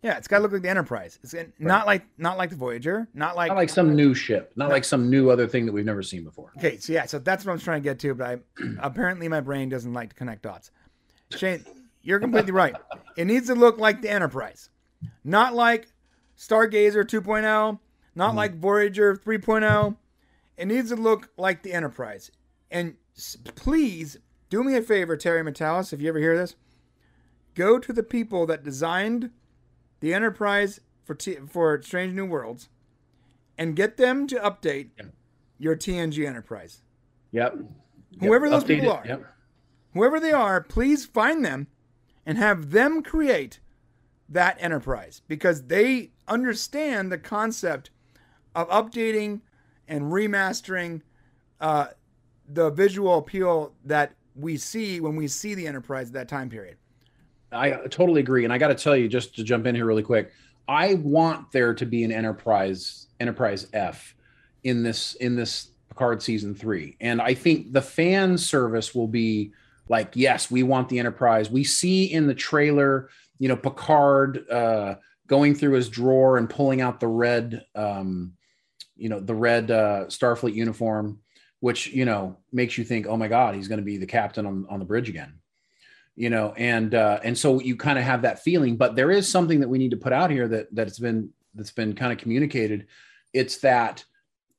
Yeah, it's got to look like the Enterprise. It's not like not like the Voyager, not like, Not like some new ship, not like some new other thing that we've never seen before. Okay, so yeah, so that's what I'm trying to get to, but I apparently my brain doesn't like to connect dots. Shane, you're completely right. It needs to look like the Enterprise, not like Stargazer 2.0, not mm-hmm. like Voyager 3.0. It needs to look like the Enterprise. And please do me a favor, Terry Matalas, if you ever hear this, go to the people that designed the Enterprise for T- for Strange New Worlds and get them to update your TNG Enterprise. Yep. Whoever those people are. Yep. Whoever they are, please find them and have them create that enterprise because they understand the concept of updating and remastering uh, the visual appeal that we see when we see the enterprise at that time period. I totally agree. And I got to tell you, just to jump in here really quick, I want there to be an Enterprise Enterprise F in this in this Picard season three, and I think the fan service will be like, yes, we want the Enterprise. We see in the trailer, you know, Picard uh, going through his drawer and pulling out the red, um, you know, the red uh, Starfleet uniform, which you know makes you think, oh my God, he's going to be the captain on on the bridge again you know and uh and so you kind of have that feeling but there is something that we need to put out here that that's been that's been kind of communicated. It's that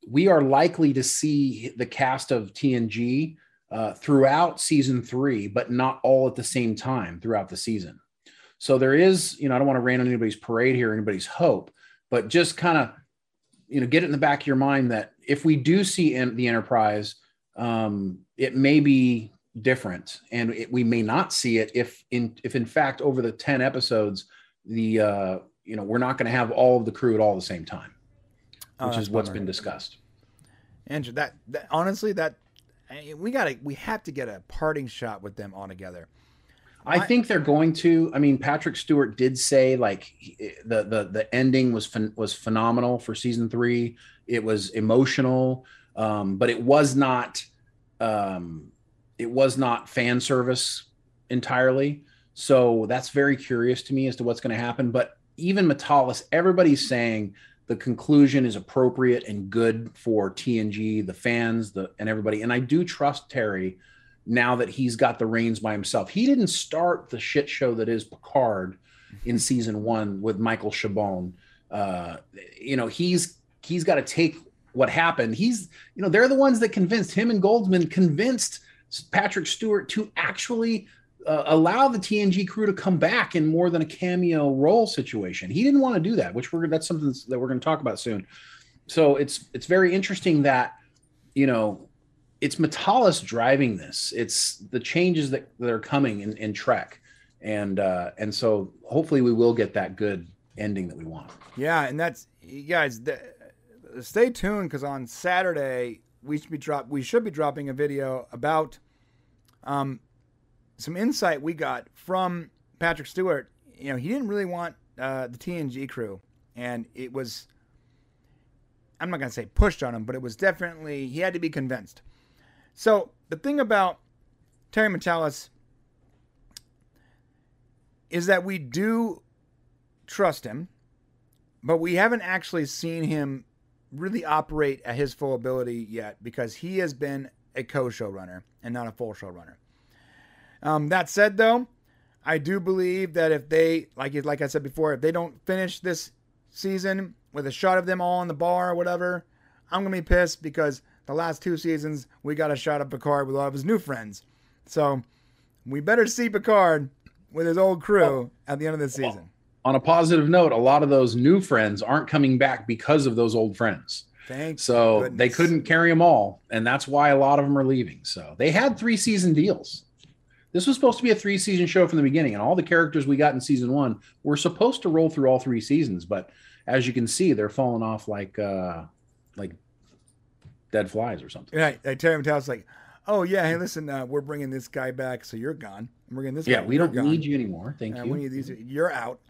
we are likely to see the cast of tng uh, throughout season three but not all at the same time throughout the season. So there is you know i don't want to rain on anybody's parade here anybody's hope but just kind of you know get it in the back of your mind that if we do see the enterprise um, it may be different and it, we may not see it if in if in fact over the 10 episodes the uh you know we're not going to have all of the crew at all the same time Oh, which that's is what's been discussed Andrew, that, that honestly, that I- we gotta, we have to get a parting shot with them all together. I I- think they're going to. I mean, Patrick Stewart did say like the the the ending was phen- was phenomenal for season three. It was emotional, um, but it was not um, it was not fan service entirely. So that's very curious to me as to what's going to happen. But even Matalas, everybody's saying the conclusion is appropriate and good for TNG, the fans, the and everybody. And I do trust Terry now that he's got the reins by himself. He didn't start the shit show that is Picard in season one with Michael Chabon. Uh, you know, he's he's got to take what happened. He's you know they're the ones that convinced him and Goldsman convinced Patrick Stewart to actually uh, allow the TNG crew to come back in more than a cameo role situation. He didn't want to do that, which we're that's something that we're going to talk about soon. So it's it's very interesting that you know it's Matalas driving this. It's the changes that, that are coming in, in Trek, and uh, and so hopefully we will get that good ending that we want. Yeah, and that's you guys. Stay tuned because on Saturday we should be drop. We should be dropping a video about um, some insight we got from Patrick Stewart. You know, he didn't really want uh, the TNG crew, and it was. I'm not gonna say pushed on him, but it was definitely he had to be convinced. So the thing about Terry Matalas is that we do trust him but we haven't actually seen him really operate at his full ability yet because he has been a co-showrunner and not a full showrunner. Um, that said, though, I do believe that if they, like like I said before, if they don't finish this season with a shot of them all in the bar or whatever, I'm gonna be pissed because the last two seasons we got a shot of Picard with all of his new friends. So we better see Picard with his old crew at the end of the season. On a positive note, a lot of those new friends aren't coming back because of those old friends. Thanks. So goodness. they couldn't carry them all, and that's why a lot of them are leaving. So they had three season deals. This was supposed to be a three season show from the beginning, and all the characters we got in season one were supposed to roll through all three seasons. But as you can see, they're falling off like uh, like dead flies or something. Right. Like Terry Matalas like, oh yeah, hey, listen, uh, we're bringing this guy back, so you're gone. We're getting this. Yeah, guy, we don't gone. need you anymore. Thank Uh, you. these. You're out.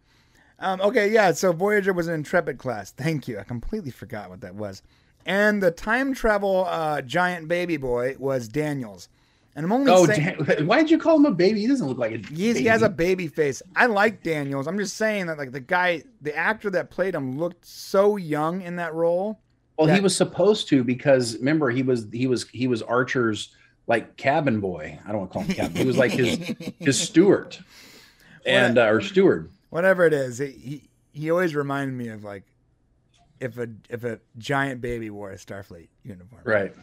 Um, okay, yeah. So Voyager was an intrepid class. Thank you. I completely forgot what that was. And the time travel uh, giant baby boy was Daniels. And I'm only oh, saying Dan- why did you call him a baby? He doesn't look like a. he has a baby face. I like Daniels. I'm just saying that like the guy, the actor that played him looked so young in that role. Well, he was supposed to because remember he was he was he was Archer's like cabin boy. I don't want to call him cabin. He was like his his steward, and uh, or steward. Whatever it is, he, he he always reminded me of like if a if a giant baby wore a Starfleet uniform. Right.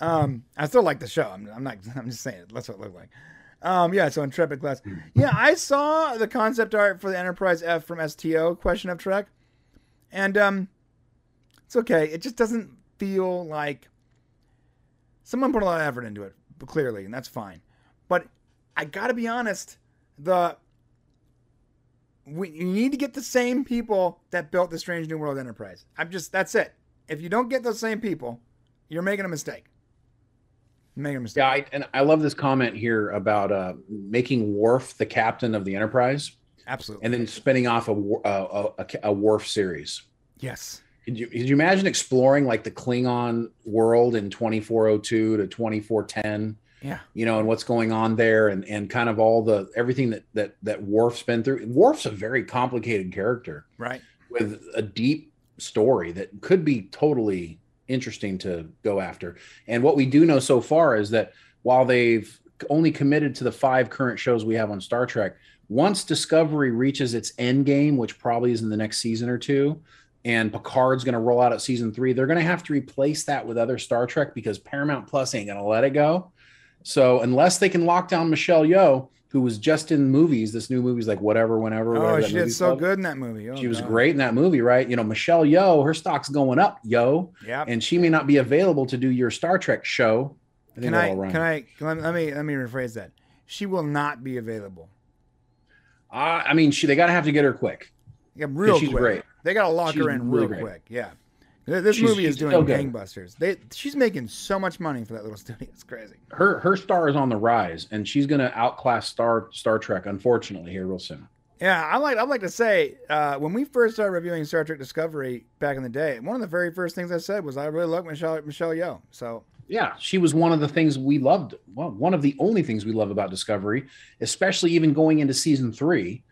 Um, I still like the show. I'm, I'm not. I'm just saying that's what it looked like. Um, yeah. So intrepid class. Yeah, I saw the concept art for the Enterprise F from STO Question of Trek, and um, it's okay. It just doesn't feel like someone put a lot of effort into it, clearly, and that's fine. But I gotta be honest, the we you need to get the same people that built the Strange New World Enterprise. I'm just that's it. If you don't get those same people, you're making a mistake. You're making a mistake. Yeah, I, and I love this comment here about uh, making Worf the captain of the Enterprise, Absolutely. and then spinning off a a, a, a Worf series. yes. Could you, could you imagine exploring like the Klingon world in 2402 to 2410? Yeah. you know, and what's going on there, and and kind of all the everything that that that Worf's been through. Worf's a very complicated character Right. with a deep story that could be totally interesting to go after. And what we do know so far is that while they've only committed to the five current shows we have on Star Trek, once Discovery reaches its end game, which probably is in the next season or two, and Picard's going to roll out at season three, they're going to have to replace that with other Star Trek because Paramount Plus ain't going to let it go. So unless they can lock down Michelle Yeoh, who was just in movies, this new movie's like whatever, whenever. Oh, whatever she did so called. good in that movie. Oh, She was great in that movie, right? You know, Michelle Yeoh, her stock's going up, yo, Yeah. and she may not be available to do your Star Trek show. I think Can I, all right. can I? Let me, let me let me rephrase that. She will not be available. Uh, I mean, she they gotta have to get her quick. Yeah, real she's quick. great. They gotta lock She's her in really real quick. Yeah. Th- This She's- movie is doing gangbusters. They she's making so much money for that little studio. It's crazy. Her her star is on the rise, and she's gonna outclass Star Star Trek, unfortunately, here real soon. Yeah, I like. I'd like to say uh, when we first started reviewing Star Trek Discovery back in the day, one of the very first things I said was I really love Michelle Michelle Yeoh. So Yeah, she was one of the things we loved. Well, one of the only things we love about Discovery, especially even going into season three,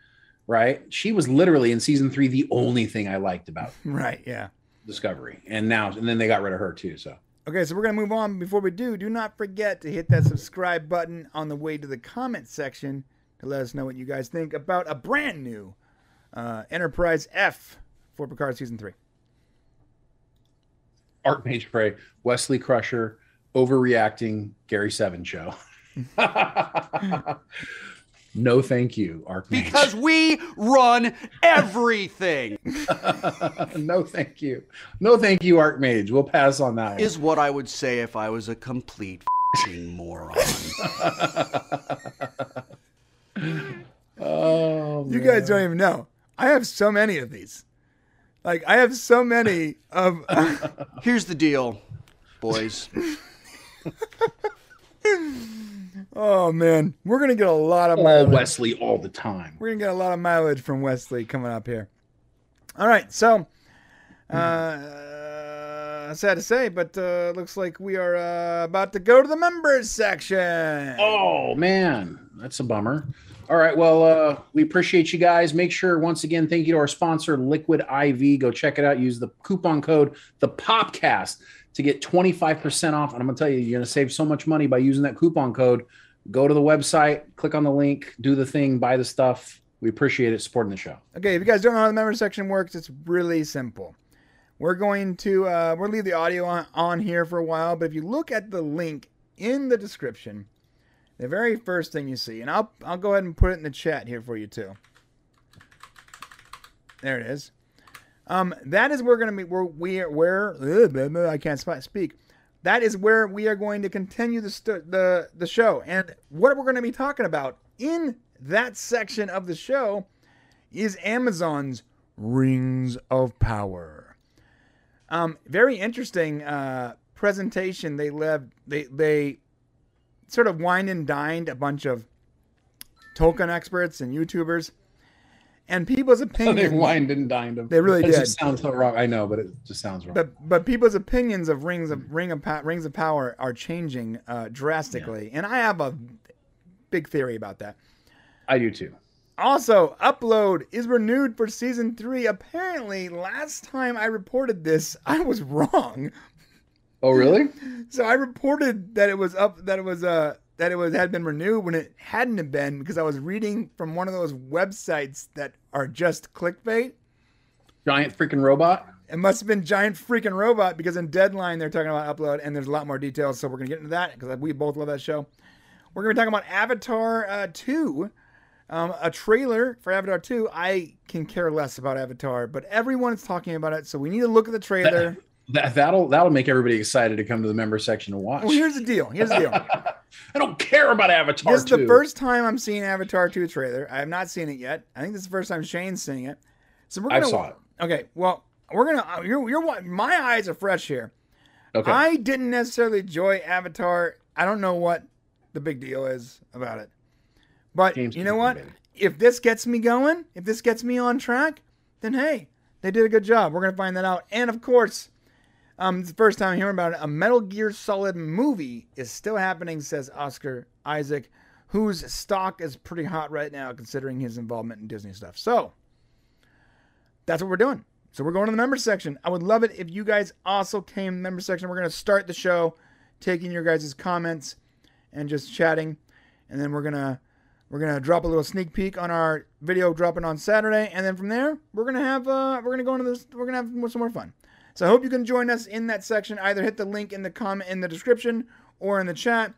right? She was literally in season three the only thing I liked about right, yeah. Discovery, and now and then they got rid of her too. So Okay, so we're gonna move on. Before we do, do not forget to hit that subscribe button on the way to the comment section to let us know what you guys think about a brand new uh, Enterprise F for Picard season three. Art Archmage Prey, Wesley Crusher, overreacting Gary Seven show. no, thank you, Archmage. Because we run everything, no, thank you. No, thank you, Archmage. We'll pass on that. Is what I would say if I was a complete fing moron. oh, You man. guys don't even know. I have so many of these. Like I have so many of. Here's the deal, boys. Oh man, we're gonna get a lot of all mileage. Wesley all the time. We're gonna get a lot of mileage from Wesley coming up here. All right, so uh, sad to say, but uh, looks like we are uh, about to go to the members section. Oh man, that's a bummer. All right, well, uh, we appreciate you guys. Make sure once again, thank you to our sponsor, Liquid IV. Go check it out. Use the coupon code the Popcast to get 25% off. And I'm gonna tell you, you're gonna save so much money by using that coupon code. Go to the website, click on the link, do the thing, buy the stuff. We appreciate it supporting the show. Okay, if you guys don't know how the member section works, it's really simple. We're going to uh, we'll leave the audio on, on here for a while, but if you look at the link in the description, the very first thing you see, and I'll I'll go ahead and put it in the chat here for you too. There it is. Um, that is where we're gonna be. Where we are where ugh, I can't speak. That is where we are going to continue the st- the the show. And what we're going to be talking about in that section of the show is Amazon's Rings of Power. Um, very interesting uh, presentation. They led they they sort of wined and dined a bunch of Tolkien experts and YouTubers, and people's they opinions. wined and dined him. They really That did. just sounds so wrong. I know, but it just sounds wrong. but but people's opinions of rings of ring of rings of power are changing uh, drastically, and I have a big theory about that. I do too. Also, Upload is renewed for season three. Apparently, last time I reported this, I was wrong. Oh, really? So I reported that it was up, that it was uh, that it was had been renewed when it hadn't have been because I was reading from one of those websites that are just clickbait. Giant freaking robot. It must have been giant freaking robot because in Deadline they're talking about upload and there's a lot more details. So we're gonna get into that because we both love that show. We're gonna be talking about Avatar uh, two, um, a trailer for Avatar two. I can care less about Avatar, but everyone is talking about it, so we need to look at the trailer. That, that'll that'll make everybody excited to come to the member section and watch. well, here's the deal. Here's the deal. I don't care about Avatar. This is the first time I'm seeing Avatar 2 trailer. I have not seen it yet. I think this is the first time Shane's seeing it. So we're gonna I saw it. Okay, well, we're gonna uh, you're you're my eyes are fresh here. Okay. I didn't necessarily enjoy Avatar. I don't know what the big deal is about it. But James you know what? baby. If this gets me going, if this gets me on track, then hey, they did a good job. We're gonna find that out. And of course, um, it's the first time hearing about it. A Metal Gear Solid movie is still happening, says Oscar Isaac, whose stock is pretty hot right now considering his involvement in Disney stuff. So that's what we're doing. So we're going to the member section. I would love it if you guys also came to the member section. We're going to start the show taking your guys' comments and just chatting. And then we're going to we're going to drop a little sneak peek on our video dropping on Saturday and then from there, we're going to have uh we're going to go into this we're going to have some more fun. So I hope you can join us in that section. Either hit the link in the comment in the description or in the chat,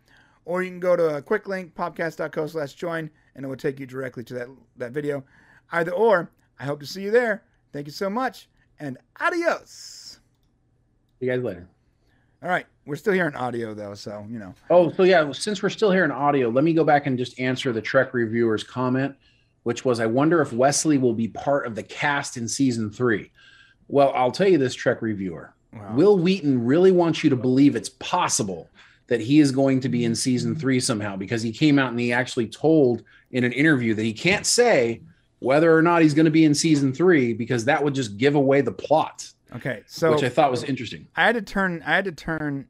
or you can go to a quick link, popcast.co slash join, and it will take you directly to that, that video. Either or, I hope to see you there. Thank you so much, and adios. See you guys later. All right, we're still hearing audio though, so you know. Oh, so yeah, since we're still here in audio, let me go back and just answer the Trek reviewer's comment, which was I wonder if Wesley will be part of the cast in season three. Well, I'll tell you this, Trek reviewer. Wow. Wil Wheaton really wants you to believe it's possible that he is going to be in season three somehow because he came out and he actually told in an interview that he can't say whether or not he's going to be in season three because that would just give away the plot, Okay, so which I thought was interesting. I had to turn I had to turn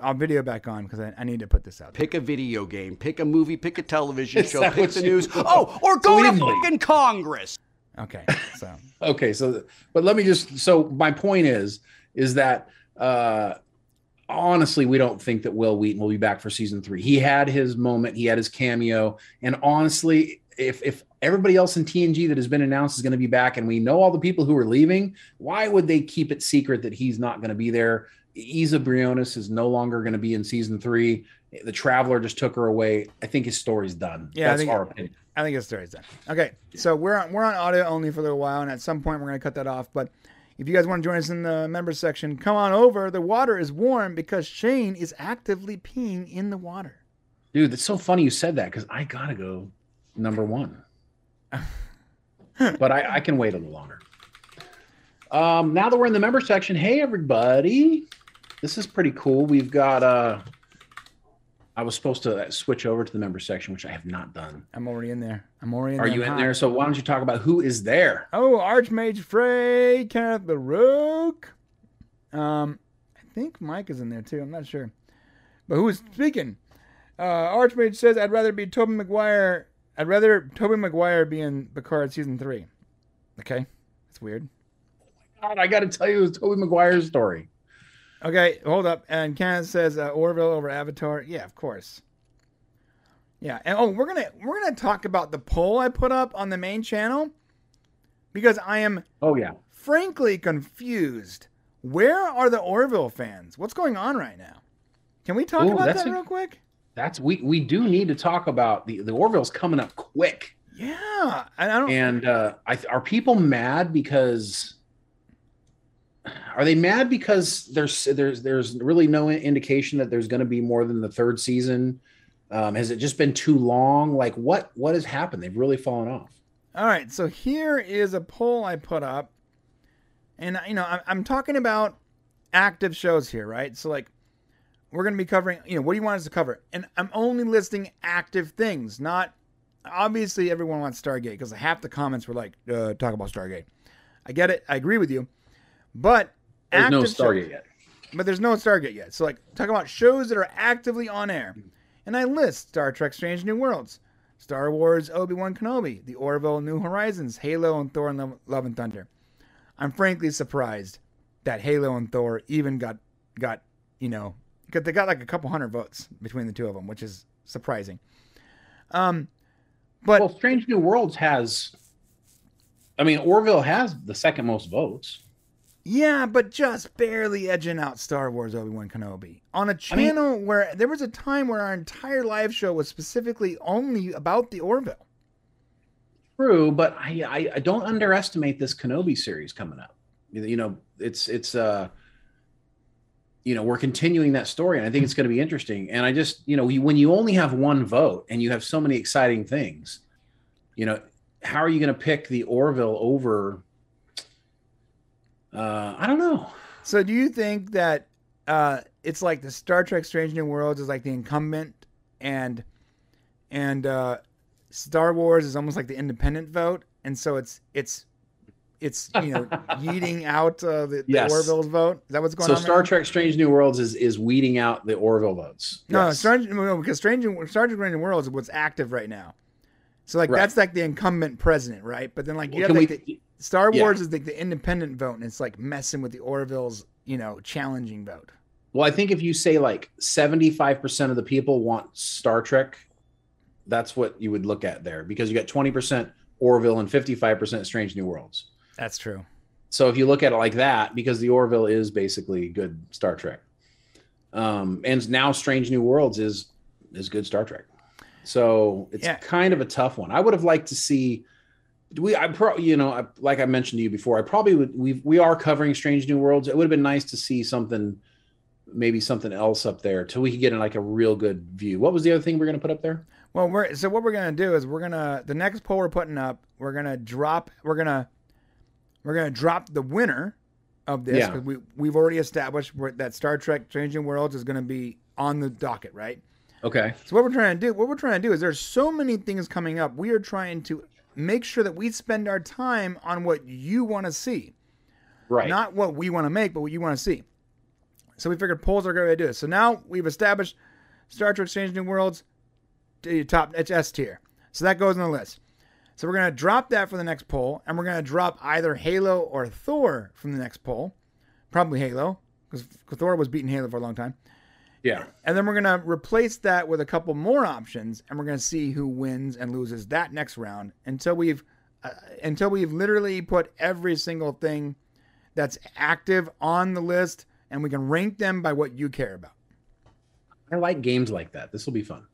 our video back on because I, I need to put this out. Pick a video game, pick a movie, pick a television show, pick the news. want? Oh, or go we to fucking Congress. Okay, so Okay, so but let me just so my point is is that uh honestly we don't think that Wil Wheaton will be back for season 3. He had his moment, he had his cameo and honestly if if everybody else in TNG that has been announced is going to be back and we know all the people who are leaving, why would they keep it secret that he's not going to be there? Isa Briones is no longer going to be in season 3. The Traveler just took her away. I think his story's done. Yeah, I That's think- our opinion. I think his story's done. Okay, so we're on, we're on audio only for a little while, and at some point we're gonna cut that off. But if you guys want to join us in the member section, come on over. The water is warm because Shane is actively peeing in the water. Dude, that's so funny you said that because I gotta go number one. but I, I can wait a little longer. Um, now that we're in the member section, hey everybody, this is pretty cool. We've got uh, I was supposed to switch over to the member section, which I have not done. I'm already in there. I'm already in Are there. you in hot. there? So why don't you talk about who is there? Oh, Archmage Frey, Kenneth Baroque. Um, I think Mike is in there too. I'm not sure. But who is speaking? Uh, Archmage says, I'd rather be Tobey Maguire. I'd rather Tobey Maguire be in Picard season three. Okay. That's weird. Oh my God, I got to tell you, it's Tobey Maguire's story. Okay, hold up. And Kenneth says uh, Orville over Avatar. Yeah, of course. Yeah, and oh, we're gonna we're gonna talk about the poll I put up on the main channel because I am Oh yeah, frankly confused. Where are the Orville fans? What's going on right now? Can we talk Ooh, about that a- real quick? that's we we do need to talk about the the Orville's coming up quick. Yeah, and I don't. And uh, I, are people mad because are they mad because there's there's there's really no indication that there's going to be more than the third season? Um, has it just been too long? Like what what has happened? They've really fallen off. All right, so here is a poll I put up, and you know I'm, I'm talking about active shows here, right? So like we're going to be covering, you know, what do you want us to cover? And I'm only listing active things, not obviously everyone wants Stargate because half the comments were like, uh, talk about Stargate. I get it. I agree with you. But There's no Stargate shows- yet. but there's no Stargate yet. So like talk about shows that are actively on air. And I list Star Trek Strange New Worlds, Star Wars Obi-Wan Kenobi, The Orville New Horizons, Halo and Thor and Love, Love and Thunder. I'm frankly surprised that Halo and Thor even got got, you know, because they got like a couple hundred votes between the two of them, which is surprising. Um but Well, Strange New Worlds has. I mean, Orville has the second most votes. Yeah, but just barely edging out Star Wars Obi Wan Kenobi on a channel where there was a time where our entire live show was specifically only about the Orville. True, but I, I I don't underestimate this Kenobi series coming up. You you know, it's it's uh you know, we're continuing that story and I think it's going to be interesting. And I just, you know, when you only have one vote and you have so many exciting things, you know, how are you going to pick the Orville over uh I don't know. So, do you think that uh, it's like the Star Trek Strange New Worlds is like the incumbent, and and uh, Star Wars is almost like the independent vote, and so it's it's it's you know yeeting out uh, the, the Yes. Orville's vote. Is that what's going So on? So Star now? Trek Strange New Worlds is is weeding out the Orville votes. No, Yes. Strange no, because Strange Star Trek Strange New Worlds is what's active right now. So like Right. that's like the incumbent president, right? But then like you Well, have like we- the, Star yeah. Wars is like the independent vote, and it's like messing with the Orville's you know challenging vote. Well, I think if you say like 75% of the people want Star Trek, that's what you would look at there because you got 20% Orville and 55% Strange New Worlds. That's true. So if you look at it like that, because the Orville is basically good Star Trek. Um, and now Strange New Worlds is is good Star Trek. So it's Yeah. kind of a tough one. I would have liked to see we I pro you know I, like I mentioned to you before I probably would we we are covering Strange New Worlds. It would have been nice to see something maybe something else up there till we could get in like a real good view. What was the other thing we're going to put up there? Well, we're so what we're gonna do is we're gonna the next poll we're putting up. We're gonna drop. We're gonna we're gonna drop the winner of this Yeah. because we we've already established that Star Trek Changing Worlds is gonna be on the docket, right? Okay. So what we're trying to do, what we're trying to do is there's so many things coming up. We are trying to make sure that we spend our time on what you want to see, Right. not what we want to make, but what you want to see. So we figured polls are a great way to do it. So now we've established Star Trek Strange New Worlds, the top S tier. So that goes on the list. So we're gonna drop that for the next poll, and we're gonna drop either Halo or Thor from the next poll. Probably Halo, because Thor was beating Halo for a long time. Yeah. And then we're going to replace that with a couple more options and we're going to see who wins and loses that next round until we've uh, until we've literally put every single thing that's active on the list and we can rank them by what you care about. I like games like that. This will be fun.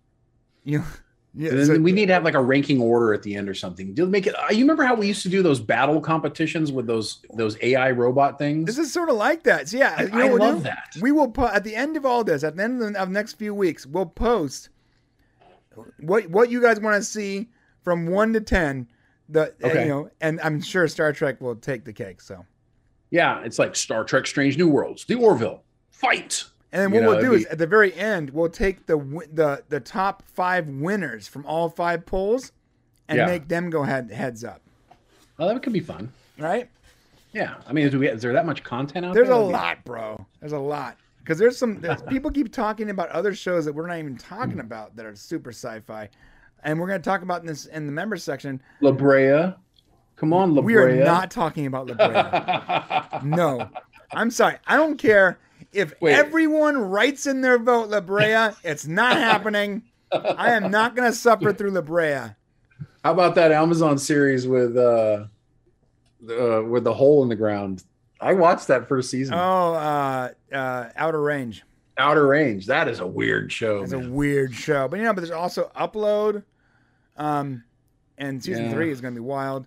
You yeah, And so- we need to have like a ranking order at the end or something. Do make it. uh, You remember how we used to do those battle competitions with those those AI robot things? this is sort of like that. So yeah, I- you know I what we'll love that. We will put at the end of all this, at the end of the of next few weeks, we'll post what what you guys want to see from one to ten. The uh, Okay. you know, and I'm sure Star Trek will take the cake. So. yeah, it's like Star Trek: Strange New Worlds, the Orville fight. And then You what know, we'll do it'd is at the very end, we'll take the the the top five winners from all five polls and Yeah. make them go head heads up. Oh, that could be fun. Right? Yeah, I mean, is, we, is there that much content out There's there? There's a be- lot, bro. There's a lot because there's some there's, people keep talking about other shows that we're not even talking hmm. about that are super sci-fi, and we're gonna talk about in this in the members section. La Brea. Come on, La Brea. We are not talking about La Brea. no, I'm sorry. I don't care if Wait. everyone writes in their vote La Brea. It's not happening. I am not gonna suffer through La Brea. How about that Amazon series with uh, uh with the hole in the ground? I watched that first season. Oh, uh, uh, Outer Range. Outer Range. That is a weird show. It's a weird show, but you know, but there's also Upload, um, and season Yeah. three is going to be wild,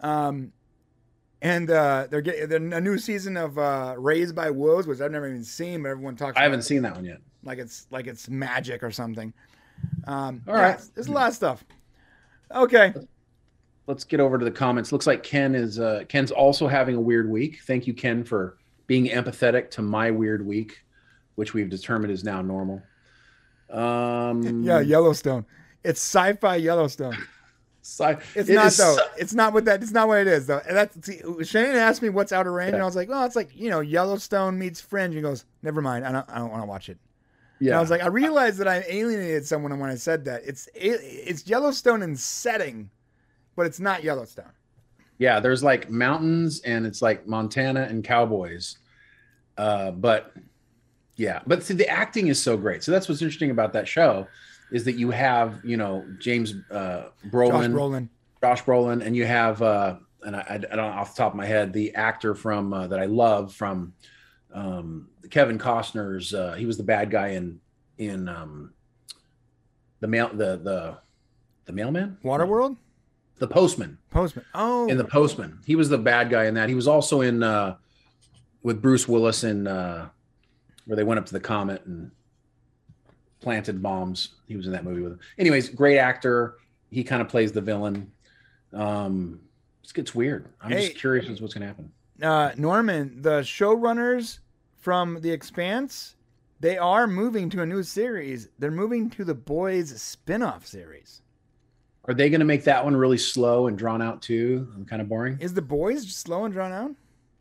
um, and uh, they're getting a new season of uh, Raised by Wolves, which I've never even seen, but everyone talks. About I haven't it seen that one yet. like it's like it's magic or something. Um, All yeah, right. there's a lot of stuff. Okay, Let's get over to the comments. Looks like Ken is uh, Ken's also having a weird week. Thank you, Ken, for being empathetic to my weird week, which we've determined is now normal. Um, yeah, Yellowstone. It's sci-fi Yellowstone. Sci- It's it not though. sci- It's not what that. It's not what it is though. And that's see, Shane asked me what's outer range, and I was like, well, it's like you know Yellowstone meets Fringe. He goes, never mind. I don't. I don't want to watch it. And yeah, I was like, I realized that I alienated someone when I said that. It's it's Yellowstone in setting, but it's not Yellowstone. yeah. There's like mountains, and it's like Montana and cowboys. Uh, but yeah, but see, the acting is so great. So that's what's interesting about that show, is that you have you know James uh, Josh Brolin, Brolin. Josh Brolin, and you have uh, and I, I don't know off the top of my head the actor from uh, that I love from um, Kevin Costner's. Uh, he was the bad guy in in um, the mail the the the mailman Waterworld. the postman Postman. Oh, in the postman. He was the bad guy in that. He was also in uh, with Bruce Willis in uh, where they went up to the comet and planted bombs. He was in that movie with him. Anyways, great actor. He kind of plays the villain. Um, it gets weird. I'm Hey. just curious as what's going to happen. uh, Norman, the showrunners from The Expanse, they are moving to a new series. They're moving to the Boys spin-off series. Are they going to make that one really slow and drawn out too? And kind of boring? Is the Boys slow and drawn out?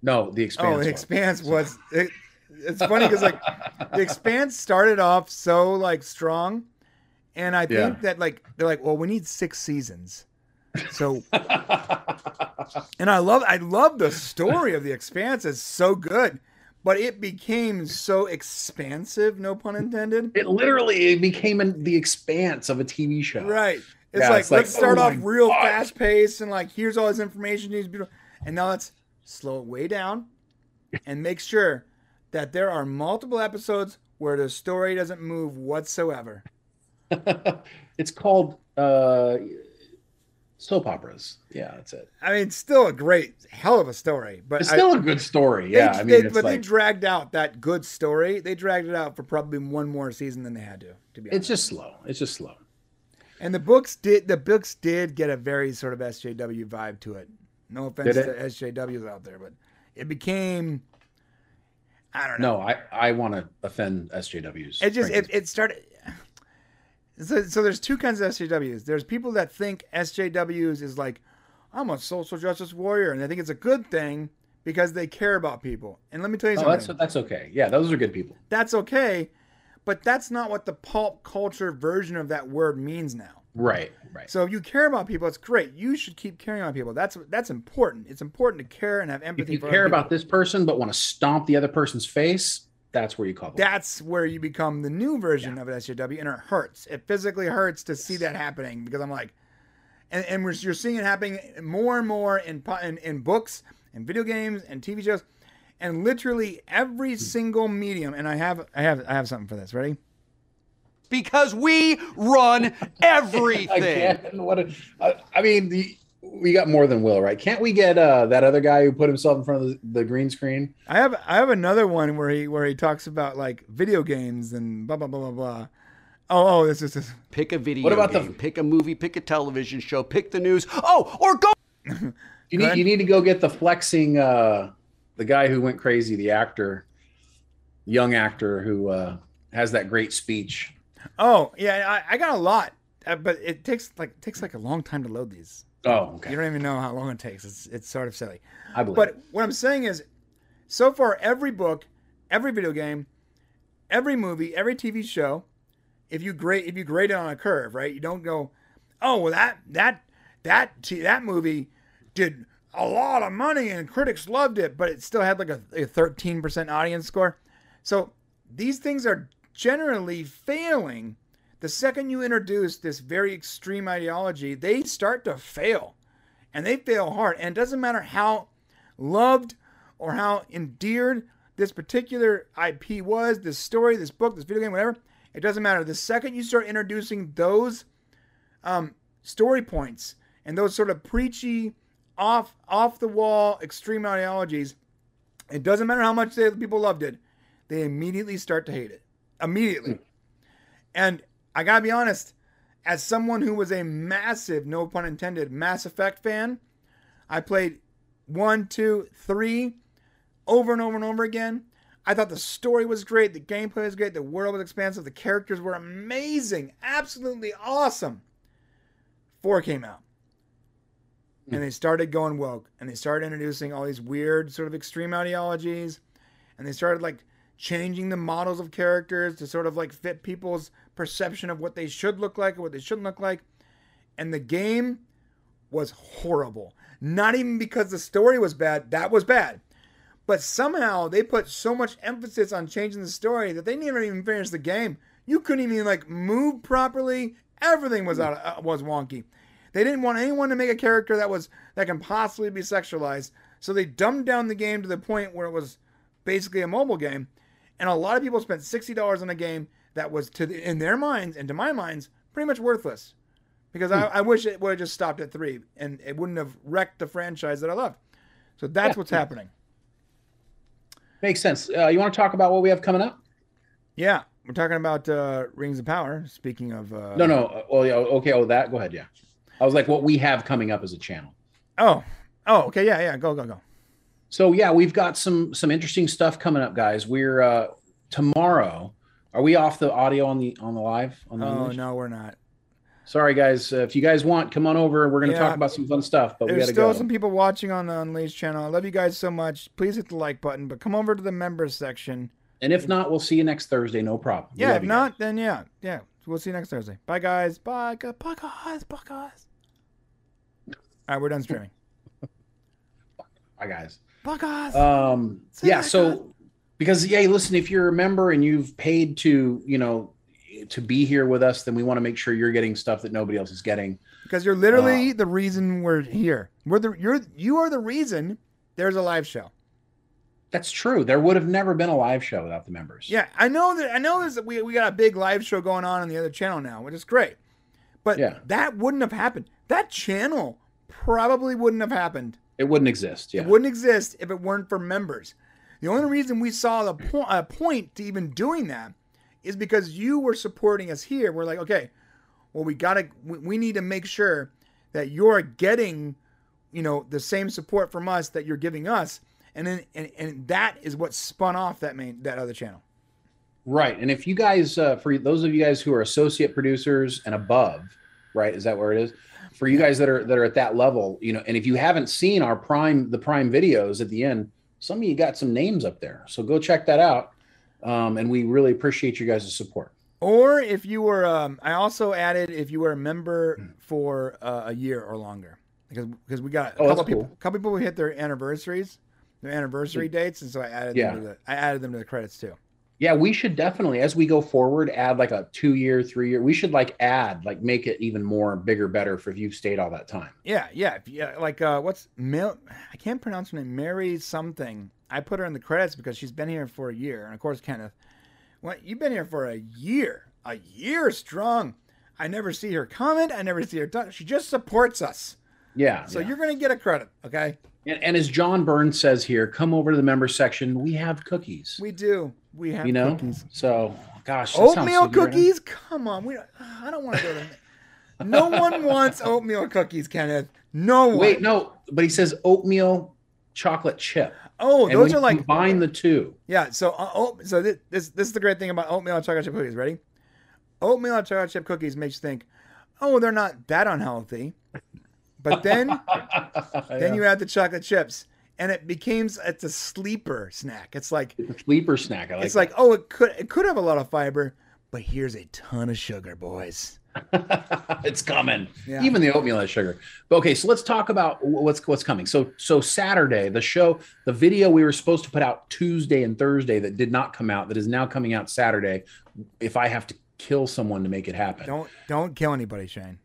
No, the Expanse. oh, The. Expanse was. It, it's funny because like The Expanse started off so like strong, and I think Yeah. that like they're like, well, we need six seasons. So, and I love I love the story of The Expanse. It's so good, but it became so expansive. No pun intended. it literally became an, the expanse of a TV show. Right. It's Yeah, like it's like, let's start oh off real God. fast paced and like here's all this information needs to be and now let's slow it way down and make sure that there are multiple episodes where the story doesn't move whatsoever. it's called uh, soap operas. Yeah, that's it. I mean, still a great hell of a story, but It's still a good story. they- Yeah, I they- mean, it's but they dragged out that good story. They dragged it out for probably one more season than they had to. To be honest, it's just slow. It's just slow. and the books did the books did get a very sort of SJW vibe to it. No offense to? SJWs out there, but it became. I don't know. No, I I want to offend SJWs. It just it, it started. So, so there's two kinds of SJWs. There's people that think SJWs is like, I'm a social justice warrior, and they think it's a good thing because they care about people. And let me tell you Oh, something. that's that's okay. Yeah, those are good people. that's okay, but that's not what the pulp culture version of that word means now. Right, right. So if you care about people, it's great. You should keep caring about people. That's that's important. It's important to care and have empathy. if you care about this person but want to stomp the other person's face, that's where you call that's where you become the new version of an SJW, and it hurts. It physically hurts to see that happening because I'm like, and, and we're, you're seeing it happening more and more in, in in books and video games and TV shows, and literally every hmm. single medium. And I have I have I have something for this. Ready? Because we run everything. Again, what? A, I, I mean, the, we got more than Will, right? Can't we get uh, that other guy who put himself in front of the, the green screen? I have I have another one where he where he talks about like video games and blah blah blah blah blah. Oh oh this is this. Pick a video What about the- pick a movie, pick a television show, pick the news. Oh, or go You Go need ahead. you need to go get the flexing uh, the guy who went crazy, the actor, young actor who uh, has that great speech. Oh yeah, I, I got a lot, uh, but it takes like it takes like a long time to load these. Oh, okay. You don't even know how long it takes. It's it's sort of silly. I believe. But what I'm saying is, so far every book, every video game, every movie, every TV show, if you grade if you grade it on a curve, right? You don't go, oh well that that that t- that movie did a lot of money and critics loved it, but it still had like a, a 13% audience score. So these things are generally failing. The second you introduce this very extreme ideology, they start to fail and they fail hard. And it doesn't matter how loved or how endeared this particular IP was, this story, this book, this video game, whatever. It doesn't matter. The second you start introducing those um, story points and those sort of preachy off off the wall extreme ideologies, it doesn't matter how much they, people loved it, they immediately start to hate it. Immediately. Hmm. And I gotta be honest, as someone who was a massive, no pun intended, Mass Effect fan, I played one, two, three over and over and over again. I thought the story was great, the gameplay was great, the world was expansive, the characters were amazing, absolutely awesome. Four came out. And hmm. they started going woke and they started introducing all these weird sort of extreme ideologies and they started like changing the models of characters to sort of like fit people's perception of what they should look like or what they shouldn't look like. And the game was horrible. Not even because the story was bad, that was bad. But somehow they put so much emphasis on changing the story that they never even finished the game. You couldn't even like move properly. Everything was out uh, was wonky. They didn't want anyone to make a character that was that can possibly be sexualized. So they dumbed down the game to the point where it was basically a mobile game. And a lot of people spent sixty dollars on a game that was to the, in their minds and to my minds pretty much worthless. Because I, I wish it would have just stopped at three and it wouldn't have wrecked the franchise that I loved. So that's Yeah. what's happening. Makes sense. Uh, you want to talk about what we have coming up? Yeah, we're talking about uh, Rings of Power. Speaking of, uh, No, no. uh, Well, yeah. Okay. Oh, that. Go ahead. Yeah. I was like, what we have coming up as a channel. Oh, oh, okay, yeah, yeah, go, go, go. So yeah, we've got some some interesting stuff coming up, guys. We're uh tomorrow. Are we off the audio on the on the live on the Oh English? no, we're not. Sorry, guys. Uh, if you guys want, come on over. We're going to Yeah. talk about some fun stuff, but to still go. some people watching on the Unleashed channel. I love you guys so much. Please hit the like button, but come over to the members section. And if not, we'll see you next Thursday. No problem. We Yeah, if not, then yeah, yeah. We'll see you next Thursday. Bye, guys. Bye, bye, guys. Bye, guys. All right, we're done streaming. guys. Bye, guys. Bye, guys. Um, Say yeah. that, So, because yeah, listen, if you're a member and you've paid to, you know, to be here with us, then we want to make sure you're getting stuff that nobody else is getting. because you're literally uh, the reason we're here. We're the you're you are the reason there's a live show. That's true. There would have never been a live show without the members. Yeah, I know that. I know there's we we got a big live show going on on the other channel now, which is great. But Yeah. that wouldn't have happened. That channel probably wouldn't have happened. It wouldn't exist. Yeah. It wouldn't exist if it weren't for members. The only reason we saw the po- uh, point to even doing that is because you were supporting us here. We're like, okay, well, we gotta, we, we need to make sure that you're getting, you know, the same support from us that you're giving us, and then and, and that is what spun off that main that other channel. Right. And if you guys, uh, for those of you guys who are associate producers and above, right, is that where it is? For you guys that are that are at that level, you know, and if you haven't seen our prime the prime videos at the end, some of you got some names up there, so go check that out. Um, and we really appreciate you guys' support. Or if you were, um, I also added if you were a member for uh, a year or longer, because because we got a Oh, couple people, cool. couple people who hit their anniversaries, their anniversary dates, and so I added Yeah. them to the, I added them to the credits too. Yeah, we should definitely, as we go forward, add like a two year, three year. We should like add, like make it even more bigger, better for if you've stayed all that time. Yeah, yeah, yeah. Like uh, what's Mil? I can't pronounce her name. Mary something. I put her in the credits because she's been here for a year, and of course Kenneth. What you've been here for a year, a year strong. I never see her comment. I never see her talk. She just supports us. Yeah. So yeah. you're gonna get a credit, okay? And, and as John Burns says here, come over to the member section. We have cookies. We do. We have you know, cookies. so gosh, Oatmeal so good right cookies? Come on. We. I don't want to go there. No one wants oatmeal cookies, Kenneth. No one. Wait, no, but he says oatmeal chocolate chip. Oh, And those are like combine the two. Yeah, so uh, oh, so this, this this is the great thing about oatmeal and chocolate chip cookies. Ready? Oatmeal and chocolate chip cookies makes you think, oh, they're not that unhealthy. But then then you add the chocolate chips, and it becomes it's a sleeper snack. It's like It's a sleeper snack. I like it's like oh, it could it could have a lot of fiber, but here's a ton of sugar, boys. it's coming. Yeah. Even the oatmeal has sugar. But okay, so let's talk about what's what's coming. So so Saturday, the show, the video we were supposed to put out Tuesday and Thursday that did not come out, that is now coming out Saturday. If I have to kill someone to make it happen, Don't don't kill anybody, Shane.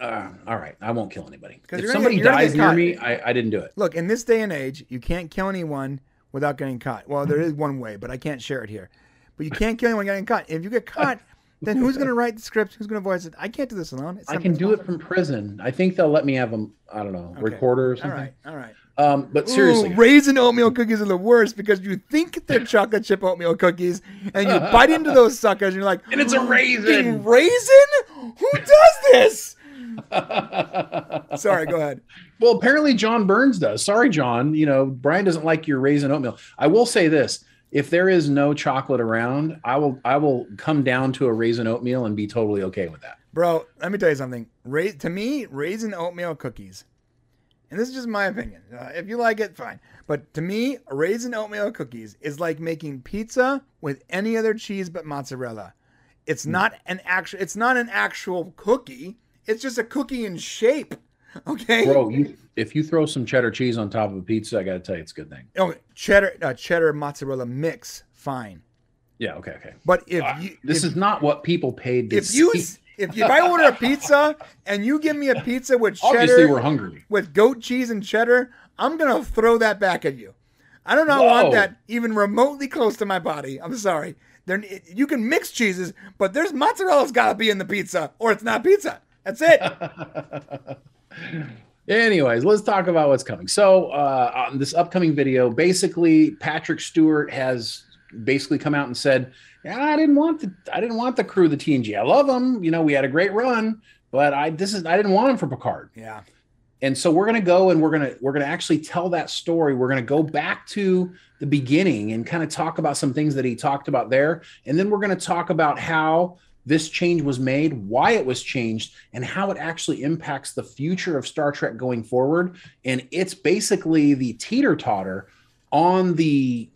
Uh, all right, I won't kill anybody. If somebody get- dies near me, I, I didn't do it. Look, in this day and age, you can't kill anyone without getting caught. Well, there is one way, but I can't share it here. But you can't kill anyone getting caught. If you get caught, then who's gonna write the script? Who's gonna voice it? I can't do this alone. I can do it from prison. I think they'll let me have a, I don't know, Okay. recorder or something. right, all right. Um, but seriously, Ooh, raisin oatmeal cookies are the worst because you think they're chocolate chip oatmeal cookies, and you bite into those suckers, and you're like, and it's a raisin. raisin? Who does this? Sorry, go ahead. Well, apparently John Burns does. Sorry, John. You know, Brian doesn't like your raisin oatmeal. I will say this. If there is no chocolate around, I will I will come down to a raisin oatmeal and be totally okay with that. Bro, let me tell you something. To me, raisin oatmeal cookies, and this is just my opinion. Uh, if you like it, fine. But to me, raisin oatmeal cookies is like making pizza with any other cheese but mozzarella. It's Hmm. not an actual. It's not an actual cookie. It's just a cookie in shape. Okay. Bro, you, if you throw some cheddar cheese on top of a pizza, I got to tell you, it's a good thing. Oh, cheddar, uh, cheddar mozzarella mix, fine. Yeah. Okay. Okay. But if Ah, you, this if, is not what people paid to if you, see. if, if I order a pizza and you give me a pizza with Obviously, we're hungry. with goat cheese and cheddar, I'm gonna throw that back at you. I do not Whoa. want that even remotely close to my body. I'm sorry. There, you can mix cheeses, but there's mozzarella's got to be in the pizza, or it's not pizza. That's it. Anyways, let's talk about what's coming. So, uh, on this upcoming video, basically, Patrick Stewart has basically come out and said, "Yeah, I didn't want the I didn't want the crew, of the TNG. I love them. You know, we had a great run, but I this is I didn't want them for Picard. yeah. And so we're gonna go and we're gonna we're gonna actually tell that story. We're gonna go back to the beginning and kind of talk about some things that he talked about there, and then we're gonna talk about how this change was made, why it was changed, and how it actually impacts the future of Star Trek going forward. And it's basically the teeter totter on the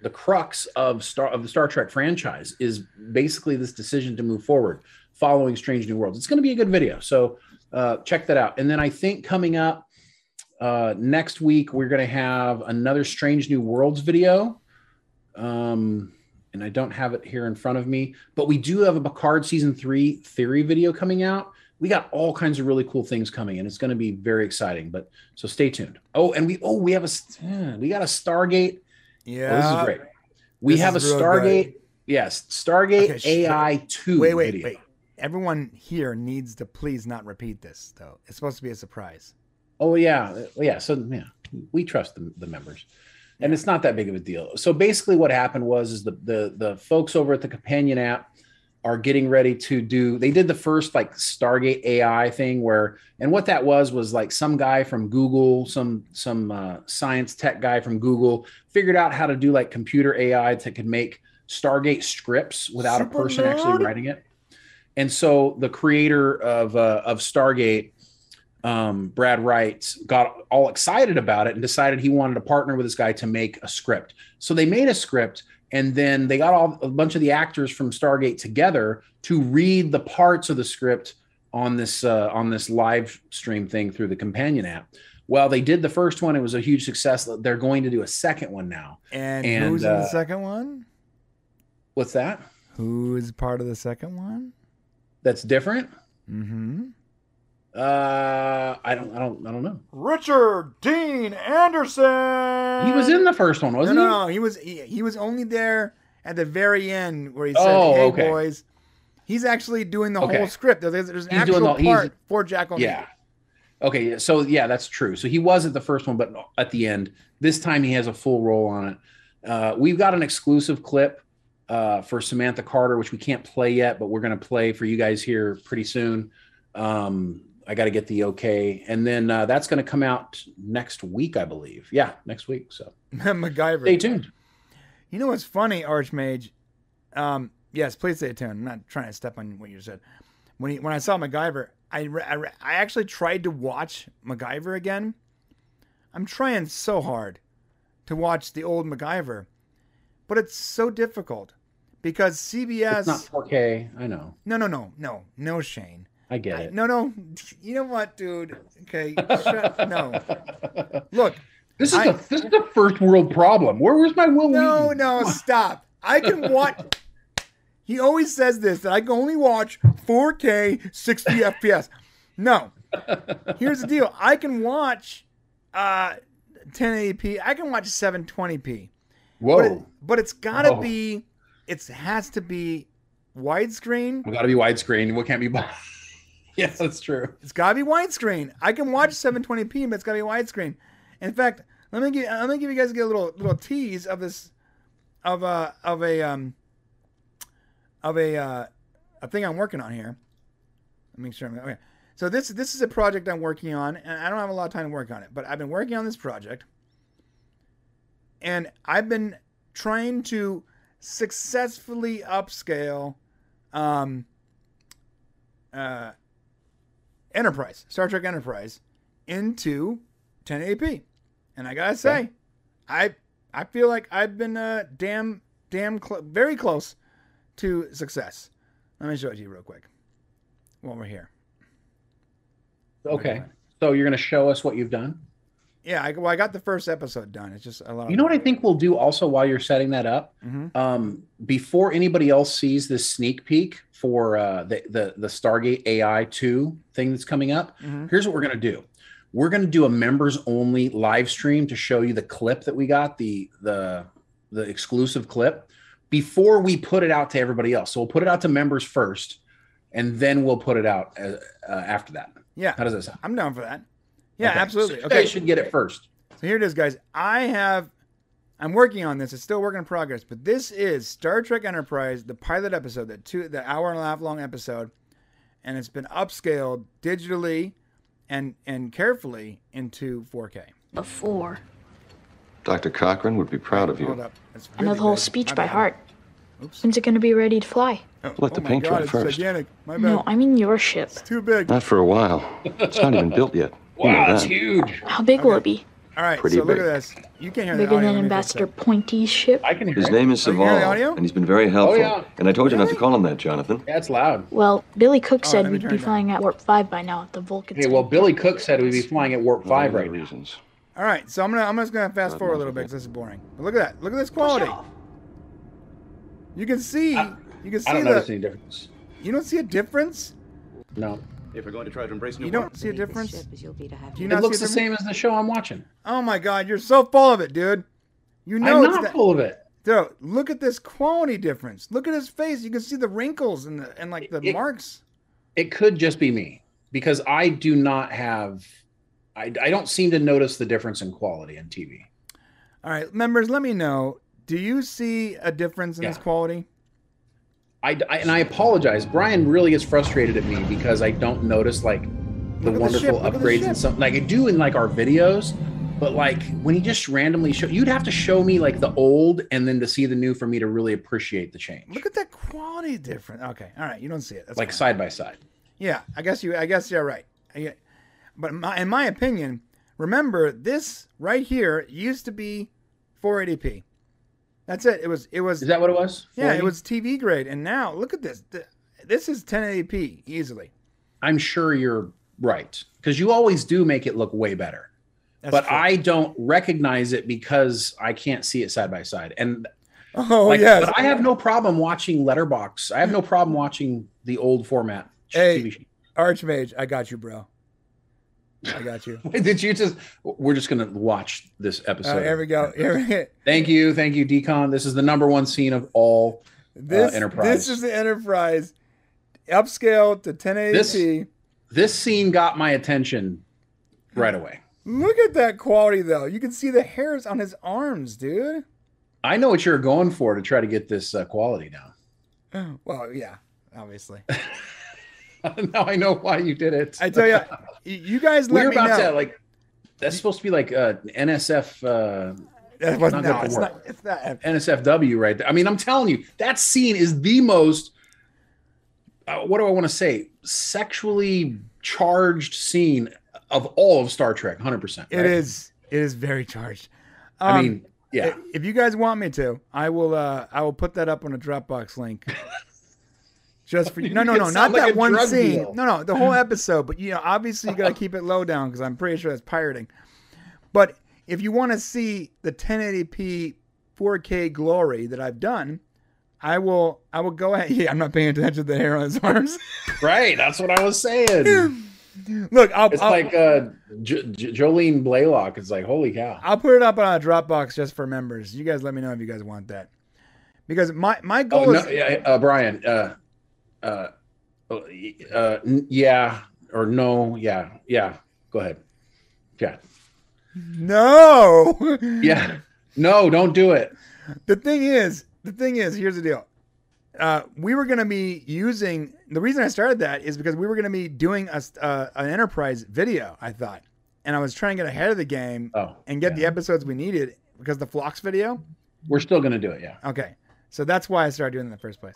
the crux of Star of the Star Trek franchise is basically this decision to move forward following Strange New Worlds. It's going to be a good video, so uh, check that out. And then I think coming up uh, next week we're going to have another Strange New Worlds video. Um, and I don't have it here in front of me, but we do have a Picard season three theory video coming out. We got all kinds of really cool things coming, and it's going to be very exciting. But so stay tuned. Oh, and we oh we have a we got a Stargate. Yeah. Oh, this is great. We This have a Stargate. Yes, Stargate Okay, AI two. Wait, wait, video. wait. Everyone here needs to please not repeat this, though. It's supposed to be a surprise. Oh yeah, yeah. So yeah, we trust the, the members, and it's not that big of a deal. So basically, what happened was is the the the folks over at the Companion app are getting ready to do. They did the first like Stargate AI thing where, and what that was was like some guy from Google, some some uh, science tech guy from Google figured out how to do like computer AI that could make Stargate scripts without Super a person actually writing it. And so the creator of uh, of Stargate um, Brad Wright got all excited about it and decided he wanted to partner with this guy to make a script. So they made a script and then they got all a bunch of the actors from Stargate together to read the parts of the script on this uh, on this live stream thing through the companion app. Well, they did the first one; it was a huge success. They're going to do a second one now. And, And, who's in the uh, second one? What's that? Who is part of the second one? That's different. Mm-hmm. Uh, I don't, I don't, I don't know. Richard Dean Anderson. He was in the first one, wasn't no, he? no. He was he, he was only there at the very end where he said, Oh, "Hey, okay. boys." He's actually doing the Okay. whole script. There's, there's an He's actual the- part for Jack O'Neill. Yeah. Okay. So yeah, that's true. So he was at the first one, but at the end, this time he has a full role on it. Uh, we've got an exclusive clip uh, for Samantha Carter, which we can't play yet, but we're going to play for you guys here pretty soon. Um, I got to get the okay, and then uh, that's going to come out next week, I believe. Yeah, next week. So MacGyver. stay tuned. You know what's funny, Archmage? Um, yes, please stay tuned. I'm not trying to step on what you said. When he, when I saw MacGyver, I, re- I re- I actually tried to watch MacGyver again. I'm trying so hard to watch the old MacGyver, but it's so difficult because CBS. It's not 4K. I know. no, no, no, no, no, Shane. I get I- it. no, no. You know what, dude? Okay, shut, no. Look, This is I- the this is the first world problem. Where was my Wil No, Wheaton? no, stop. I can watch. He always says this that I can only watch 4K 60 FPS. No. Here's the deal. I can watch uh 1080p. I can watch 720p. Whoa. But, it, but it's got to Whoa. be it has to be widescreen. We got to be widescreen. What can't be? yes, that's true. It's got to be widescreen. I can watch 720p, but it's got to be widescreen. In fact, let me give let me give you guys a little little tease of this of a of a um of a uh, a thing I'm working on here. Let me make sure. I'm, okay, so this this is a project I'm working on, and I don't have a lot of time to work on it, but I've been working on this project, and I've been trying to successfully upscale um, uh, Enterprise, Star Trek Enterprise, into 1080p. And I gotta say, Okay. I I feel like I've been uh, damn damn cl- very close to success. Let me show it to you real quick while we're here. Okay. So you're to show us what you've done? Yeah, I, well, I got the first episode done. It's just a lot. You know what I think we'll do also while you're setting that up? Mhm. Um, before anybody else sees this sneak peek for uh, the, the, the Stargate AI 2 thing that's coming up, Mhm. here's what we're going to do. We're going to do a members only live stream to show you the clip that we got, the, the, the exclusive clip before we put it out to everybody else. So we'll put it out to members first and then we'll put it out uh, uh, after that. Yeah, How does that sound? I'm down for that. Yeah, Okay. absolutely. So you Okay, should get it first. So here it is, guys. I have, I'm working on this. It's still work in progress, but this is Star Trek Enterprise, the pilot episode, the two, the hour and a half long episode, and it's been upscaled digitally, and and carefully into 4K. before. Dr. Cochrane would be proud of Hold you. up. It's I know the whole good. speech by heart. Oops. When's it gonna be ready to fly? Oh, Let the oh my paint God, dry first. My bad. No, I mean your ship. It's too big. Not for a while. It's not even built yet. You know Wow, that's huge. How big will it be? All right, Pretty so look at this. You can't hear the Bigger audio. than Let me fix Ambassador it. Pointy's ship? I can hear His name is Oh, you hear the Soval, and he's been very oh, helpful. yeah. And I told you not to call him that, Jonathan. Yeah, it's loud. Well, Billy Cook Oh, said let we'd be it down. flying at warp five by now at the Vulcan. Okay, well, Billy Cook said we'd be flying at warp five Other right now. reasons. All right, so I'm gonna I'm just gonna fast forward a little bit because this is boring. But look at that. Look at this quality. You can see. I- you can see I don't the. notice any difference. You don't see a difference. No, If we're going to try to embrace new You don't see a difference. Do you it looks see the same as the show I'm watching. Oh my God, you're so full of it, dude. You know I'm it's not that. full of it. Dude, look at this quality difference. Look at his face. You can see the wrinkles and the and like the It- marks. It could just be me because I do not have. I, I don't seem to notice the difference in quality on TV. All right, members, let me know. Do you see a difference in this quality? I, I- and I apologize. Brian really is frustrated at me because I don't notice like the Look at the wonderful ship, look at the upgrades and something like I do in like our videos. But like when he just randomly show, you'd have to show me like the old and then to see the new for me to really appreciate the change. Look at that quality difference. Okay, all right, you don't see it. That's like fine. side by side. Yeah, I guess you. I guess you're right. I- But my, in my opinion, remember this right here used to be 480p. That's it. It was. It was. Is that what it was? yeah, it was TV grade, and now look at this. This is 1080p easily. I'm sure you're right because you always do make it look way better. That's but true. I don't recognize it because I can't see it side by side. And Oh like, yes. but I have no problem watching Letterbox. I have no problem watching the old format Hey. TV show. Archmage, I got you, bro. I got you. Did you just? We're just gonna watch this episode. Uh, here we go. Here we Thank you, thank you, Decon. This is the number one scene of all. This Enterprise. This is the Enterprise, upscale to 1080p. This- This scene got my attention right away. Look at that quality, though. You can see the hairs on his arms, dude. I know what you're going for to try to get this uh, quality now. Well, yeah, obviously. now I know why you did it. I tell you, you guys let we're about know. to like. That's supposed to be like uh, NSF uh, That was not no, it's not. It's not. NSFW right there. I mean, I'm telling you, that scene is the most. Uh, what do I want to say? Sexually charged scene of all of Star Trek, hundred percent. It is. It is very charged. I Um, mean, yeah. If you guys want me to, I will. Uh, I will put that up on a Dropbox link. Just for you. No, no, no, not like that one scene. deal. No, no, the whole episode. But you know, obviously you gotta keep it low down because I'm pretty sure that's pirating. But if you want to see the 1080p 4K glory that I've done, I will. I will go ahead. Yeah, I'm not paying attention to the hair on his arms. right. That's what I was saying. Look, I'll. It's I'll, like uh, J- J- Jolene Blalock. It's like, holy cow. I'll put it up on a Dropbox just for members. You guys let me know if you guys want that. Because my my Oh, goal no, is yeah, uh, Brian, uh, Uh, uh, yeah or no? Yeah, yeah. Go ahead. Yeah, No. yeah. No, don't do it. The thing is, the thing is, here's the deal. Uh, we were going to be using the reason I started that is because we were going to be doing a, uh, an enterprise video. I thought, and I was trying to get ahead of the game Oh, and get yeah. the episodes we needed because the Phlox video. We're still gonna do it. Yeah. Okay, so that's why I started doing it in the first place.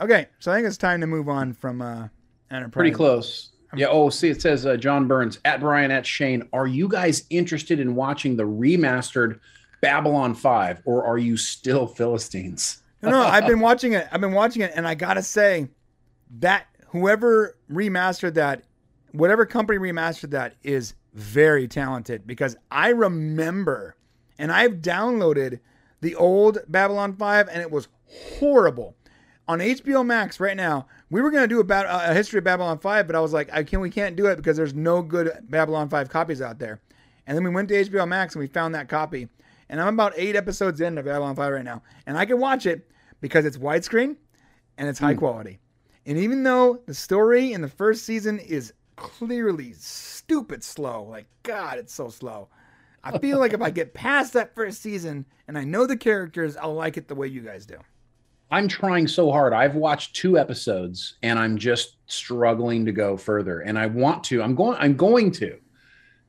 Okay, so I think it's time to move on from uh, enterprise. Pretty close. Yeah. Oh, see, it says uh, John Burns at Brian at Shane. Are you guys interested in watching the remastered Babylon Five, or are you still Philistines? No, no, I've been watching it. I've been watching it, and I gotta say that whoever remastered that, whatever company remastered that, is very talented because I remember, and I've downloaded the old Babylon Five, and it was horrible. On HBO Max right now, we were gonna do about a history of Babylon Five, but I was like, I can we can't do it because there's no good Babylon Five copies out there. And then we went to HBO Max and we found that copy. And I'm about eight episodes in of Babylon 5 right now. And I can watch it because it's widescreen and it's high hmm. quality. And even though the story in the first season is clearly stupid slow, like, God, it's so slow. I feel like if I get past that first season and I know the characters, I'll like it the way you guys do. I'm trying so hard. I've watched two episodes, and I'm just struggling to go further. And I want to. I'm going. I'm going to.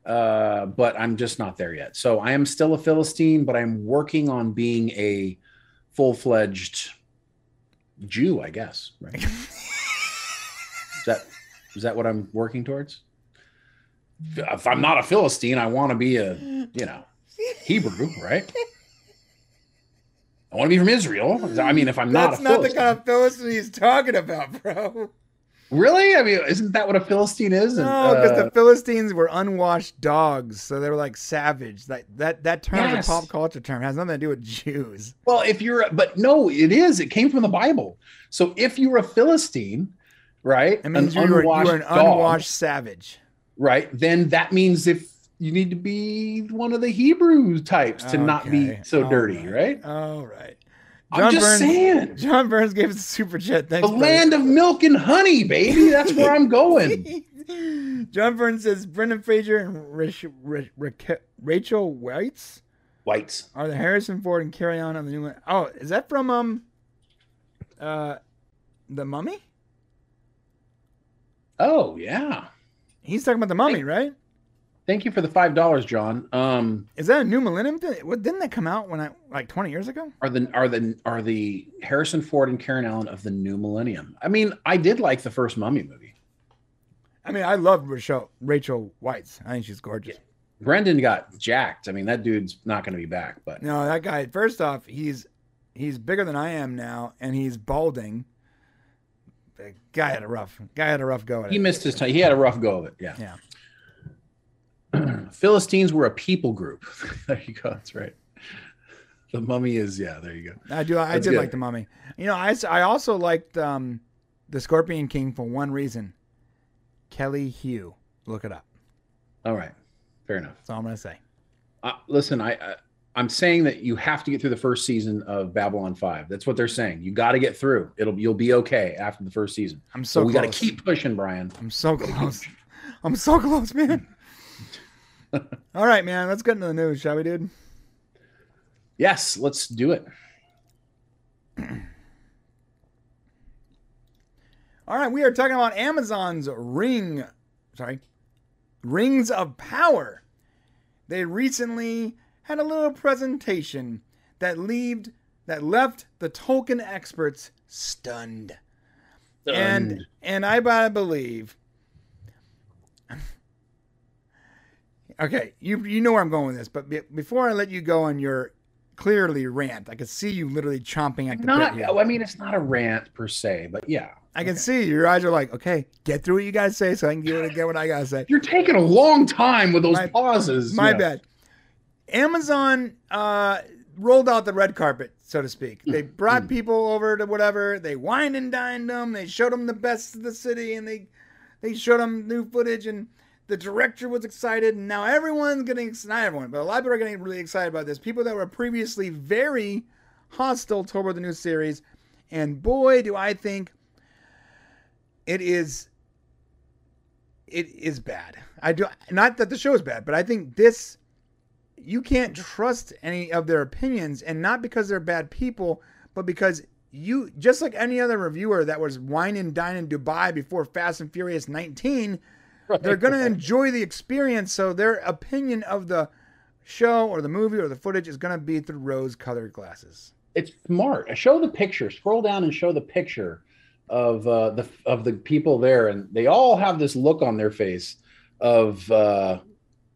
Uh, but I'm just not there yet. So I am still a Philistine, but I'm working on being a full fledged Jew, I guess. Right? is that is that what I'm working towards? If I'm not a Philistine, I want to be a you know Hebrew, right? I want to be from Israel. I mean, if I'm not That's a not the kind of Philistine he's talking about, bro. really? I mean, isn't that what a Philistine is? And, No, because uh, the Philistines were unwashed dogs, so they were like savage. That that that term Yes. is a pop culture term. It has nothing to do with Jews. Well, if you're, but no, it is. It came from the Bible. So if you're a Philistine, right, It means you were, you were an dog, unwashed savage. right, then that means if you need to be one of the Hebrew types to not be so all dirty, right? All right. I'm just saying. John Burns gave us a super chat. The Thanks, buddy. land of milk and honey, baby. That's where I'm going. John Burns says Brendan Fraser and Rach- Rach- Rach- Rachel Weisz Whites. are the Harrison Ford and Carry On of the new. one. Oh, is that from um, uh, the Mummy? Oh yeah. He's talking about the Mummy, right? Thank you for the five dollars, John. Um, Is that a new Millennium thing? What didn't that come out when I like twenty years ago? are the are the are the Harrison Ford and Karen Allen of the new millennium? I mean, I did like the first Mummy movie. I mean, I love Rachel Rachel Weisz. I think she's gorgeous. Brendan got jacked. I mean, that dude's not going to be back. But No, that guy. First off, he's he's bigger than I am now, and he's balding. The guy had a rough guy had a rough go at he it. He missed his time. He had a rough go of it. Yeah. Yeah. Philistines were a people group. there you go. That's right. The mummy is yeah. There you go. I do. I That's did good. like the Mummy. You know, I I also liked um, the Scorpion King for one reason. Kelly Hu. Look it up. All right. Fair enough. That's all I'm gonna say. Uh, listen, I, I I'm saying that you have to get through the first season of Babylon Five. That's what they're saying. You got to get through. It'll you'll be okay after the first season. I'm So so we got to keep pushing, Brian. I'm so close. I'm so close, man. all right, man. Let's get into the news, shall we, dude? Yes, let's do it. All right, we are talking about Amazon's Ring, sorry, Rings of Power. They recently had a little presentation that left that left the Tolkien experts stunned. And and I gotta believe. Okay, you you know where I'm going with this, but be, before I let you go on your clearly rant, I can see you literally chomping at the not. bit. Here. I mean, it's not a rant per se, but yeah. I can see your eyes are like, okay, get through what you gotta say, so I can get what, get what I gotta say. You're taking a long time with those My- pauses. My Yeah. bad. Amazon uh, rolled out the red carpet, so to speak. They Mm, brought people over to whatever. They wined and dined them. They showed them the best of the city, and they they showed them new footage. And the director was excited. And now everyone's getting not everyone, but a lot of people are getting really excited about this. People that were previously very hostile toward the new series, And boy, do I think it is it is bad. I do not that the show is bad, but I think this you can't trust any of their opinions and not because they're bad people, but because you just like any other reviewer that was wine and dine in Dubai before Fast and Furious 19, they're going to enjoy the experience so their opinion of the show or the movie or the footage is going to be through rose colored glasses. It's smart. Show the picture. Scroll down and show the picture of uh, the of the people there, and they all have this look on their face of uh,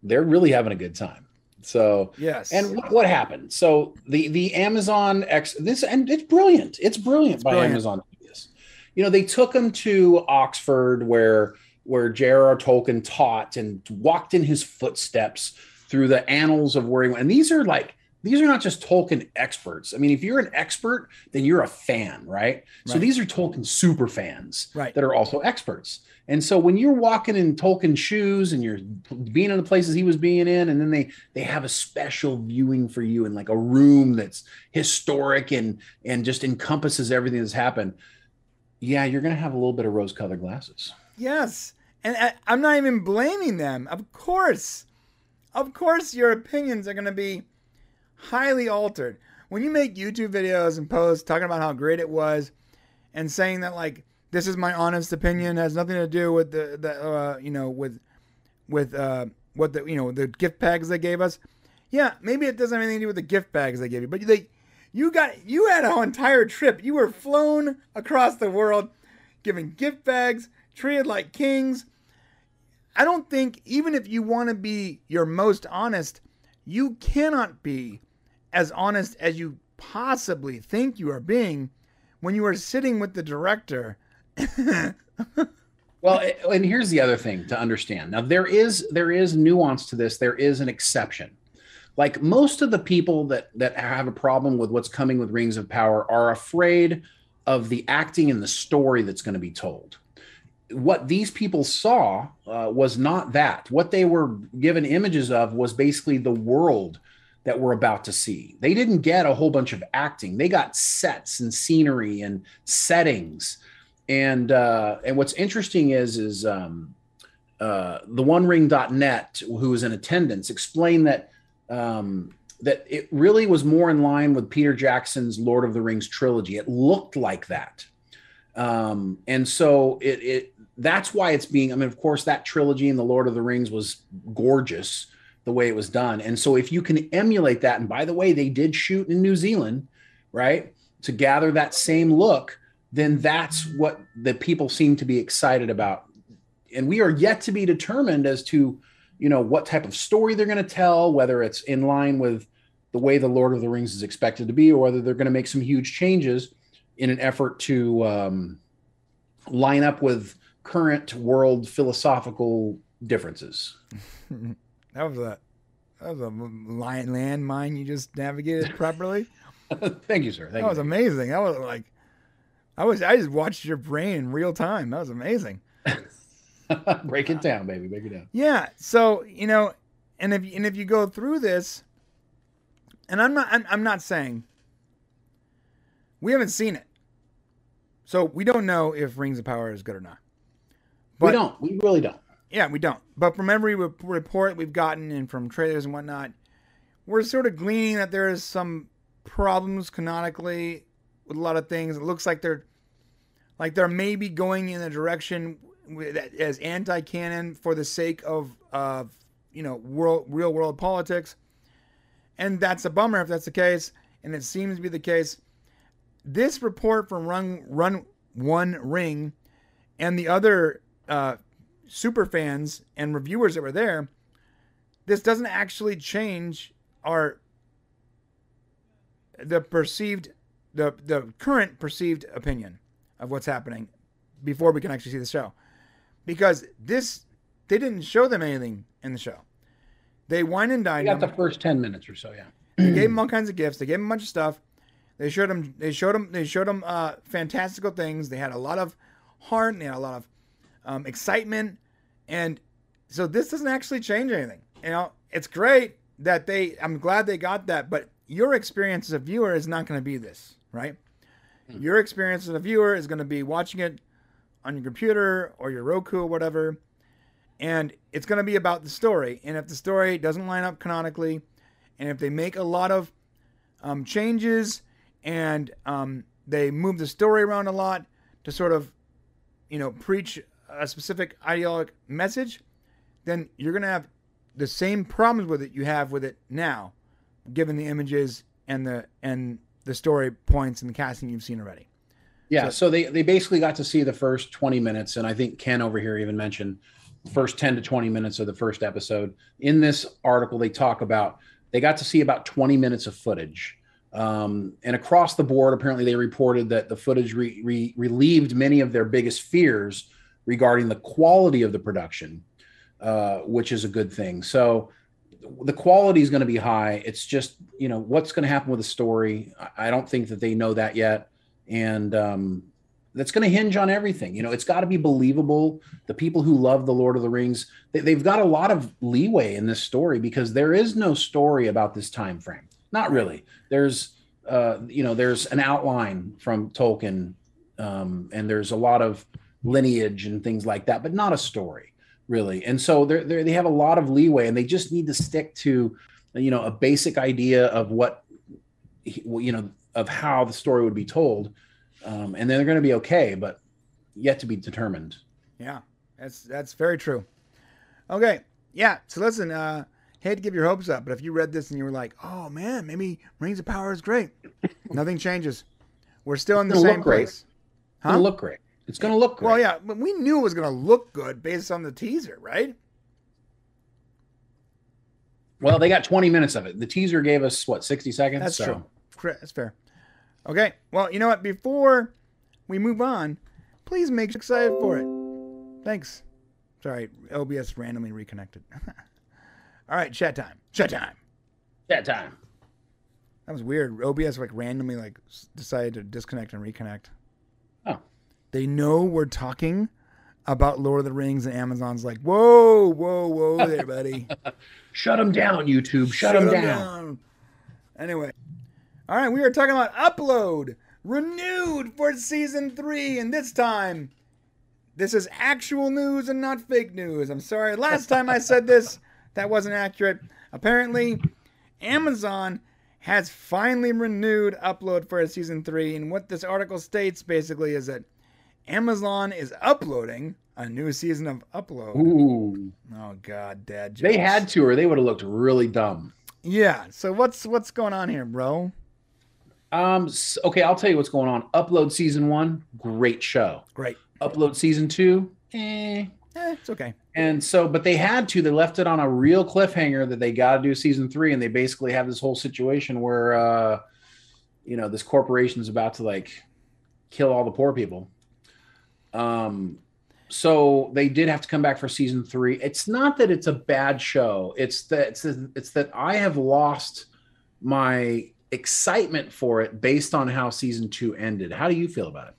they're really having a good time. So Yes. and what, what happened? So the the Amazon X this and it's brilliant. It's brilliant by brilliant. Amazon. to do this. You know, they took him to Oxford where where J.R.R. Tolkien taught and walked in his footsteps through the annals of where he went. And these are like these are not just Tolkien experts. I mean, if you're an expert, then you're a fan, right? So these are Tolkien super fans Right. that are also experts. And so when you're walking in Tolkien shoes and you're being in the places he was being in, and then they they have a special viewing for you in like a room that's historic and and just encompasses everything that's happened. Yeah, you're gonna have a little bit of rose-colored glasses. Yes. And I, I'm not even blaming them. Of course. Of course, your opinions are going to be highly altered. When you make YouTube videos and posts talking about how great it was and saying that, like, this is my honest opinion, has nothing to do with the, the uh, you know, with, with, uh, what the, you know, the gift bags they gave us. Yeah, maybe it doesn't have anything to do with the gift bags they gave you, but they, you got, you had an entire trip. You were flown across the world giving gift bags, treated like kings. I don't think, even if you want to be your most honest, you cannot be as honest as you possibly think you are being when you are sitting with the director. Well, and here's the other thing to understand. Now there is there is nuance to this. There is an exception. Like most of the people that that have a problem with what's coming with Rings of Power are afraid of the acting and the story that's going to be told. What these people saw uh, was not that. What they were given images of was basically the world that we're about to see. They didn't get a whole bunch of acting. They got sets and scenery and settings and uh, and what's interesting is is um, uh, the OneRing.net, who was in attendance, explained that um, that it really was more in line with Peter Jackson's Lord of the Rings trilogy. It looked like that, um, and so it it that's why it's being. I mean, of course, that trilogy and the Lord of the Rings was gorgeous the way it was done, and so if you can emulate that, and by the way, they did shoot in New Zealand, right, to gather that same look then that's what the people seem to be excited about. And we are yet to be determined as to, you know, what type of story they're going to tell, whether it's in line with the way the Lord of the Rings is expected to be, or whether they're going to make some huge changes in an effort to um, line up with current world philosophical differences. That was a that was a lion landmine you just navigated properly. Thank you, sir. Thank That was amazing. That was like I was I just watched your brain in real time. That was amazing. Break it down, baby. Break it down. Yeah. So you know, and if and if you go through this, and I'm not I'm, I'm not saying we haven't seen it, so we don't know if Rings of Power is good or not. We don't. We really don't. Yeah, we don't. But from every report we've gotten and from trailers and whatnot, we're sort of gleaning that there is some problems canonically with a lot of things. It looks like they're like they're maybe going in a direction that as anti-canon for the sake of of you know world real world politics, and that's a bummer if that's the case. And it seems to be the case. This report from Run Run One Ring and the other uh, super fans and reviewers that were there, this doesn't actually change our the perceived the the current perceived opinion of what's happening before we can actually see the show. Because this they didn't show them anything in the show. They wine and dined got them. the first 10 minutes or so, yeah. They gave them all kinds of gifts. They gave them a bunch of stuff. They showed them. They showed them. They showed them uh, fantastical things. They had a lot of heart. And they had a lot of um, excitement, and so this doesn't actually change anything. You know, it's great that they. I'm glad they got that, but your experience as a viewer is not going to be this, right? Your experience as a viewer is going to be watching it on your computer or your Roku or whatever, and it's going to be about the story. And if the story doesn't line up canonically, and if they make a lot of um, changes and um, they move the story around a lot to sort of, you know, preach a specific ideologic message, then you're going to have the same problems with it you have with it now, given the images and the and the story points and the casting you've seen already. Yeah, so, they they basically got to see the first 20 minutes, and I think Ken over here even mentioned the first 10 to 20 minutes of the first episode. In this article, they talk about they got to see about 20 minutes of footage. Um, and across the board, apparently, they reported that the footage re- re- relieved many of their biggest fears regarding the quality of the production, uh, which is a good thing. So the quality is going to be high. It's just, you know, what's going to happen with the story. I- don't think that they know that yet. And um, that's going to hinge on everything. You know, it's got to be believable. The people who love the Lord of the Rings, they, they've got a lot of leeway in this story because there is no story about this time frame. Not really. There's, uh, you know, there's an outline from Tolkien, um, and there's a lot of lineage and things like that, but not a story really. And so they're, they're, they have a lot of leeway, and they just need to stick to, you know, a basic idea of what, you know, of how the story would be told, um, and then they're going to be okay, but yet to be determined. Yeah, that's that's very true. Okay, yeah. So listen, uh, hate to give your hopes up, but if you read this and you were like, "Oh man, maybe Rings of Power is great," nothing changes. We're still in the same great. place. Huh? look great. It's going to look great. Well, yeah, but we knew it was going to look good based on the teaser, right? Well, they got 20 minutes of it. The teaser gave us what 60 seconds. That's so. true. That's fair. Okay. Well, you know what? Before we move on, please make sure you're excited for it. Thanks. Sorry, OBS randomly reconnected. All right, chat time. Chat time. Chat time. That was weird. OBS like randomly like decided to disconnect and reconnect. They know we're talking about Lord of the Rings, and Amazon's like, "Whoa, whoa, whoa, there, buddy." Shut them down, YouTube. Shut, them, down. Anyway, all right, we are talking about Upload renewed for season three, and this time, this is actual news and not fake news. I'm sorry, last time I said this, that wasn't accurate. Apparently, Amazon has finally renewed Upload for season three, and what this article states basically is that Amazon is uploading a new season of Upload. Ooh. Oh God, Dad. They had to, or they would have looked really dumb. Yeah. So what's what's going on here, bro? Um. Okay, I'll tell you what's going on. Upload season one, great show. Great. Upload season two, eh. Eh, it's okay. And so, but they had to. They left it on a real cliffhanger that they got to do season three, and they basically have this whole situation where, uh, you know, this corporation is about to like kill all the poor people. Um, so they did have to come back for season three. It's not that it's a bad show. It's that it's, it's that I have lost my excitement for it based on how season two ended. How do you feel about it?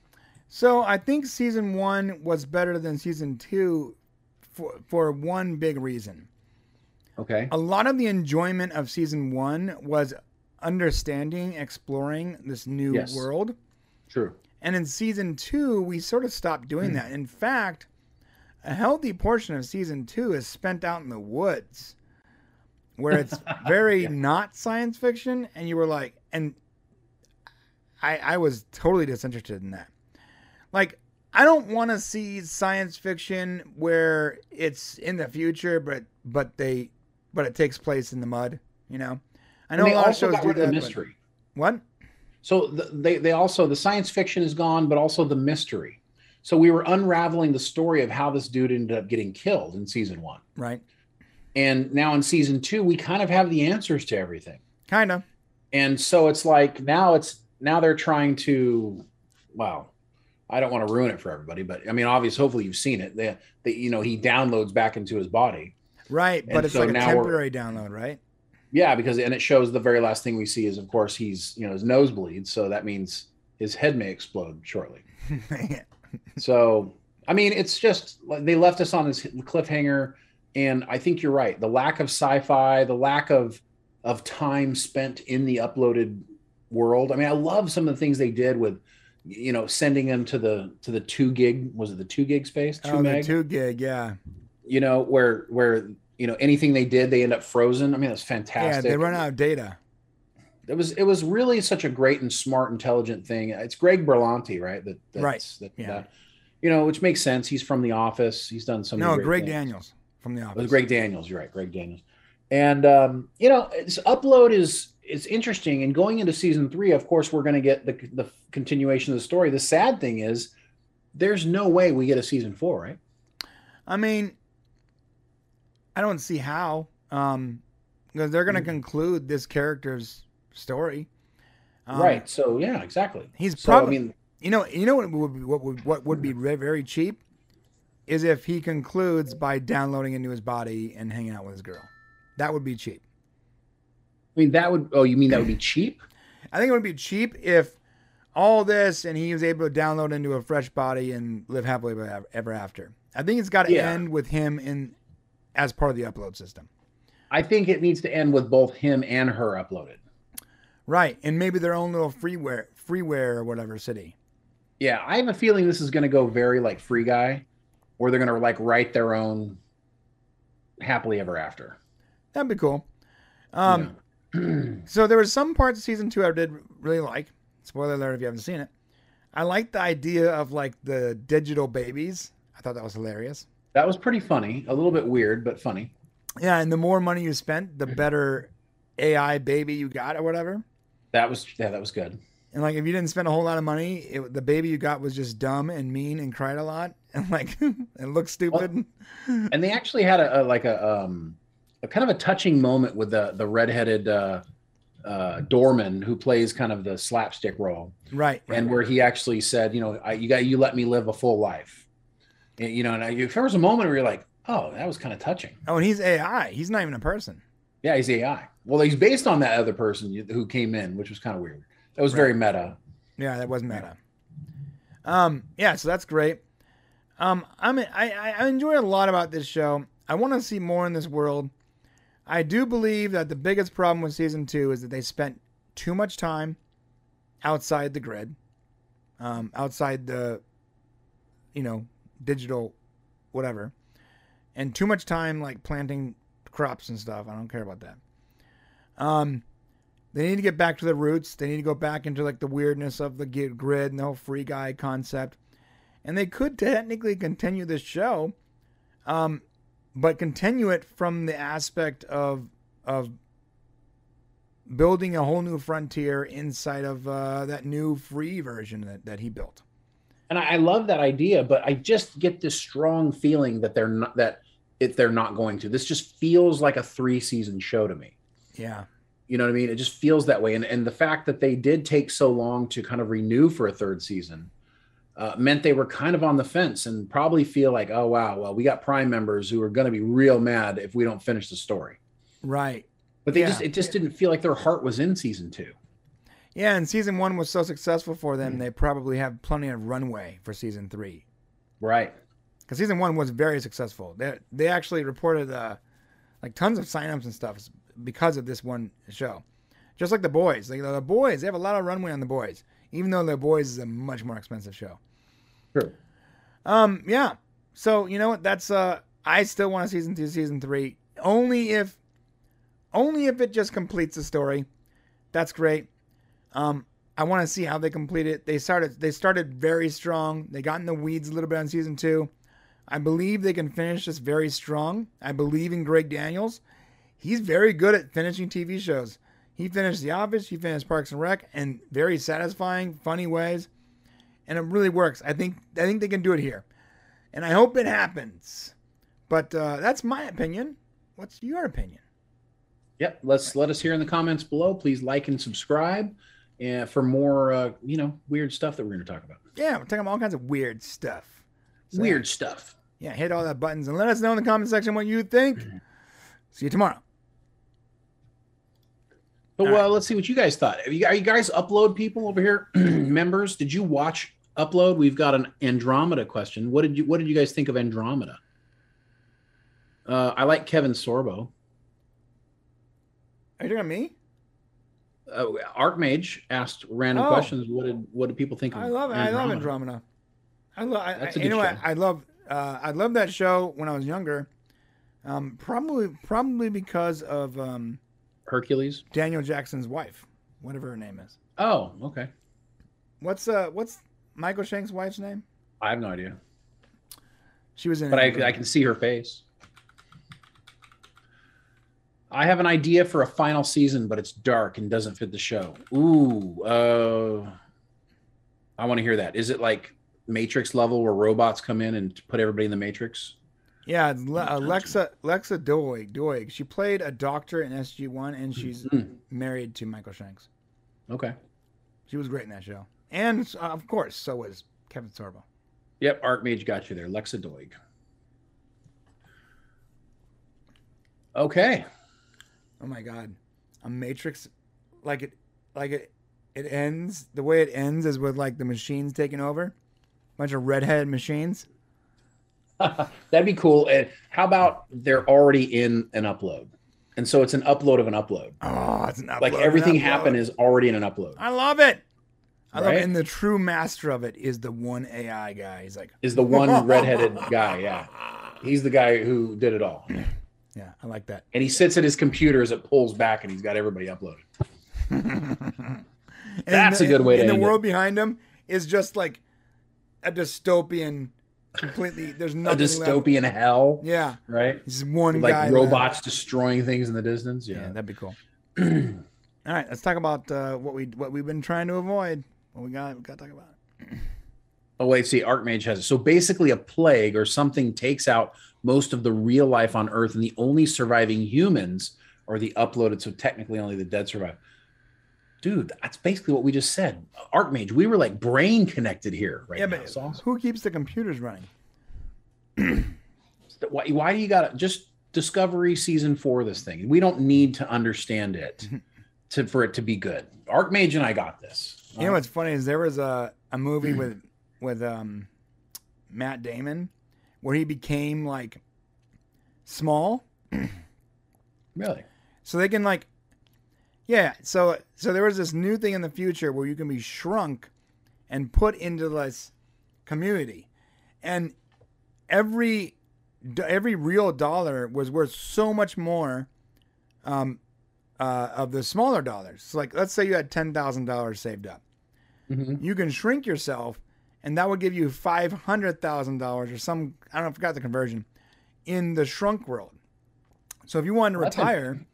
So I think season one was better than season two for for one big reason. Okay. A lot of the enjoyment of season one was understanding, exploring this new Yes. world. True. And in season two, we sort of stopped doing hmm. that. In fact, a healthy portion of season two is spent out in the woods, where it's very not science fiction. And you were like, and I, I was totally disinterested in that. Like, I don't want to see science fiction where it's in the future, but but they, but it takes place in the mud. You know, I know And a lot of also shows got do rid that. of the but- mystery. What? So th- they they also the science fiction is gone, but also the mystery. So we were unraveling the story of how this dude ended up getting killed in season one, Right. and now in season two we kind of have the answers to everything. Kind of. And so it's like now it's now they're trying to, well, I don't want to ruin it for everybody, but I mean, obviously, hopefully you've seen it. That you know he downloads back into his body. Right, but it's so like a temporary download, right? Yeah, because and it shows the very last thing we see is of course he's you know his nose bleeds, so that means his head may explode shortly. So, I mean, it's just they left us on this cliffhanger, and I think you're right. The lack of sci-fi, the lack of of time spent in the uploaded world. I mean, I love some of the things they did with you know, sending them to the to the two gig was it the two gig space, two Oh, the meg, two gig, yeah. you know, where where you know anything they did, they end up frozen. I mean, that's fantastic Yeah, they run out of data. It was it was really such a great and smart, intelligent thing. It's Greg Berlanti, right? That that's, Right, That, yeah. that- you know, which makes sense. He's from The Office. He's done some. No, Greg things. Daniels from the It office. was Greg Daniels. You're right, Greg Daniels. And um, you know, it's upload is is interesting. And going into season three, of course, we're going to get the the continuation of the story. The sad thing is, there's no way we get a season four, right? I mean, I don't see how. Um, because they're Mm. going to conclude this character's story. Um, right. So yeah, exactly. He's So I probably, mean, you know, you know what would be, what would what would be very, very cheap is if he concludes by downloading into his body and hanging out with his girl. That would be cheap. I mean that would. Oh, you mean that would be cheap? I think it would be cheap if all this and he was able to download into a fresh body and live happily ever- ever after. I think it's got to Yeah. end with him in as part of the upload system. I think it needs to end with both him and her uploaded. Right, and maybe their own little freeware, freeware or whatever city. Yeah, I have a feeling this is going to go very like Free Guy, where they're going to like write their own happily ever after. That'd be cool. Um, so there was some parts of season two I did really like. Spoiler alert if you haven't seen it. I liked the idea of like the digital babies. I thought that was hilarious. That was pretty funny, a little bit weird, but funny. Yeah, and the more money you spent, the better AI baby you got or whatever. That was yeah, that was good. And like if you didn't spend a whole lot of money, it, the baby you got was just dumb and mean and cried a lot and like it looked stupid. And they actually had a, a like a um a kind of a touching moment with the the redheaded uh uh doorman who plays kind of the slapstick role right, right. and where he actually said, you know, I, you got you let me live a full life. You know, and I, if there was a moment where you're like, oh, that was kind of touching. oh, and he's AI. He's not even a person. Yeah, he's AI. Well, he's based on that other person who came in, which was kind of weird. That was very meta. Yeah, that was meta. Um, yeah, so that's great. Um, I'm I I I enjoy a lot about this show. I want to see more in this world. I do believe that the biggest problem with season two is that they spent too much time outside the grid, um, outside the, you know, digital, whatever, and too much time like planting crops and stuff. I don't care about that. Um, they need to get back to the roots. They need to go back into like the weirdness of the grid and the whole free guy concept. And they could technically continue this show, um, but continue it from the aspect of of building a whole new frontier inside of uh, that new free version that, that he built. And I, I love that idea, but I just get this strong feeling that they're not that they're not going to. This just feels like a three season show to me. Yeah. You know what I mean? It just feels that way. And and the fact that they did take so long to kind of renew for a third season uh, meant they were kind of on the fence and probably feel like, oh wow, well we got Prime members who are going to be real mad if we don't finish the story. Right. But they Yeah. just it just didn't feel like their heart was in season two. Yeah, and season one was so successful for them, they probably have plenty of runway for season three. Right. because season one was very successful. They they actually reported uh, like tons of signups and stuff because of this one show. Just like the boys, like the boys, they have a lot of runway on the boys, even though the boys is a much more expensive show. Sure. Um, yeah. So you know what? That's uh, I still want a season two, season three, only if, only if it just completes the story. That's great. Um, I want to see how they complete it. They started, they started very strong. They got in the weeds a little bit on season two. I believe they can finish this very strong. I believe in Greg Daniels. He's very good at finishing TV shows. He finished The Office, he finished Parks and Rec, and very satisfying, funny ways, and it really works. I think I think they can do it here, and I hope it happens. But uh, that's my opinion. What's your opinion? Yep. Let's let us hear in the comments below. Please like and subscribe uh, for more, uh, you know, weird stuff that we're going to talk about. Yeah, we're talking about all kinds of weird stuff. So, weird stuff. Yeah, hit all that buttons and let us know in the comment section what you think. See you tomorrow. But All right. well, let's see what you guys thought. Are you, are you guys upload people over here, members? Did you watch upload? We've got an Andromeda question. What did you What did you guys think of Andromeda? Uh, I like Kevin Sorbo. Are you talking to me? Uh, Archmage asked random Oh. questions. What did what do people think? Of I love it. I love Andromeda? I love. I, That's a good you know what? show. I love. Uh, I love that show when I was younger. Um, probably, probably because of um, Hercules. Daniel Jackson's wife, whatever her name is. Oh, okay. What's uh, what's Michael Shanks' wife's name? I have no idea, She was in. but I. I can see her face. I have an idea for a final season, but it's dark and doesn't fit the show. Ooh, uh, I want to hear that. Is it like Matrix level where robots come in and put everybody in the Matrix? Yeah, Le- Alexa Alexa Doig Doig. She played a doctor in SG One, and she's Mhm. married to Michael Shanks. Okay. She was great in that show, and uh, of course, so was Kevin Sorbo. Yep, Archmage got you there. Lexa Doig. Okay. Oh my god, a Matrix, like it, like it, it ends. The way it ends is with like the machines taking over, a bunch of redhead machines. That'd be cool. And how about they're already in an upload? And so it's an upload of an upload. Oh, it's an upload. like everything happened is already in an upload. I love it. I love Right? it. And the true master of it is the one AI guy. He's like, Is the one redheaded guy. Yeah. He's the guy who did it all. yeah, I like that. And he sits at his computer as it pulls back and he's got everybody uploaded. That's the- a good way to And the end it. world behind him is just like a dystopian, completely. There's A nothing left. dystopian hell. Yeah, Right? is one Like guy. robots destroying things in the distance. Yeah, Yeah. that'd be cool. All right, let's talk about uh, what we what we've been trying to avoid. What we got, we got to talk about. it. Oh wait, see, Archmage has it. So basically, a plague or something takes out most of the real life on Earth, and the only surviving humans are the uploaded. So technically, only the dead survive. Dude, that's basically what we just said. Archmage, we were like brain connected here right yeah, now. but It's awesome. who keeps the computers running? Why, why do you got to just Discovery season four? This thing we don't need to understand it to for it to be good. Archmage and I got this. You know what's funny is there was a, a movie with with um Matt Damon where he became like small really? so they can like yeah so so there was this new thing in the future where you can be shrunk and put into this community and every every real dollar was worth so much more um uh, of the smaller dollars so like let's say you had $10000 saved up Mhm. you can shrink yourself and that would give you $500000 or some i don't know, I forgot the conversion in the shrunk world so if you wanted to retire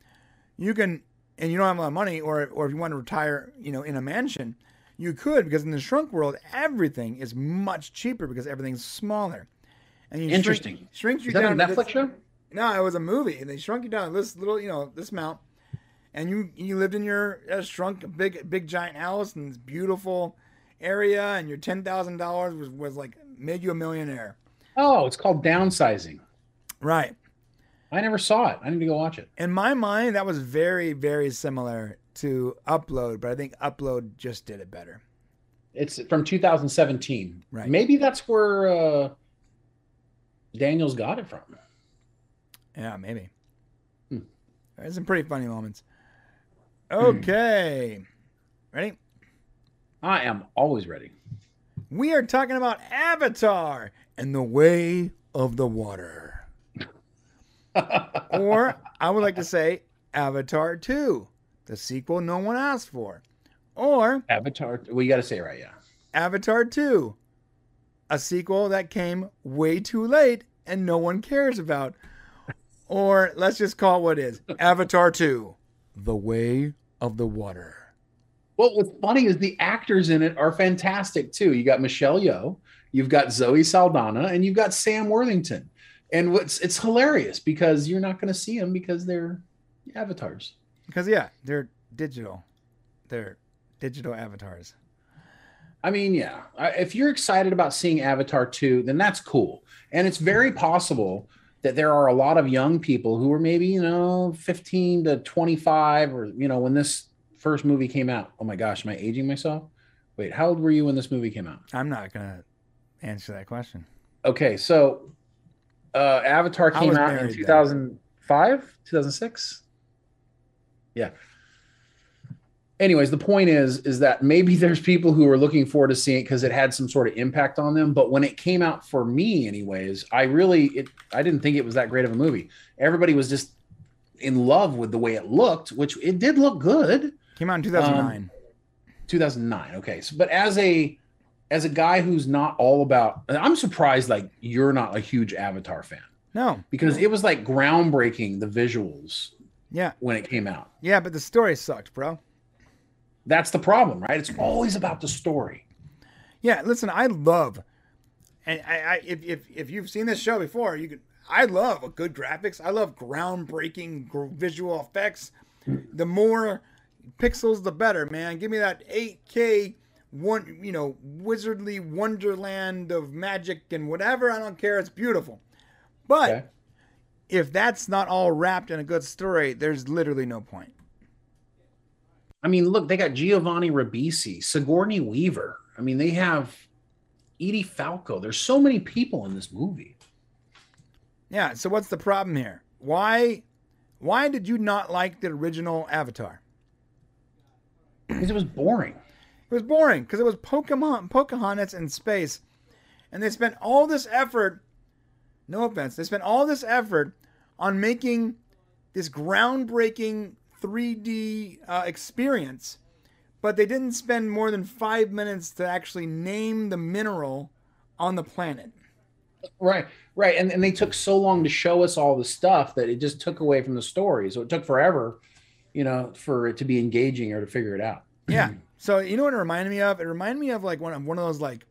you can and you don't have a lot of money or or if you want to retire you know in a mansion you could because in the shrunk world everything is much cheaper because everything's smaller and you shrink- Interesting. shrinks you Is that a down Netflix this- show? no, it was a movie, and they shrunk you down this little, you know, this amount, and you you lived in your uh, shrunk big big giant house and it's beautiful area, and your ten thousand dollars was was like made you a millionaire. Oh, it's called downsizing. Right. I never saw it. I need to go watch it. In my mind, that was very very similar to Upload, but I think Upload just did it better. It's from 2017. Right. Maybe that's where uh, Daniels got it from. Yeah, maybe. Hmm. There's some pretty funny moments. Okay. Ready? I am always ready. We are talking about Avatar and the Way of the Water. or I would like to say Avatar 2, the sequel no one asked for. Or Avatar. Well, you got to say it right. Yeah. Avatar 2, a sequel that came way too late and no one cares about. Or let's just call it what it is Avatar 2, The Way of the Water. Well, what's funny is the actors in it are fantastic too. You got Michelle Yeoh, you've got Zoe Saldana, and you've got Sam Worthington. And what's it's hilarious because you're not going to see them because they're avatars. Because, yeah, they're digital. They're digital avatars. I mean, yeah. If you're excited about seeing Avatar 2, then that's cool. And it's very possible that there are a lot of young people who are maybe, you know, 15 to 25 or, you know, when this first movie came out. Oh my gosh, am I aging myself? Wait, how old were you when this movie came out? I'm not going to answer that question. Okay, so uh Avatar came out in married then. 2005, 2006. Yeah. anyways, the point is, is that maybe there's people who are looking forward to seeing it because it had some sort of impact on them. But when it came out for me, anyways, I really, it, I didn't think it was that great of a movie. Everybody was just in love with the way it looked, which it did look good. Came out in um, 2009. 2009. Okay. So, but as a, as a guy who's not all about, I'm surprised like you're not a huge Avatar fan no. because it was like groundbreaking the visuals Yeah. when it came out. Yeah, but the story sucked, bro. That's the problem, right? It's always about the story. Yeah, listen, I love, and I, I if, if if you've seen this show before, you could. I love a good graphics. I love groundbreaking gr- visual effects. The more pixels, the better, man. Give me that 8K one, you know, wizardly wonderland of magic and whatever. I don't care. It's beautiful. But Okay. if that's not all wrapped in a good story, there's literally no point. I mean, look, they got Giovanni Ribisi, Sigourney Weaver. I mean, they have Edie Falco. There's so many people in this movie. Yeah. So what's the problem here? Why, why did you not like the original Avatar? Because it was boring. It was boring because it was Pokemon, Pocahontas in space, and they spent all this effort. No offense, they spent all this effort on making this groundbreaking 3D uh, experience, but they didn't spend more than five minutes to actually name the mineral on the planet. Right, right. And, and they took so long to show us all the stuff that it just took away from the story. So it took forever, you know, for it to be engaging or to figure it out. Yeah. So you know what it reminded me of? It reminded me of like one of one of those like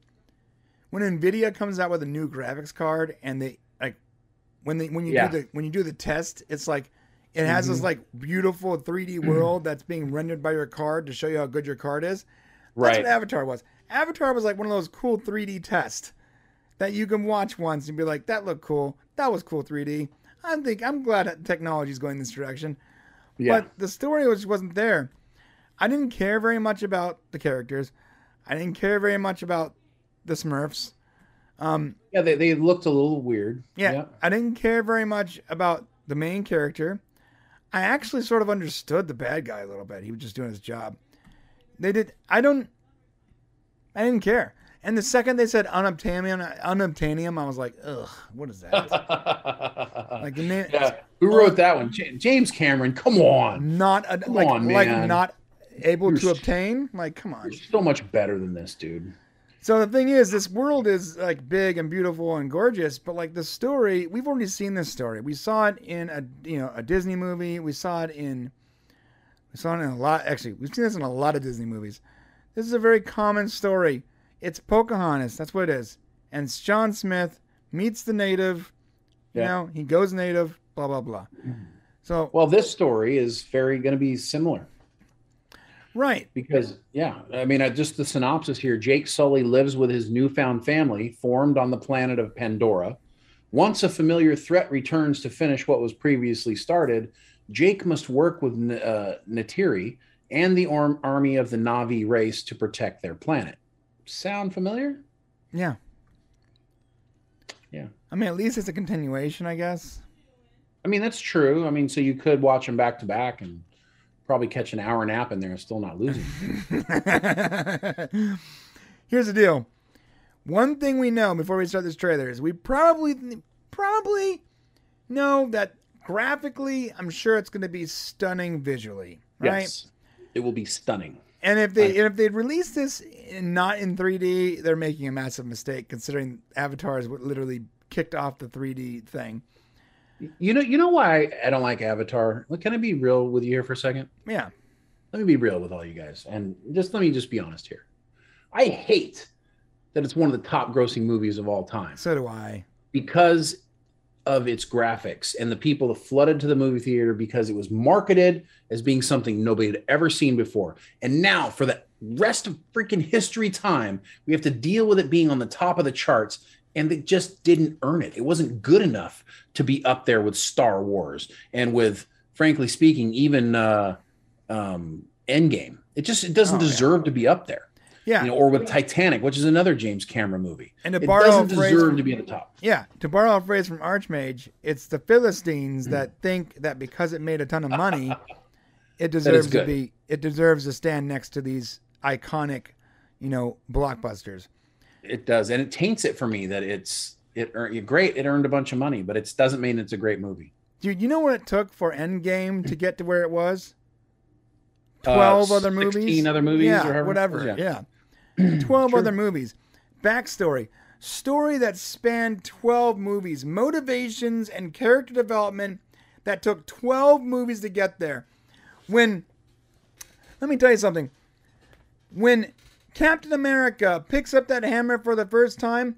when Nvidia comes out with a new graphics card and they like when they when you Yeah. do the when you do the test, it's like it has this mm-hmm. like beautiful 3D world that's being rendered by your card to show you how good your card is. That's Right. what Avatar was. Avatar was like one of those cool 3D tests that you can watch once and be like, that looked cool. That was cool 3D. I think I'm glad that technology's going this direction. Yeah. But the story was wasn't there. I didn't care very much about the characters. I didn't care very much about the Smurfs. Um, yeah, they, they looked a little weird. yeah, I didn't care very much about the main character. I actually sort of understood the bad guy a little bit. He was just doing his job. They did. I don't. I didn't care. And the second they said unobtainium, unobtainium, I was like, ugh, what is that? like name, yeah. Who wrote that one? Ja- James Cameron. Come on. not a, Come like on, like not able to You're- obtain. Like, come on. You're so much better than this, dude. So the thing is, this world is like big and beautiful and gorgeous, but like the story, we've already seen this story. We saw it in a you know a Disney movie. We saw it in we saw it in a lot. Actually, we've seen this in a lot of Disney movies. This is a very common story. It's Pocahontas. That's what it is. And John Smith meets the native. You Yeah. know, he goes native. Blah blah blah. So Well, this story is very going to be similar right, because, yeah, I mean, I, just the synopsis here Jake Sully lives with his newfound family formed on the planet of Pandora. Once a familiar threat returns to finish what was previously started, Jake must work with N- uh, Neytiri and the arm- army of the Na'vi race to protect their planet. Sound familiar? yeah, Yeah. I mean, at least it's a continuation, I guess. I mean, that's true. I mean, so you could watch them back to back and probably catch an hour nap in there and still not losing. Here's the deal. One thing we know before we start this trailer is we probably probably know that graphically, I'm sure it's going to be stunning visually, right? Yes. It will be stunning. And if they and if they release this in, not in 3D, they're making a massive mistake considering Avatar is what literally kicked off the 3D thing. You know, you know why I don't like Avatar? Can I be real with you here for a second? Yeah. Let me be real with all you guys, and just let me just be honest here. I hate that it's one of the top grossing movies of all time So do I. because of its graphics and the people that flooded to the movie theater because it was marketed as being something nobody had ever seen before. And now, for the rest of freaking history time, we have to deal with it being on the top of the charts. And it just didn't earn it. It wasn't good enough to be up there with Star Wars and with, frankly speaking, even uh, um, Endgame. It just it doesn't Oh, yeah. deserve to be up there. Yeah. You know, or with Titanic, which is another James Cameron movie. And to it borrow doesn't a phrase deserve from- to be at the top. Yeah, to borrow a phrase from Archmage, it's the Philistines hmm. that think that because it made a ton of money, it deserves to be. It deserves to stand next to these iconic, you know, blockbusters. It does, and it taints it for me that it's it earned great. It earned a bunch of money, but it doesn't mean it's a great movie. Dude, you know what it took for Endgame to get to where it was? Uh, Twelve other movies. 16 other movies Yeah, or whatever. yeah. Yeah. Twelve True. other movies. Backstory. Story that spanned 12 movies. Motivations and character development that took 12 movies to get there. When, let me tell you something. When Captain America picks up that hammer for the first time,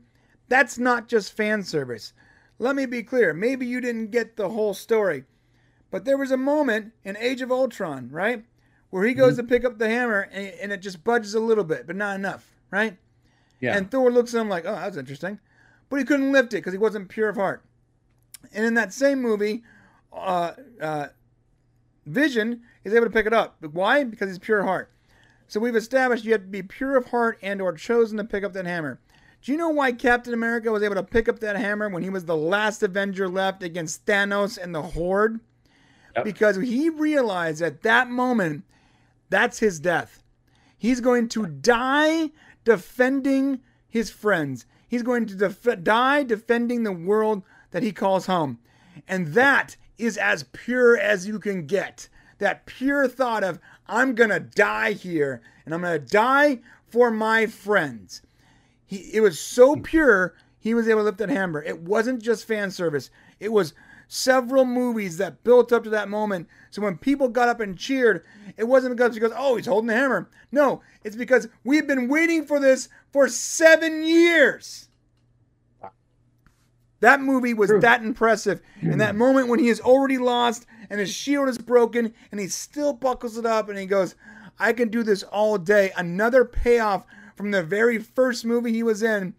that's not just fan service. Let me be clear. Maybe you didn't get the whole story, but there was a moment in Age of Ultron, right? Where he goes to pick up the hammer and, and it just budges a little bit, but not enough, right? Yeah, And Thor looks at him like, oh, that's interesting. But he couldn't lift it because he wasn't pure of heart. And in that same movie, uh, uh, Vision is able to pick it up. But why? Because he's pure of heart. So we've established you have to be pure of heart and or chosen to pick up that hammer. Do you know why Captain America was able to pick up that hammer when he was the last Avenger left against Thanos and the Horde? Yep. Because he realized at that moment that's his death. He's going to die defending his friends. He's going to def- die defending the world that he calls home. And that is as pure as you can get. That pure thought of, I'm going to die here and I'm going to die for my friends. He, it was so pure, he was able to lift that hammer. It wasn't just fan service, it was several movies that built up to that moment. So when people got up and cheered, it wasn't because because oh he's holding the hammer. No, it's because we've been waiting for this for seven years. That movie was that impressive. And that hmm. moment when he is already lost and his shield is broken and he still buckles it up and he goes, I can do this all day. Another payoff from the very first movie he was in.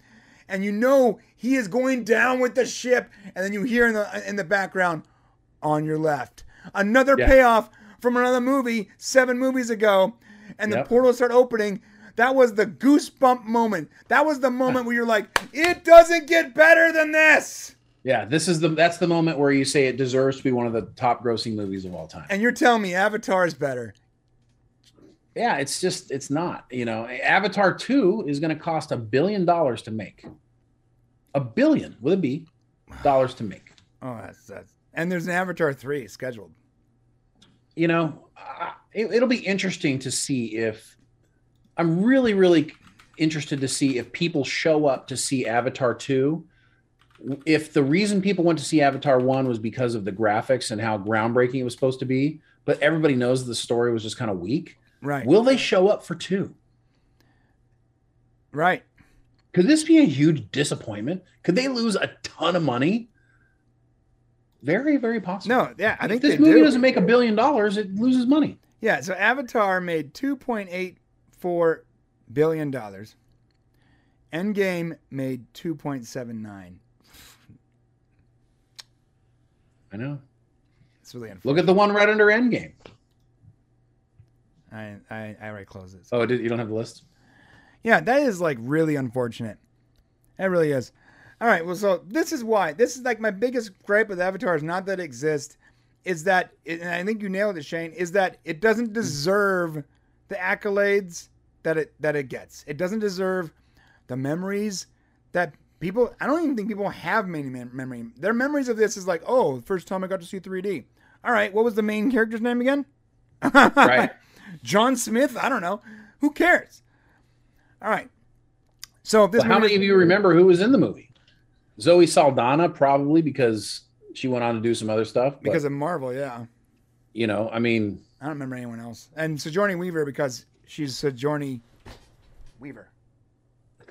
And you know he is going down with the ship. And then you hear in the in the background, on your left. Another Yeah. payoff from another movie seven movies ago. And the portals start opening. That was the goosebump moment. That was the moment where you're like, it doesn't get better than this. yeah. This is the that's the moment where you say it deserves to be one of the top grossing movies of all time. And you're telling me Avatar is better. Yeah, it's just it's not. You know, Avatar two is going to cost a billion dollars to make. A billion with a B dollars to make. Oh, that's that's. And there's an Avatar three scheduled. you know, I- it, it'll be interesting to see if I'm really, really interested to see if people show up to see Avatar 2. If the reason people went to see Avatar 1 was because of the graphics and how groundbreaking it was supposed to be, but everybody knows the story was just kind of weak, Right. will they show up for 2? right. Could this be a huge disappointment? Could they lose a ton of money? Very, very possible. No, yeah, I if think this movie do. doesn't make a billion dollars, it loses money. Yeah, so Avatar made two point eight four billion dollars. Endgame made two point seven nine. I know. It's really unfortunate. Look at the one right under Endgame. I, I I already closed it. Oh, did, you don't have the list? Yeah, that is like really unfortunate. It really is. All right, well, so this is why. This is like my biggest gripe with Avatar is not that it exists, is that, and I think you nailed it, Shane, is that it doesn't deserve the accolades that it that it gets. It doesn't deserve the memories that people. I don't even think people have many mem- memory. Their memories of this is like, oh, the first time I got to see 3D. All right, what was the main character's name again? Right. John Smith. I don't know. Who cares? All right. So this But how many of you remember who was in the movie? Zoe Saldana, probably because she went on to do some other stuff. But, because of Marvel, yeah. you know, I mean, I don't remember anyone else. And Sigourney Weaver because she's Sigourney Weaver.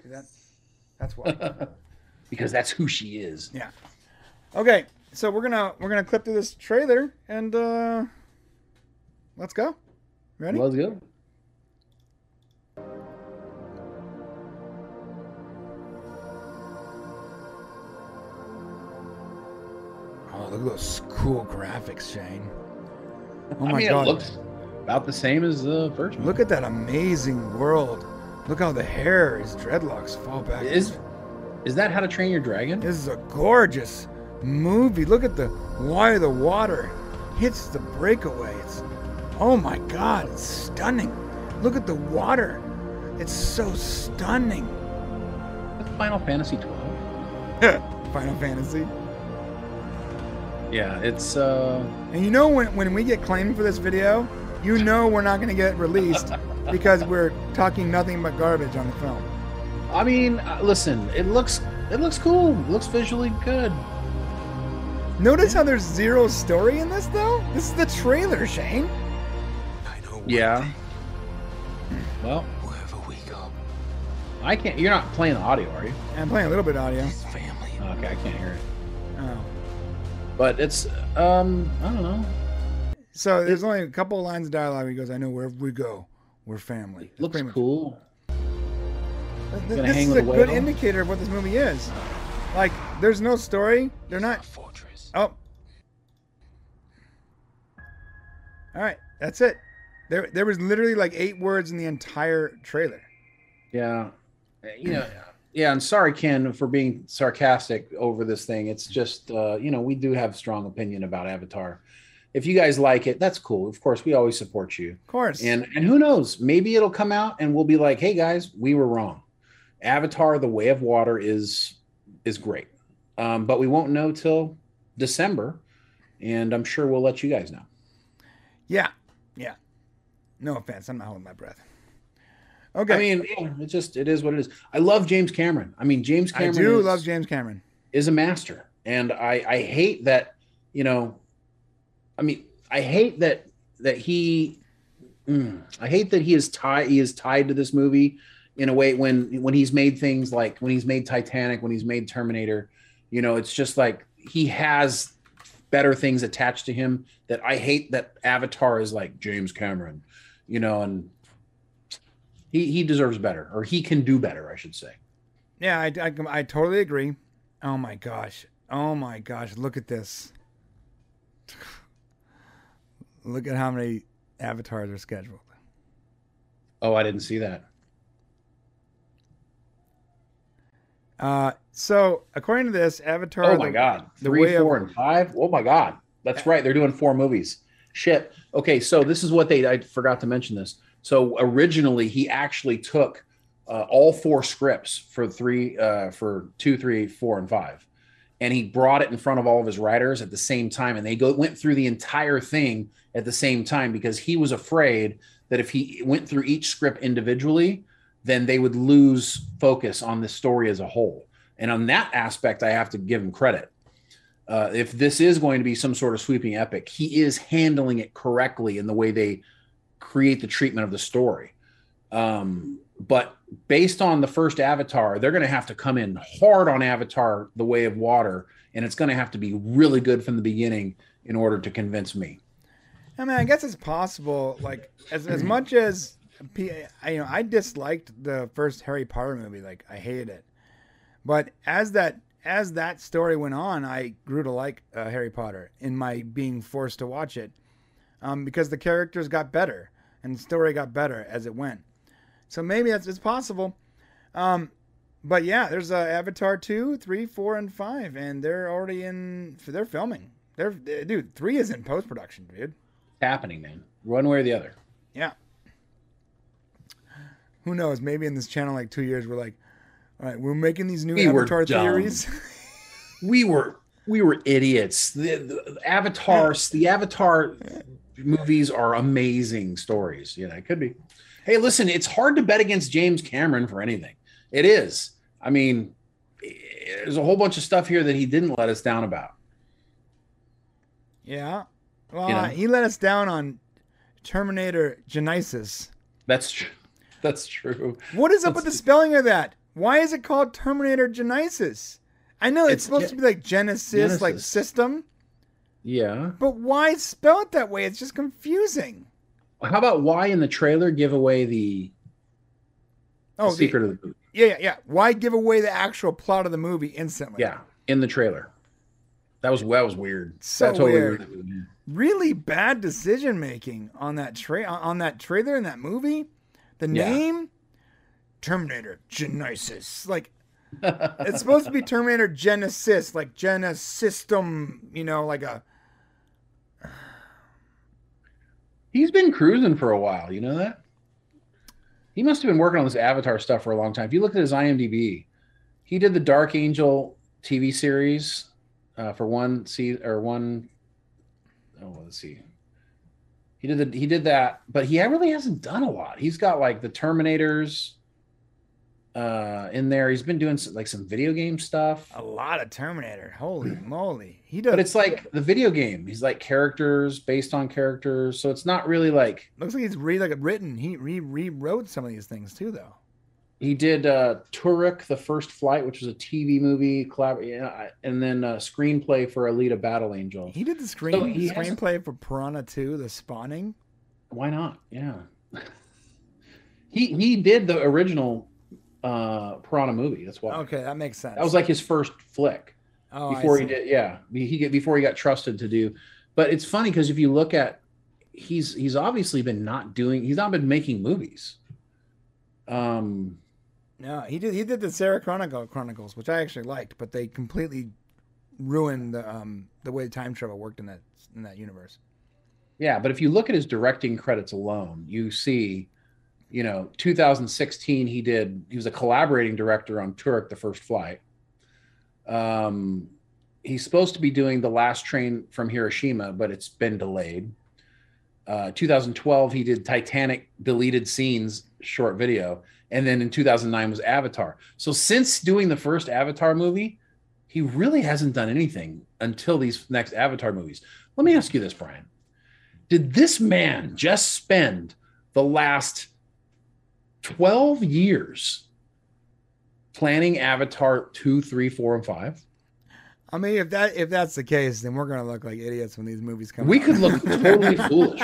That? That's why. because that's who she is. yeah. Okay, so we're gonna we're gonna clip through this trailer and uh let's go. Ready? Let's go. Oh, look at those cool graphics, Shane. Oh I my mean, god. it looks about the same as the first one. Look at that amazing world. Look how the hair, his dreadlocks fall back. Is is that How to Train Your Dragon? This is a gorgeous movie. Look at the why the water hits the breakaway. It's Oh my god, it's stunning. Look at the water. It's so stunning. That's Final Fantasy 12. Final Fantasy. Yeah, it's uh And you know when, when we get claimed for this video, you know we're not going to get released because we're talking nothing but garbage on the film. I mean, uh, listen, it looks it looks cool. It looks visually good. Notice how there's zero story in this though? This is the trailer, Shane. Yeah. Well, Wherever we go, I can't. You're not playing the audio, are you? I'm playing a little bit of audio. family. Okay, I can't hear it. Oh. But it's um, I don't know. So there's only a couple of lines of dialogue. He goes, "I know wherever we go, we're family." That's Looks much- cool. Th- This hang is with a good whale. indicator of what this movie is. Like, there's no story. They're not. Fortress. Oh. All right, that's it. There, there was literally like eight words in the entire trailer. Yeah, you know. Yeah, and sorry, Ken, for being sarcastic over this thing. It's just, uh, you know, we do have strong opinion about Avatar. If you guys like it, that's cool. Of course, we always support you. Of course. And and who knows? Maybe it'll come out and we'll be like, "Hey guys, we were wrong. Avatar: The Way of Water is is great." Um, but we won't know till December, and I'm sure we'll let you guys know. yeah, yeah. No offense, I'm not holding my breath. Okay. I mean, yeah, it just it is what it is. I love James Cameron. I mean, James Cameron. I do is, love James Cameron. is a master, and I I hate that you know, I mean, I hate that that he, mm, I hate that he is tied he is tied to this movie in a way when when he's made things like when he's made Titanic, when he's made Terminator, you know, it's just like he has better things attached to him that I hate that Avatar is like James Cameron, you know, and he he deserves better or he can do better, I should say. Yeah, I, I, I totally agree. Oh my gosh. Oh my gosh. Look at this. Look at how many avatars are scheduled. Oh, I didn't see that. Uh, so according to this, Avatar. Oh my the- god. the Three, way of- four, and five. Oh my god. That's right. They're doing four movies. Shit. Okay, so this is what they I forgot to mention this. So originally he actually took uh, all four scripts for three uh for two, three, four, and five. And he brought it in front of all of his writers at the same time. And they go went through the entire thing at the same time because he was afraid that if he went through each script individually, then they would lose focus on the story as a whole. And on that aspect, I have to give him credit. Uh, if this is going to be some sort of sweeping epic, he is handling it correctly in the way they create the treatment of the story. Um, but based on the first Avatar, they're going to have to come in hard on Avatar: The Way of Water, and it's going to have to be really good from the beginning in order to convince me. I mean, I guess it's possible. Like as as much as you know, I disliked the first Harry Potter movie. Like I hated it. But as that as that story went on, I grew to like uh, Harry Potter in my being forced to watch it, um, because the characters got better and the story got better as it went. So maybe that's it's possible. Um, but yeah, there's uh, Avatar two, three, four, and five, and they're already in. They're filming. They're dude. Three is in post production, dude. It's happening, man. One way or the other. Yeah. Who knows? Maybe in this channel, like two years, we're like, all right, we're making these new We Avatar theories. we were we were idiots. The, the avatars, the Avatar movies are amazing stories. You know, it could be. Hey, listen, it's hard to bet against James Cameron for anything. It is. I mean, there's a whole bunch of stuff here that he didn't let us down about. yeah. Well, You know? he let us down on Terminator Genisys. That's true. that's true. What is up with the spelling of that? Why is it called Terminator Genisys? I know it's, It's supposed Ge- to be like Genesis, like system, Yeah. but why spell it that way? It's just confusing. How about why in the trailer give away the, the Oh, the- secret of the movie? yeah, yeah, yeah. Why give away the actual plot of the movie instantly? Yeah, in the trailer. That was that was weird. So that totally weird. weird. really bad decision making on that tra- on that trailer in that movie. The Yeah. name Terminator Genisys. Like it's supposed to be Terminator Genesis, like Genesystem, you know, like a He's been cruising for a while. You know that? He must have been working on this Avatar stuff for a long time. If you look at his IMDb, he did the Dark Angel TV series uh, for one season or one. Oh, let's see. He did the, he did that, but he really hasn't done a lot. He's got like the Terminators uh in there. He's been doing some, like some video game stuff. A lot of Terminator. Holy moly. He does. But it's like the video game. He's like characters based on characters, so it's not really like looks like he's re like written. He re rewrote some of these things too, though. he did uh Turek the First Flight, which was a TV movie collab, yeah, and then a screenplay for Alita Battle Angel. He did the screen So he screenplay for Piranha 2, The Spawning. Why not? Yeah. he he did the original uh Piranha movie. That's why. Okay, that makes sense. That was like his first flick. oh, before he did yeah he he get before he got trusted to do but it's funny because if you look at he's he's obviously been not doing he's not been making movies um No, he did. He did the Sarah Chronicle Chronicles, which I actually liked, but they completely ruined the um the way time travel worked in that in that universe. yeah but if you look at his directing credits alone you see you know 2016 he did he was a collaborating director on turek the first flight. Um he's supposed to be doing the last train from hiroshima but it's been delayed. Uh 2012 he did titanic deleted scenes short video and then in 2009 was avatar. So since doing the first avatar movie he really hasn't done anything until these next avatar movies. Let me ask you this brian. Did this man just spend the last 12 years planning avatar 2 3 4 and 5 I mean, if that if that's the case, then we're gonna look like idiots when these movies come. Out. We out. could look totally foolish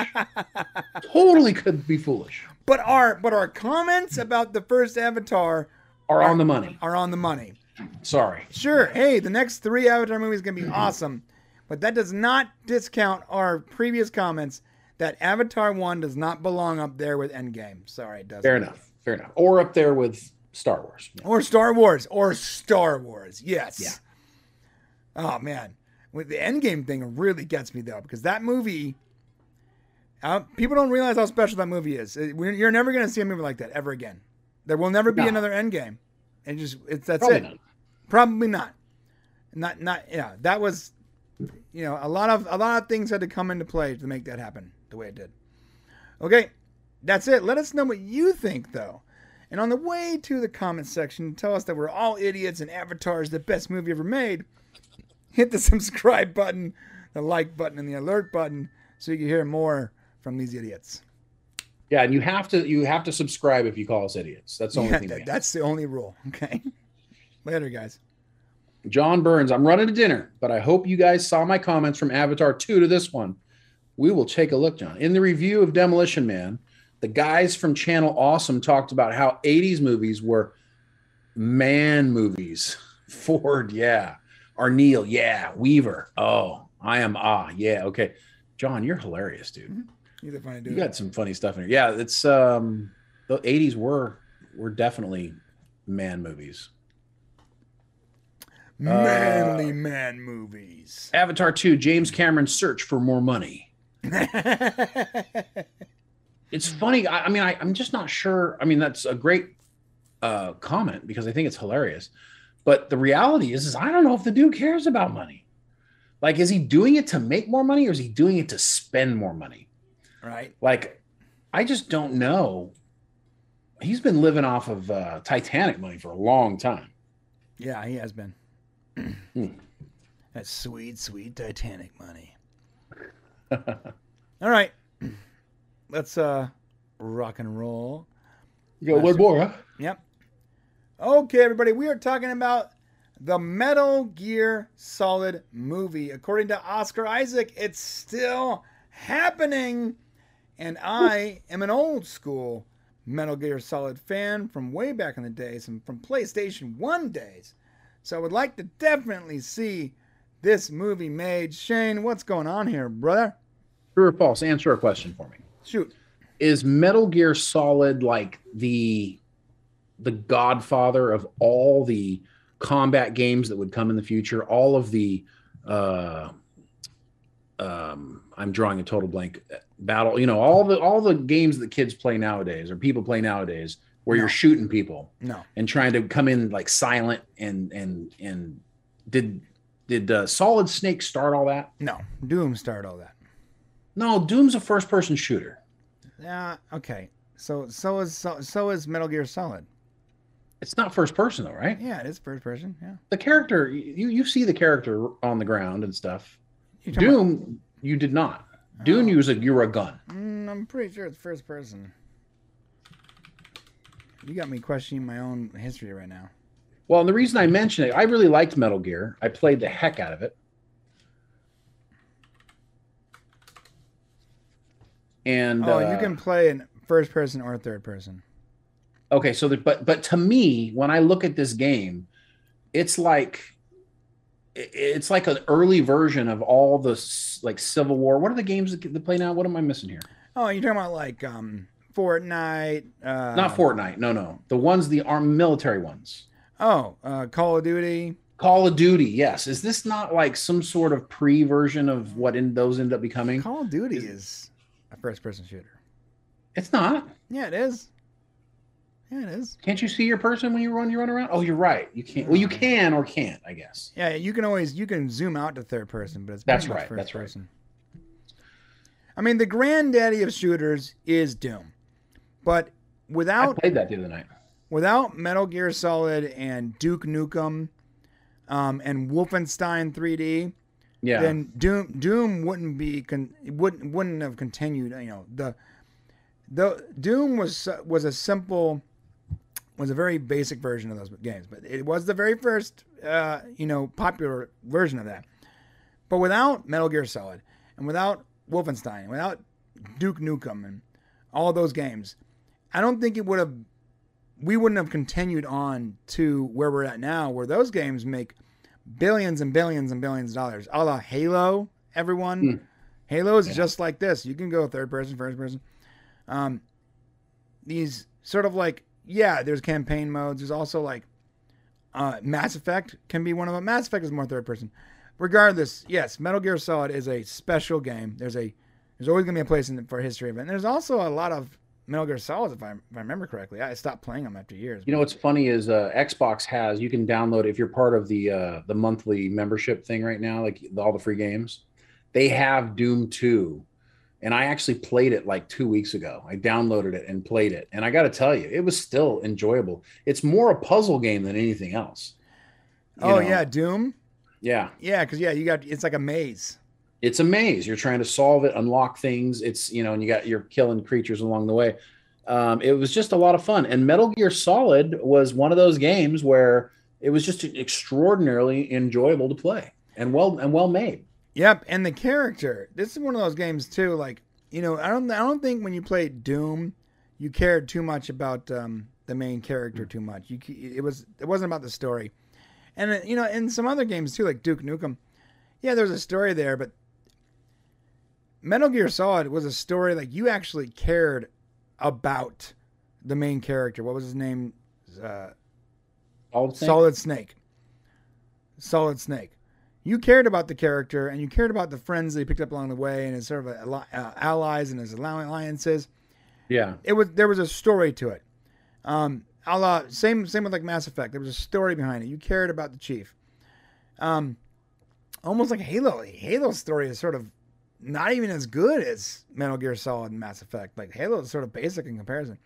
totally could be foolish but our but our comments about the first Avatar are on the money are on the money. sorry Sure, hey, the next three Avatar movies gonna be awesome, but that does not discount our previous comments that Avatar one does not belong up there with Endgame. Sorry, it doesn't. fair enough fair enough or up there with star wars Or Star Wars. Or Star Wars. Yes. Yeah. Oh man, with the Endgame thing really gets me though because that movie. Uh, people don't realize how special that movie is. It- you're never going to see a movie like that ever again. There will never be No. another Endgame. And just it's that's Probably it. not. Probably not. Not not yeah. That was, you know, a lot of a lot of things had to come into play to make that happen the way it did. Okay, that's it. Let us know what you think though. And on the way to the comment section, tell us that we're all idiots and Avatar is the best movie ever made. Hit the subscribe button, the like button, and the alert button so you can hear more from these idiots. yeah and you have to you have to subscribe if you call us idiots that's the only Yeah, thing that- that's the only rule. Okay. Later, guys. John Burns, I'm running to dinner, but I hope you guys saw my comments from Avatar 2 to this one. We will take a look, John. In the review of Demolition Man, the guys from Channel Awesome talked about how 80s movies were man movies. Ford, yeah. Arneel, yeah. Weaver, oh, I am ah, yeah. Okay. John, you're hilarious, dude. He's a funny You got some funny stuff in here. Yeah, it's um the 80s were were definitely man movies. Manly man movies. Avatar 2, James Cameron's search for more money. It's funny. I, I mean, I, I'm just not sure. I mean, that's a great uh, comment because I think it's hilarious. But the reality is, is I don't know if the dude cares about money. Like, is he doing it to make more money or is he doing it to spend more money? right? Like, I just don't know. He's been living off of uh, Titanic money for a long time. Yeah, he has been. Hmm. that sweet, sweet Titanic money. All right. Let's uh rock and roll. You got one more, huh? Yep. Okay, everybody, we are talking about the Metal Gear Solid movie. According to Oscar Isaac, it's still happening. And I am an old school Metal Gear Solid fan from way back in the days and from PlayStation 1 days. So I would like to definitely see this movie made. Shane, what's going on here, brother? True or false? Answer a question for me. Shoot. is Metal Gear Solid like the the godfather of all the combat games that would come in the future? All of the uh um I'm drawing a total blank. Battle, you know, all the all the games that kids play nowadays or people play nowadays, where No. you're shooting people No. and trying to come in like silent and and and did did uh, Solid Snake start all that? No. Doom started all that. No, Doom's a first person shooter. Yeah. Okay. So so is so, so is Metal Gear Solid. It's not first person though, right? Yeah, it is first person. Yeah. The character you you see the character on the ground and stuff. Talking about- Doom, you did not. Doom, you was a you were a gun. Mm, I'm pretty sure it's first person. You got me questioning my own history right now. Well, and the reason I mention it, I really liked Metal Gear. I played the heck out of it. And Oh, uh, you can play in first person or third person. okay, so the, but but to me, when I look at this game, it's like it's like an early version of all the like Civil War. What are the games that they play now? What am I missing here? Oh, you're talking about like um Fortnite. Uh, Not Fortnite. No, no. The ones the armed military ones. Oh, uh, Call of Duty. Call of Duty. Yes. Is this not like some sort of pre version of what in those end up becoming? Call of Duty is a first person shooter. It's not. Yeah, it is. Yeah, it is. Can't you see your person when you run? You run around. Oh, you're right. You can't. Well, you can or can't. I guess. Yeah, you can always you can zoom out to third person, but it's That's right, First that's right. I mean, the granddaddy of shooters is Doom, but I without played that the other night. without Metal Gear Solid and Duke Nukem, um, and Wolfenstein 3D, Yeah. then Doom Doom wouldn't be con- wouldn't wouldn't have continued. You know the the Doom was was a simple was a very basic version of those games, but it was the very first uh, you know popular version of that. But without Metal Gear Solid and without Wolfenstein, without Duke Nukem and all those games, I don't think it would have we wouldn't have continued on to where we're at now, where those games make billions and billions and billions of dollars. A la Halo, everyone. Hmm. Halo is just like this. You can go third person, first person. Um, these sort of like, yeah, there's campaign modes. There's also like uh, Mass Effect can be one of them. Mass Effect is more third person. Regardless, yes, Metal Gear Solid is a special game. There's a there's always gonna be a place in for history of it. And there's also a lot of Metal Gear Solids, if I, if I remember correctly. I stopped playing them after years. You know what's funny is uh, Xbox has you can download if you're part of the uh, the monthly membership thing right now, like all the free games. They have Doom Two, and I actually played it like two weeks ago. I downloaded it and played it, and I got to tell you, it was still enjoyable. It's more a puzzle game than anything else. Oh know? yeah, Doom. yeah. Yeah, because yeah, you got it's like a maze. It's a maze. You're trying to solve it, unlock things. It's you know, and you got you're killing creatures along the way. Um, it was just a lot of fun. And Metal Gear Solid was one of those games where it was just extraordinarily enjoyable to play and well and well made. Yep, and the character. This is one of those games too. Like you know, I don't I don't think when you played Doom, you cared too much about um, the main character too much. You it was it wasn't about the story, and uh, you know, in some other games too, like Duke Nukem, yeah, there's a story there, but Metal Gear Solid was a story like you actually cared about the main character. What was his name? Uh, the same. Solid Snake. Solid Snake. You cared about the character and you cared about the friends that he picked up along the way and his sort of uh, allies and his alliances. Yeah. It was there was a story to it. Um, a la, same same with like Mass Effect. There was a story behind it. You cared about the chief. Um, almost like Halo. Halo's story is sort of not even as good as Metal Gear Solid and Mass Effect. Like Halo is sort of basic in comparison.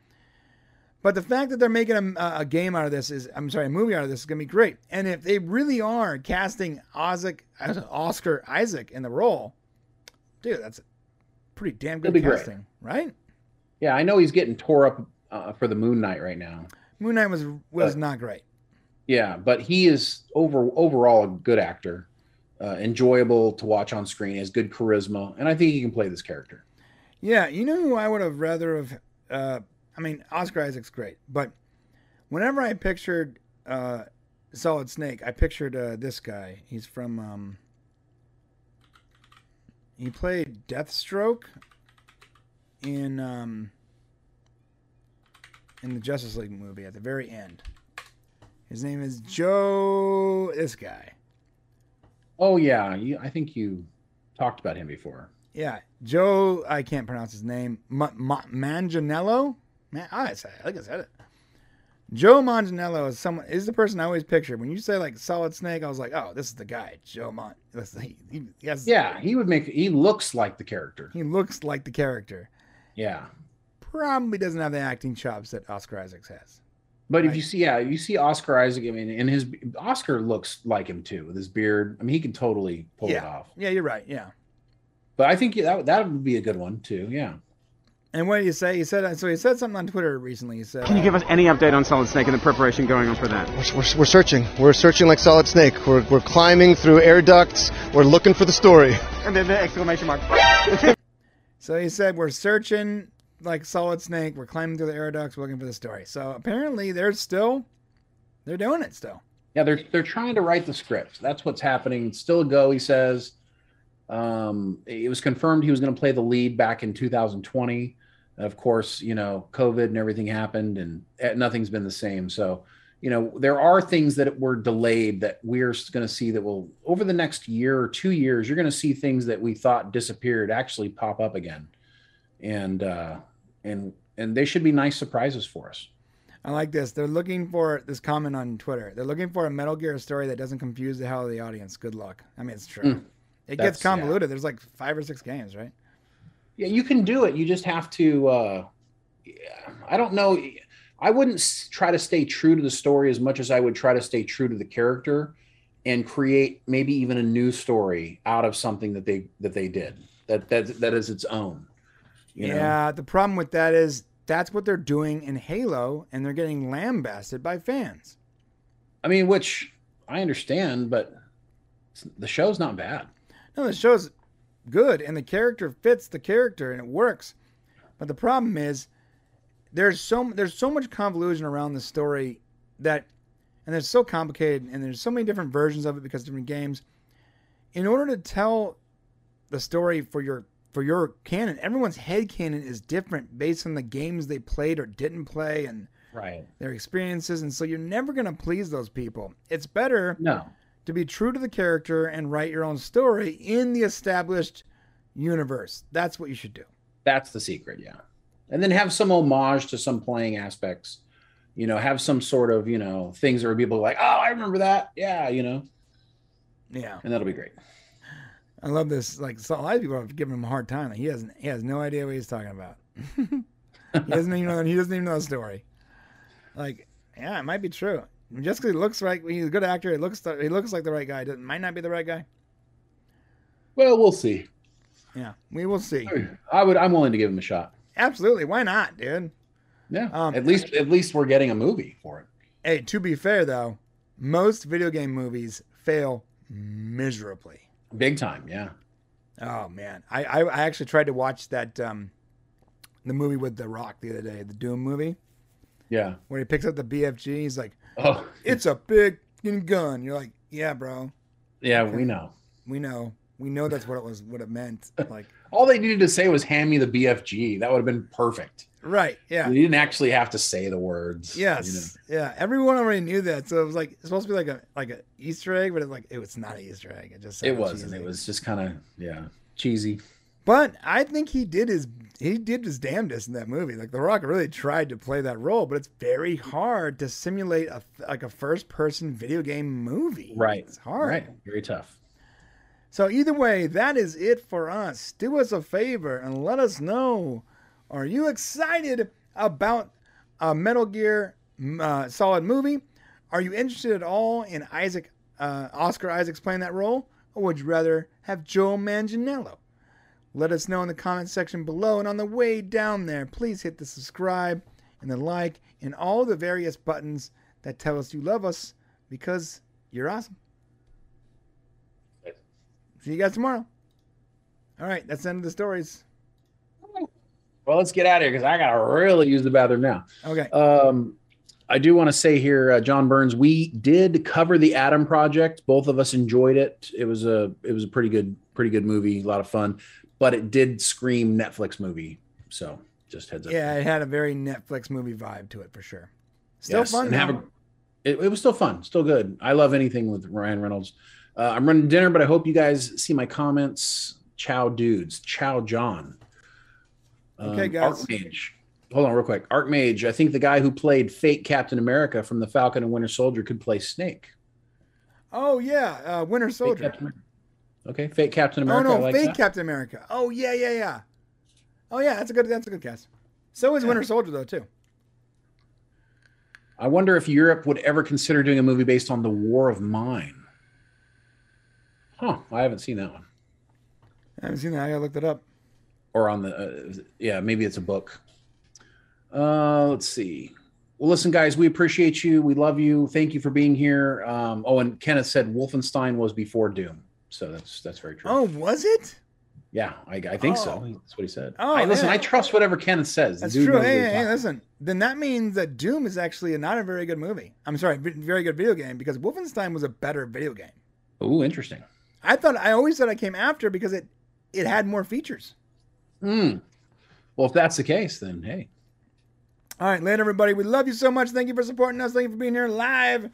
But the fact that they're making a, a game out of this is, I'm sorry, a movie out of this is going to be great. And if they really are casting Isaac, Oscar Isaac in the role, dude, that's pretty damn good It'll great. casting, right? Yeah, I know he's getting tore up uh, for the Moon Knight right now. Moon Knight was was But- not great. Yeah, but he is over overall a good actor, uh, enjoyable to watch on screen, has good charisma, and I think he can play this character. Yeah, you know who I would have rather have. Uh, I mean, Oscar Isaac's great, but whenever I pictured uh, Solid Snake, I pictured uh, this guy. He's from. Um, he played Deathstroke in um, in the Justice League movie at the very end. His name is Joe. This guy. Oh yeah, you, I think you talked about him before. Yeah, Joe. I can't pronounce his name. Ma- Ma- Manganiello. Man, I said. Think I said it. Joe Manganiello is someone is the person I always picture. When you say like Solid Snake, I was like, oh, this is the guy, Joe Mon. He, he Yeah, he would make. He looks like the character. he looks like the character. Yeah, Probably doesn't have the acting chops that Oscar Isaacs has. But if you see, yeah, you see Oscar Isaac. I mean, and his Oscar looks like him too with his beard. I mean, he can totally pull it off. Yeah, you're right. Yeah. But I think that that would be a good one too. Yeah. And what did you say? He said so. He said something on Twitter recently. He said, Can you give uh, us any update on Solid Snake and the preparation going on for that? We're, we're, we're searching. We're searching like Solid Snake. We're, we're climbing through air ducts. We're looking for the story. And then the exclamation mark. So he said, We're searching like Solid Snake. We're climbing through the air ducts looking for the story. So apparently they're still, they're doing it still. Yeah, they're they're trying to write the script. That's what's happening. Still a go. He says. Um, it was confirmed he was going to play the lead back in 2020. Of course, you know, COVID and everything happened, and nothing's been the same. So, you know, there are things that were delayed that we're going to see that will over the next year or two years. You're going to see things that we thought disappeared actually pop up again, and uh, and and they should be nice surprises for us. I like this. They're looking for this comment on Twitter. They're looking for a Metal Gear story that doesn't confuse the hell of the audience. Good luck. I mean, it's true. Mm. it gets convoluted. There's like five or six games, right? Yeah, you can do it. You just have to. Uh, yeah, I don't know. I wouldn't s- try to stay true to the story as much as I would try to stay true to the character, and create maybe even a new story out of something that they that they did that that that is its own. You know? Yeah. The problem with that is that's what they're doing in Halo, and they're getting lambasted by fans. I mean, which I understand, but the show's not bad. No, the show's good and the character fits the character and it works. But the problem is there's so there's so much convolution around the story that and it's so complicated and there's so many different versions of it because different games. In order to tell the story for your for your canon, everyone's head canon is different based on the games they played or didn't play and Right. their experiences and so you're never going to please those people. It's better No. to be true to the character and write your own story in the established universe. That's what you should do. That's the secret, yeah. And then have some homage to some playing aspects. You know, have some sort of, you know, things where people are like, oh, I remember that. Yeah, you know, Yeah, and that'll be great. I love this. Like so a lot of people have given him a hard time. Like, he doesn't. He has no idea what he's talking about. he doesn't even know. He doesn't even know the story. Like, yeah, it might be true. Just because he looks like he's a good actor, he looks he looks like the right guy. Doesn't might not be the right guy. Well, we'll see. Yeah, we will see. I would I'm willing to give him a shot. Absolutely, why not, dude? Yeah. Um, at least at least we're getting a movie for it. Hey, to be fair though, most video game movies fail miserably. Big time, yeah. Oh man, I, I I actually tried to watch that um, the movie with The Rock the other day, the Doom movie, Yeah. where he picks up the BFG. He's like, Oh "It's a big gun." You're like, "Yeah, bro, yeah, we know. we know, we know that's what it was, what it meant." Like, All they needed to say was hand me the BFG. That would have been perfect. Right? Yeah. You didn't actually have to say the words. you know. Yes. Yeah. Everyone already knew that, so it was like it's supposed to be like a like a Easter egg, but it like it was not an Easter egg. It just It wasn't. cheesy. It was just kind of yeah, cheesy. But I think he did his he did his damnedest in that movie. Like The Rock really tried to play that role, but it's very hard to simulate a like a first person video game movie. Right. It's hard. Right. Very tough. So either way, that is it for us. Do us a favor and let us know: Are you excited about a Metal Gear uh, Solid movie? Are you interested at all in Isaac uh, Oscar Isaacs playing that role, or would you rather have Joe Manganiello? Let us know in the comment section below. And on the way down there, please hit the subscribe and the like and all the various buttons that tell us you love us because you're awesome. See you guys tomorrow. All right, that's the end of the stories. Well, let's get out of here because I gotta really use the bathroom now. Okay. Um, I do want to say here, uh, John Burns, we did cover the Adam Project. Both of us enjoyed it. It was a it was a pretty good pretty good movie, a lot of fun, but it did scream Netflix movie. So just heads up. Yeah, it had a very Netflix movie vibe to it for sure. Still Yes, fun. and have a- it, it was still fun, still good. I love anything with Ryan Reynolds. Uh, I'm running dinner, but I hope you guys see my comments. Chow dudes. Chow John. Okay, guys. Archmage. Hold on, real quick. Archmage. I think the guy who played fake Captain America from the Falcon and Winter Soldier could play Snake. Oh yeah, uh, Winter Soldier. America. Okay, fake Captain America. Oh no, like fake that. Captain America. Oh yeah, yeah, yeah. Oh yeah, that's a good. That's a good cast. So is Winter Soldier though too. I wonder if Europe would ever consider doing a movie based on the War of Mine. Huh? I haven't seen that one. I haven't seen that. I gotta look that up. Or on the uh, yeah maybe it's a book uh let's see well listen guys we appreciate you we love you thank you for being here um oh and kenneth said wolfenstein was before doom so that's that's very true Oh, was it? yeah i, I think Oh. so that's what he said Oh, I, listen yeah. i trust whatever kenneth says That's true. Hey, hey, hey, listen. Then that means that Doom is actually not a very good movie. I'm sorry, very good video game because Wolfenstein was a better video game. oh interesting I thought I always said I came after because it it had more features. Hmm. well if that's the case then hey All right, later, everybody. We love you so much. Thank you for supporting us. Thank you for being here live.